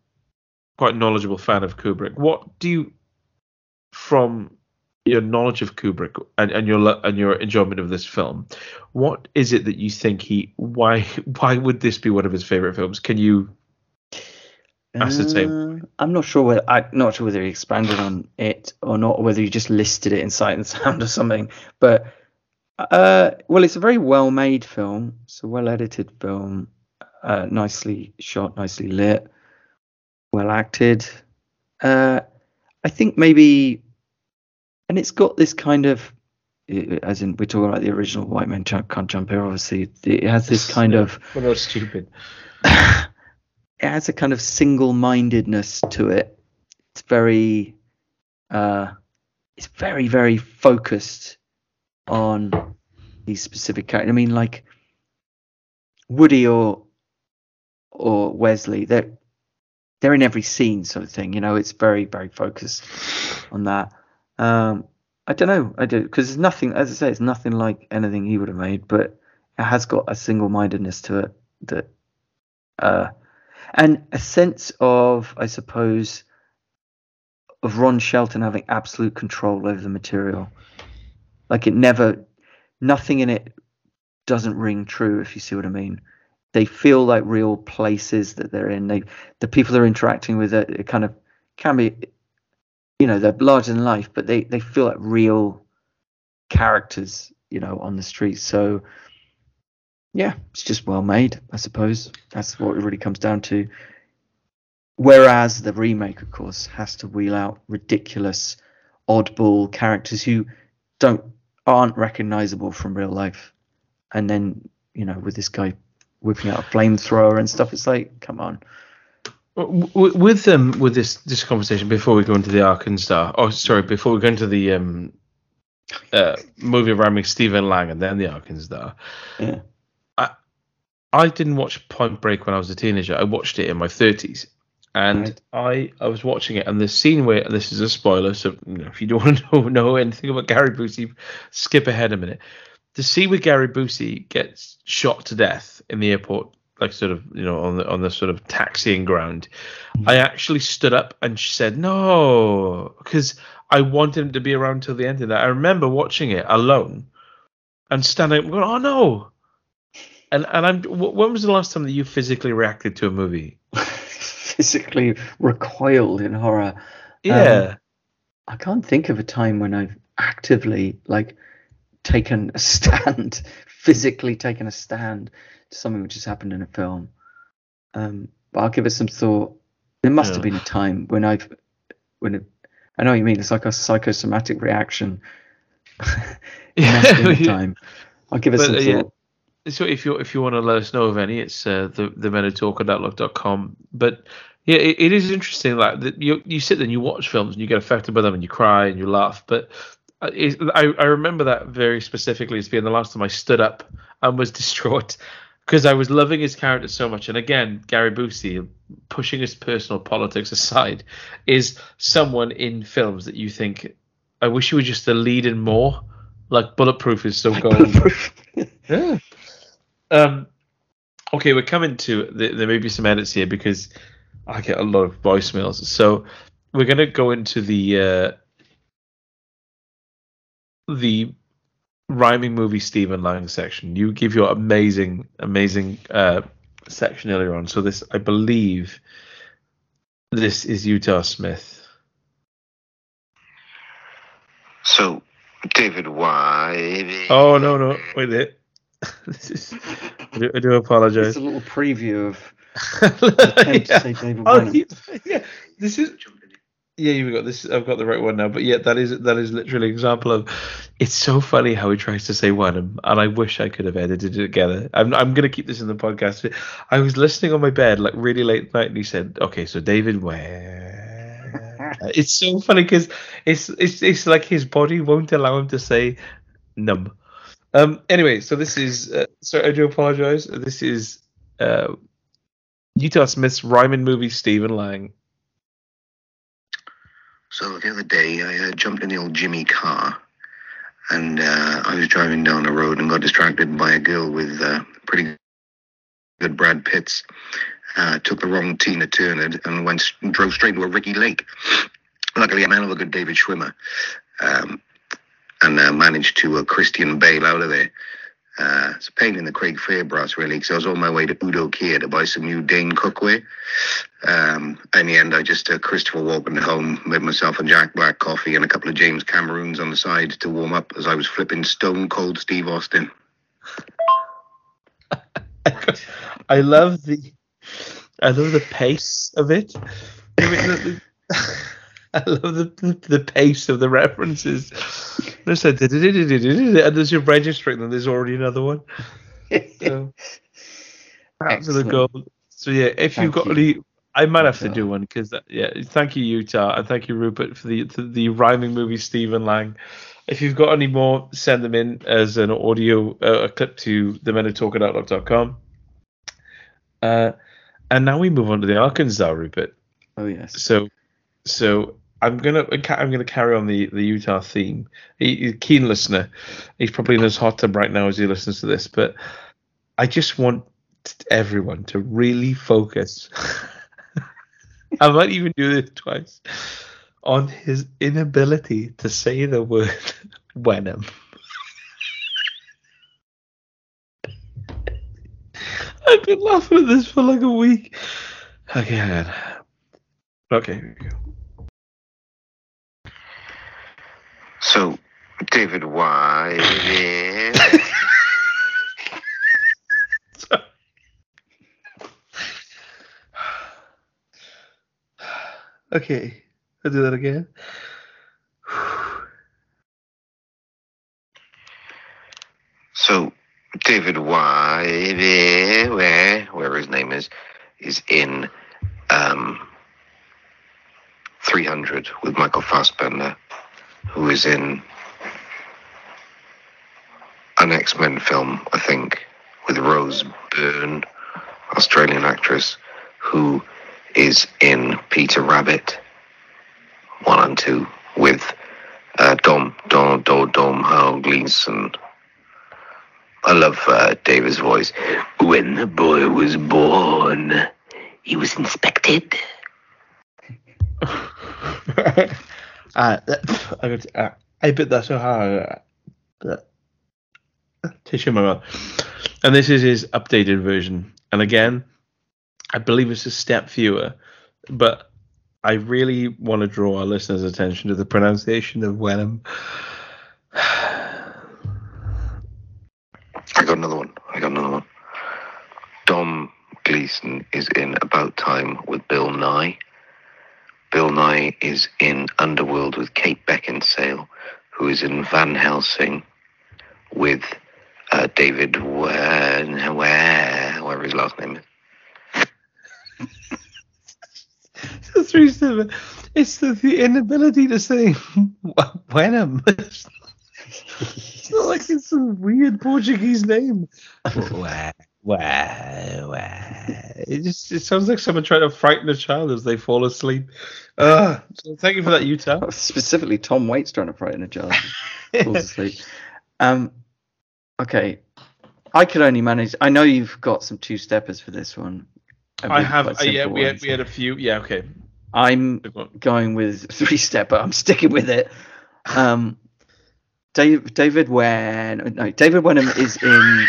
quite knowledgeable fan of Kubrick, what do you, from your knowledge of Kubrick and, and your and your enjoyment of this film, what is it that you think he why *laughs* why would this be one of his favorite films? Can you ascertain? Uh, I'm not sure whether I'm not sure whether he expanded on it or not, or whether he just listed it in Sight and Sound or something. But uh, well, it's a very well made film. It's a well edited film, uh, nicely shot, nicely lit, well acted. Uh, I think maybe and it's got this kind of as in we're talking about the original white men can't jump here obviously it has this *laughs* kind yeah, of well, no stupid *laughs* it has a kind of single-mindedness to it it's very uh it's very very focused on these specific characters i mean like woody or or wesley they're they're in every scene sort of thing you know it's very very focused on that um, I don't know. I do because there's nothing, as I say, it's nothing like anything he would have made, but it has got a single-mindedness to it that, uh, and a sense of, I suppose, of Ron Shelton having absolute control over the material. Like it never, nothing in it doesn't ring true. If you see what I mean, they feel like real places that they're in. They, the people they're interacting with, it, it kind of can be you know they're larger than life, but they they feel like real characters, you know, on the street. So yeah, it's just well made, I suppose. That's what it really comes down to. Whereas the remake, of course, has to wheel out ridiculous, oddball characters who don't aren't recognizable from real life, and then you know with this guy whipping out a flamethrower and stuff, it's like, come on. With them, um, with this this conversation before we go into the ArkinZ'Dar. Oh, sorry, before we go into the um, uh, movie around Stephen Lang and then the ArkinZ'Dar. Yeah. I I didn't watch Point Break when I was a teenager. I watched it in my thirties, and right. I I was watching it, and the scene where this is a spoiler, so you know, if you don't *laughs* want to know, know anything about Gary Busey, skip ahead a minute. The scene where Gary Busey gets shot to death in the airport like sort of you know on the on the sort of taxiing ground, mm-hmm. I actually stood up and said no because I wanted him to be around till the end of that. I remember watching it alone and standing up going, oh no. And and I'm when was the last time that you physically reacted to a movie? *laughs* physically recoiled in horror. Yeah. Um, I can't think of a time when I've actively like taken a *laughs* stand, physically taken a stand to something which has happened in a film. Um, but I'll give it some thought. There must yeah. have been a time when I've when it, I know what you mean. It's like a psychosomatic reaction. *laughs* it must have been a *laughs* time. I'll give it but, some uh, thought. So if you if you want to let us know of any, it's uh, the the men who talk at outlook.com. But yeah, it, it is interesting. Like that you you sit there and you watch films and you get affected by them and you cry and you laugh. But uh, it, I I remember that very specifically as being the last time I stood up and was *laughs* distraught because I was loving his character so much. And again, Gary Busey, pushing his personal politics aside, is someone in films that you think, I wish you were just a lead in more. Like Bulletproof is so gold. *laughs* yeah. Um. Okay, we're coming to the, there may be some edits here because I get a lot of voicemails. So we're gonna go into the uh, the rhyming movie Stephen Lang section. You give your amazing, amazing uh, section earlier on. So this, I believe, this is Utah Smith. So, David, why? Oh no, no, wait there. This is. I do, I do apologize. It's a little preview of. *laughs* yeah. Oh, yeah, this is yeah, you've got this. I've got the right one now. But yeah, that is that is literally an example of. It's so funny how he tries to say Wenham, and I wish I could have edited it together. I'm I'm gonna keep this in the podcast. I was listening on my bed like really late at night, and he said, "Okay, so David where?" *laughs* it's so funny because it's it's it's like his body won't allow him to say num. Um. Anyway, so this is. Uh, so I do apologize. This is. Uh, Utah Smith's Ryman movie Stephen Lang so the other day, I uh, jumped in the old Jimmy car, and uh, I was driving down the road and got distracted by a girl with uh, pretty good Brad Pitts. Uh, took the wrong Tina Turner and went drove straight to a Ricki Lake. Luckily, I'm of a good David Schwimmer, um, and uh, managed to uh, Christian Bale out of there. Uh, it's a pain in the Craig Fairbrass, really, because I was on my way to Udo Kier to buy some new Dane cookware. Um, in the end, I just uh, Christopher Walken home, made myself a Jack Black coffee and a couple of James Cameroons on the side to warm up as I was flipping stone cold Steve Austin. *laughs* I love the, I love the pace of it. *laughs* *laughs* I love the, the pace of the references. There's a and there's your registering, and there's already another one. So, absolute gold. So yeah, if you've got any, I might have to do one because yeah, thank you Utah and thank you Rupert for the the rhyming movie Stephen Lang. If you've got any more, send them in as an audio uh, a clip to the men who talk at outlook.com. Uh, and now we move on to the ArkinZ'Dar Rupert. Oh yes. So so I'm gonna uh, I'm gonna carry on the, the Utah theme. He, he's a keen listener. He's probably in his hot tub right now as he listens to this. But I just want everyone to really focus. *laughs* I might even do this twice on his inability to say the word *laughs* Wenham. *laughs* I've been laughing at this for like a week. Okay, Okay, here we go. So, David, why? *sighs* okay, I'll do that again. So, David why? where, where his name is, is in um, 300 with Michael Fassbender who is in an X Men film, I think, with Rose Byrne, Australian actress, who is in Peter Rabbit one and two with uh, Dom Dom Dom Dom How Gleeson. I love uh, David's voice. When the boy was born, he was inspected. *laughs* Uh, I, I bit that so hard. Tissue in my mouth. And this is his updated version. And again, I believe it's a step fewer, but I really want to draw our listeners' attention to the pronunciation of Wenham. I got another one. I got another one. Dom Gleeson is in About Time with Bill Nighy. Bill Nighy is in Underworld with Kate Beckinsale, who is in Van Helsing with uh, David where, where, whatever his last name is. the three step. It's the, the inability to say *laughs* Wenham. it's not like it's some weird Portuguese name. Wah, wah, wah. It just it sounds like someone trying to frighten a child as they fall asleep. Uh, so thank you for that, Utah. *laughs* Specifically, Tom Waits trying to frighten a child falls *laughs* asleep. Um, okay, I could only manage. I know you've got some two steppers for this one. I have. Uh, yeah, we had, we had a few. Yeah, okay. I'm going with *laughs* three stepper. I'm sticking with it. Um, Dave, David Wen. No, David Wenham is in.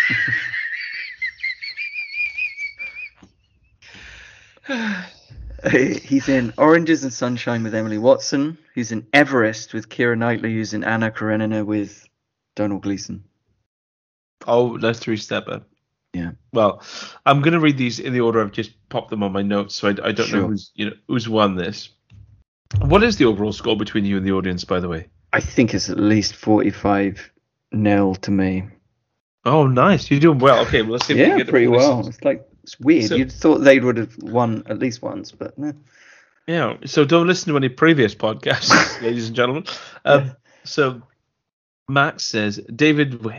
*laughs* he's in Oranges and Sunshine with Emily Watson. He's in Everest with Keira Knightley. He's in Anna Karenina with Donald Gleeson. Oh, that's three stepper. Uh, yeah. Well, I'm going to read these in the order I've just popped them on my notes, so I, I don't sure. know who's you know who's won this. What is the overall score between you and the audience, by the way? I think it's at least 45 nil to me. Oh, nice! You're doing well. Okay, well, let's see. If yeah, we get pretty well. It's like it's weird. So, You'd thought they would have won at least once, but no. Yeah. So don't listen to any previous podcasts, *laughs* ladies and gentlemen. Um, so Max says David. You're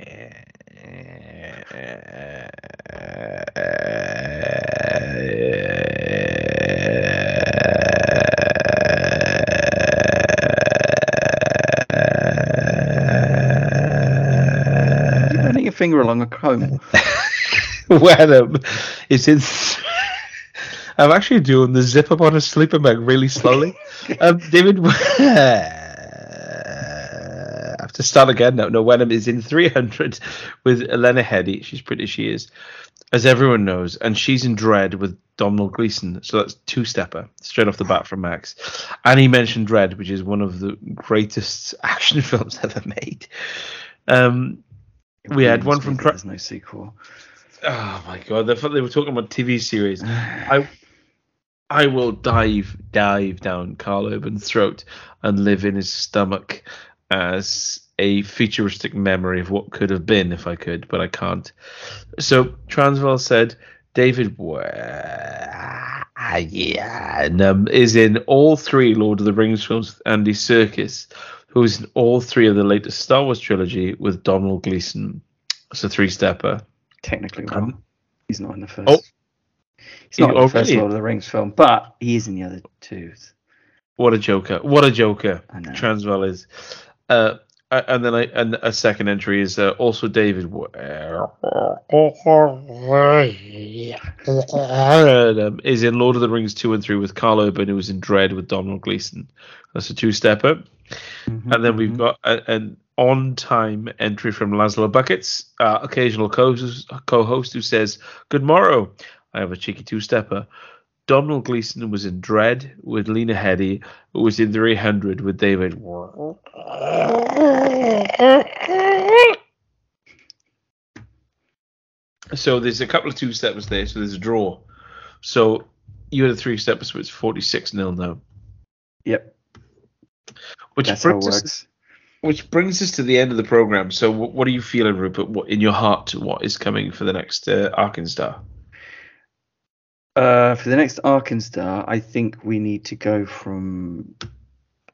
running your finger along a comb. *laughs* Wenham is in. *laughs* I'm actually doing the zip up on a sleeper bag really slowly. *laughs* um, David *laughs* I have to start again. No, no, Wenham is in 300 with Elena Headey. She's pretty, she is, as everyone knows, and she's in Dredd with Domhnall Gleeson. So that's two stepper straight off the bat from Max. And he mentioned Dredd, which is one of the greatest action films ever made. Um, we had one from. There's no sequel. Oh my god! They, they were talking about TV series. I I will dive dive down Karl Urban's throat and live in his stomach as a futuristic memory of what could have been if I could, but I can't. So Transvaal said David yeah, um, is in all three Lord of the Rings films with Andy Serkis, who is in all three of the latest Star Wars trilogy with Donald Gleeson. It's a three stepper. Technically wrong. Um, he's not in the first. Oh, he's not in the first Lord of the Rings film, but he is in the other two. What a joker! What a joker! Transvaal is. Uh, and then I, and a second entry is uh, also David is in Lord of the Rings two and three with Karl Urban, who was in Dredd with Donald Gleeson. That's a two stepper. Mm-hmm, and then we've mm-hmm. got a, an on time entry from Laszlo Buckets, uh, occasional co host who says, Good morrow. I have a cheeky two stepper. Domhnall Gleeson was in Dredd with Lena Headey, who was in 300 with David. So there's a couple of two steps there, so there's a draw. So you had a three steps, so it's 46 nil now. Yep. Which That's brings us, which brings us to the end of the program. So what, what are you feeling, Rupert? What in your heart? What is coming for the next uh, ArkinZ'Dar? Uh, for the next ArkinZ'Dar, I think we need to go from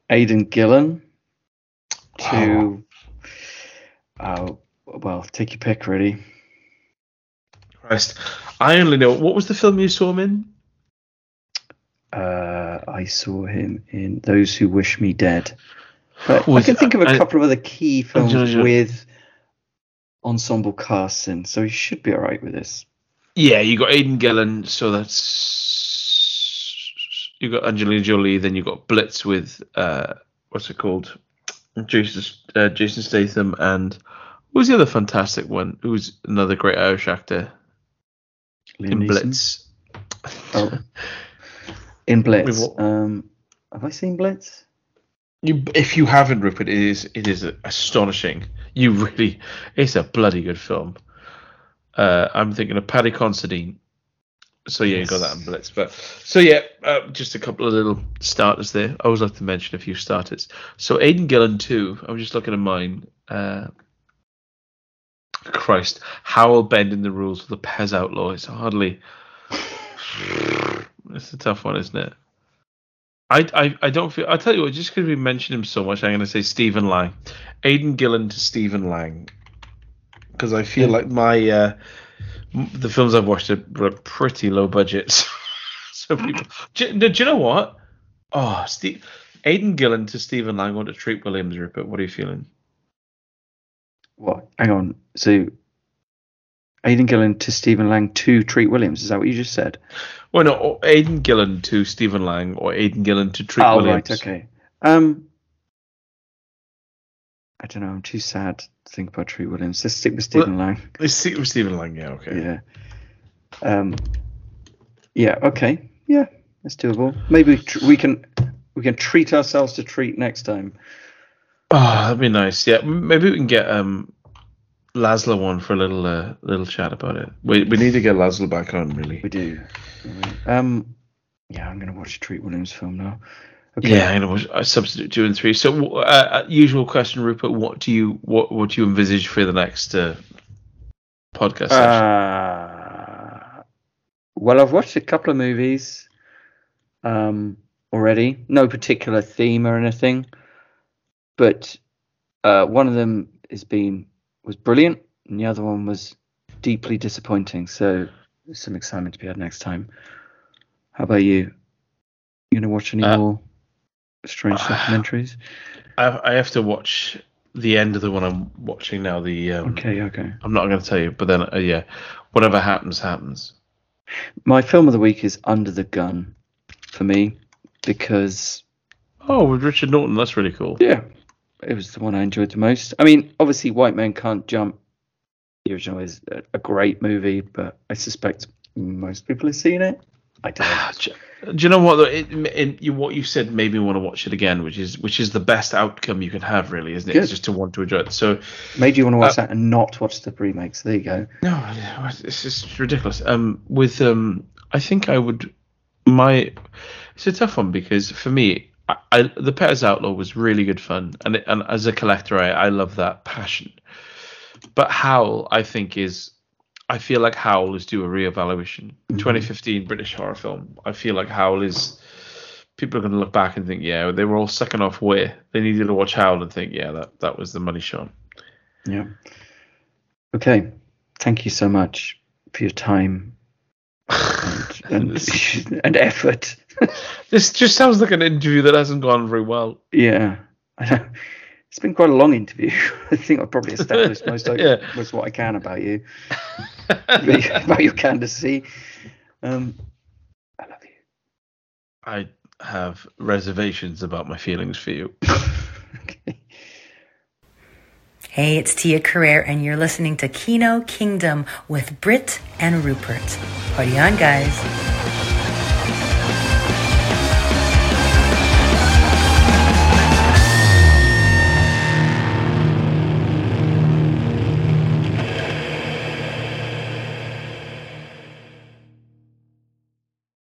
Aidan Gillen to. Uh, well, take your pick, really. Christ. I only know. What was the film you saw him in? Uh, I saw him in Those Who Wish Me Dead. But I can think of a I, couple of other key films with ensemble casts in, so he should be alright with this. Yeah, you got Aidan Gillen, so that's you got Angelina Jolie, then you got Blitz with uh, what's it called? Jason uh, Jason Statham, and who was the other fantastic one? Who's another great Irish actor? Liam in Neeson? Blitz. Oh. *laughs* In Blitz. Um, have I seen Blitz? You, if you haven't, Rupert, it is it is astonishing. You really, it's a bloody good film. Uh, I'm thinking of Paddy Considine. So yeah, yes. you got that in Blitz. But so yeah, uh, just a couple of little starters there. I always like to mention a few starters. So Aidan Gillen too. I'm just looking at mine. Uh, Christ, Howl bending the rules of the Pez Outlaw It's hardly. *sighs* it's a tough one, isn't it? I, I, I don't feel. I'll tell you what, just because we mentioned him so much, I'm going to say Stephen Lang. Aidan Gillen to Stephen Lang. Because I feel like my. Uh, the films I've watched are, are pretty low budgets. *laughs* so people. Do, do, you know what? Oh, Steve. Aidan Gillen to Stephen Lang to Treat Williams, Rupert. What are you feeling? What? Hang on. So Aidan Gillen to Stephen Lang to Treat Williams. Is that what you just said? Well, no, Aidan Gillen to Stephen Lang or Aidan Gillen to Treat oh, Williams. right, okay. Um, I don't know. I'm too sad to think about Treat Williams. Let's stick with Stephen well, Lang. Let's stick with Stephen Lang. Yeah. Okay. Yeah. Um. Yeah. Okay. Yeah. That's doable. Maybe we can we can treat ourselves to treat next time. Oh, that'd be nice. Yeah, maybe we can get um Laszlo on for a little uh, little chat about it. We we need to get Laszlo back on, really. We do. Um, yeah, I'm gonna watch a Treat Williams film now. Okay. Yeah, I'm gonna uh, Substitute two and three. So, uh, uh, usual question, Rupert. What do you what what do you envisage for the next uh, podcast? Uh, well, I've watched a couple of movies um, already. No particular theme or anything, but uh, one of them has been was brilliant, and the other one was deeply disappointing. So there's some excitement to be had next time. How about you? You gonna watch any uh, more strange *sighs* documentaries? I, I have to watch the end of the one I'm watching now. The um, okay, okay. I'm not going to tell you, but then uh, yeah, whatever happens, happens. My film of the week is Under the Gun for me because oh, with Richard Norton, that's really cool. Yeah, it was the one I enjoyed the most. I mean, obviously, White Men Can't Jump. The original is a great movie, but I suspect most people have seen it. I don't. Do you know what? It, it, it, what you said made me want to watch it again, which is which is the best outcome you can have, really, isn't it? Good. It's just to want to enjoy it. So made you want to watch uh, that and not watch the remakes. There you go. No, it's just ridiculous. Um, with um, I think I would my. It's a tough one because for me, I, I, the Pez Outlaw was really good fun, and and as a collector, I, I love that passion. But Howl, I think, is I feel like Howl is due a reevaluation. Mm-hmm. 2015 British horror film. I feel like Howl is. People are going to look back and think, yeah, they were all second off where they needed to watch Howl and think, yeah, that that was the money shot. Yeah. Okay. Thank you so much for your time *laughs* and, and, *laughs* and effort. *laughs* this just sounds like an interview that hasn't gone very well. Yeah. It's been quite a long interview. *laughs* I think I've probably established *laughs* most of yeah. most what I can about you, *laughs* about your candidacy. Um, I love you. I have reservations about my feelings for you. okay. Hey, it's Tia Carrere, and you're listening to Kino Kingdom with Britt and Rupert. Party on, guys.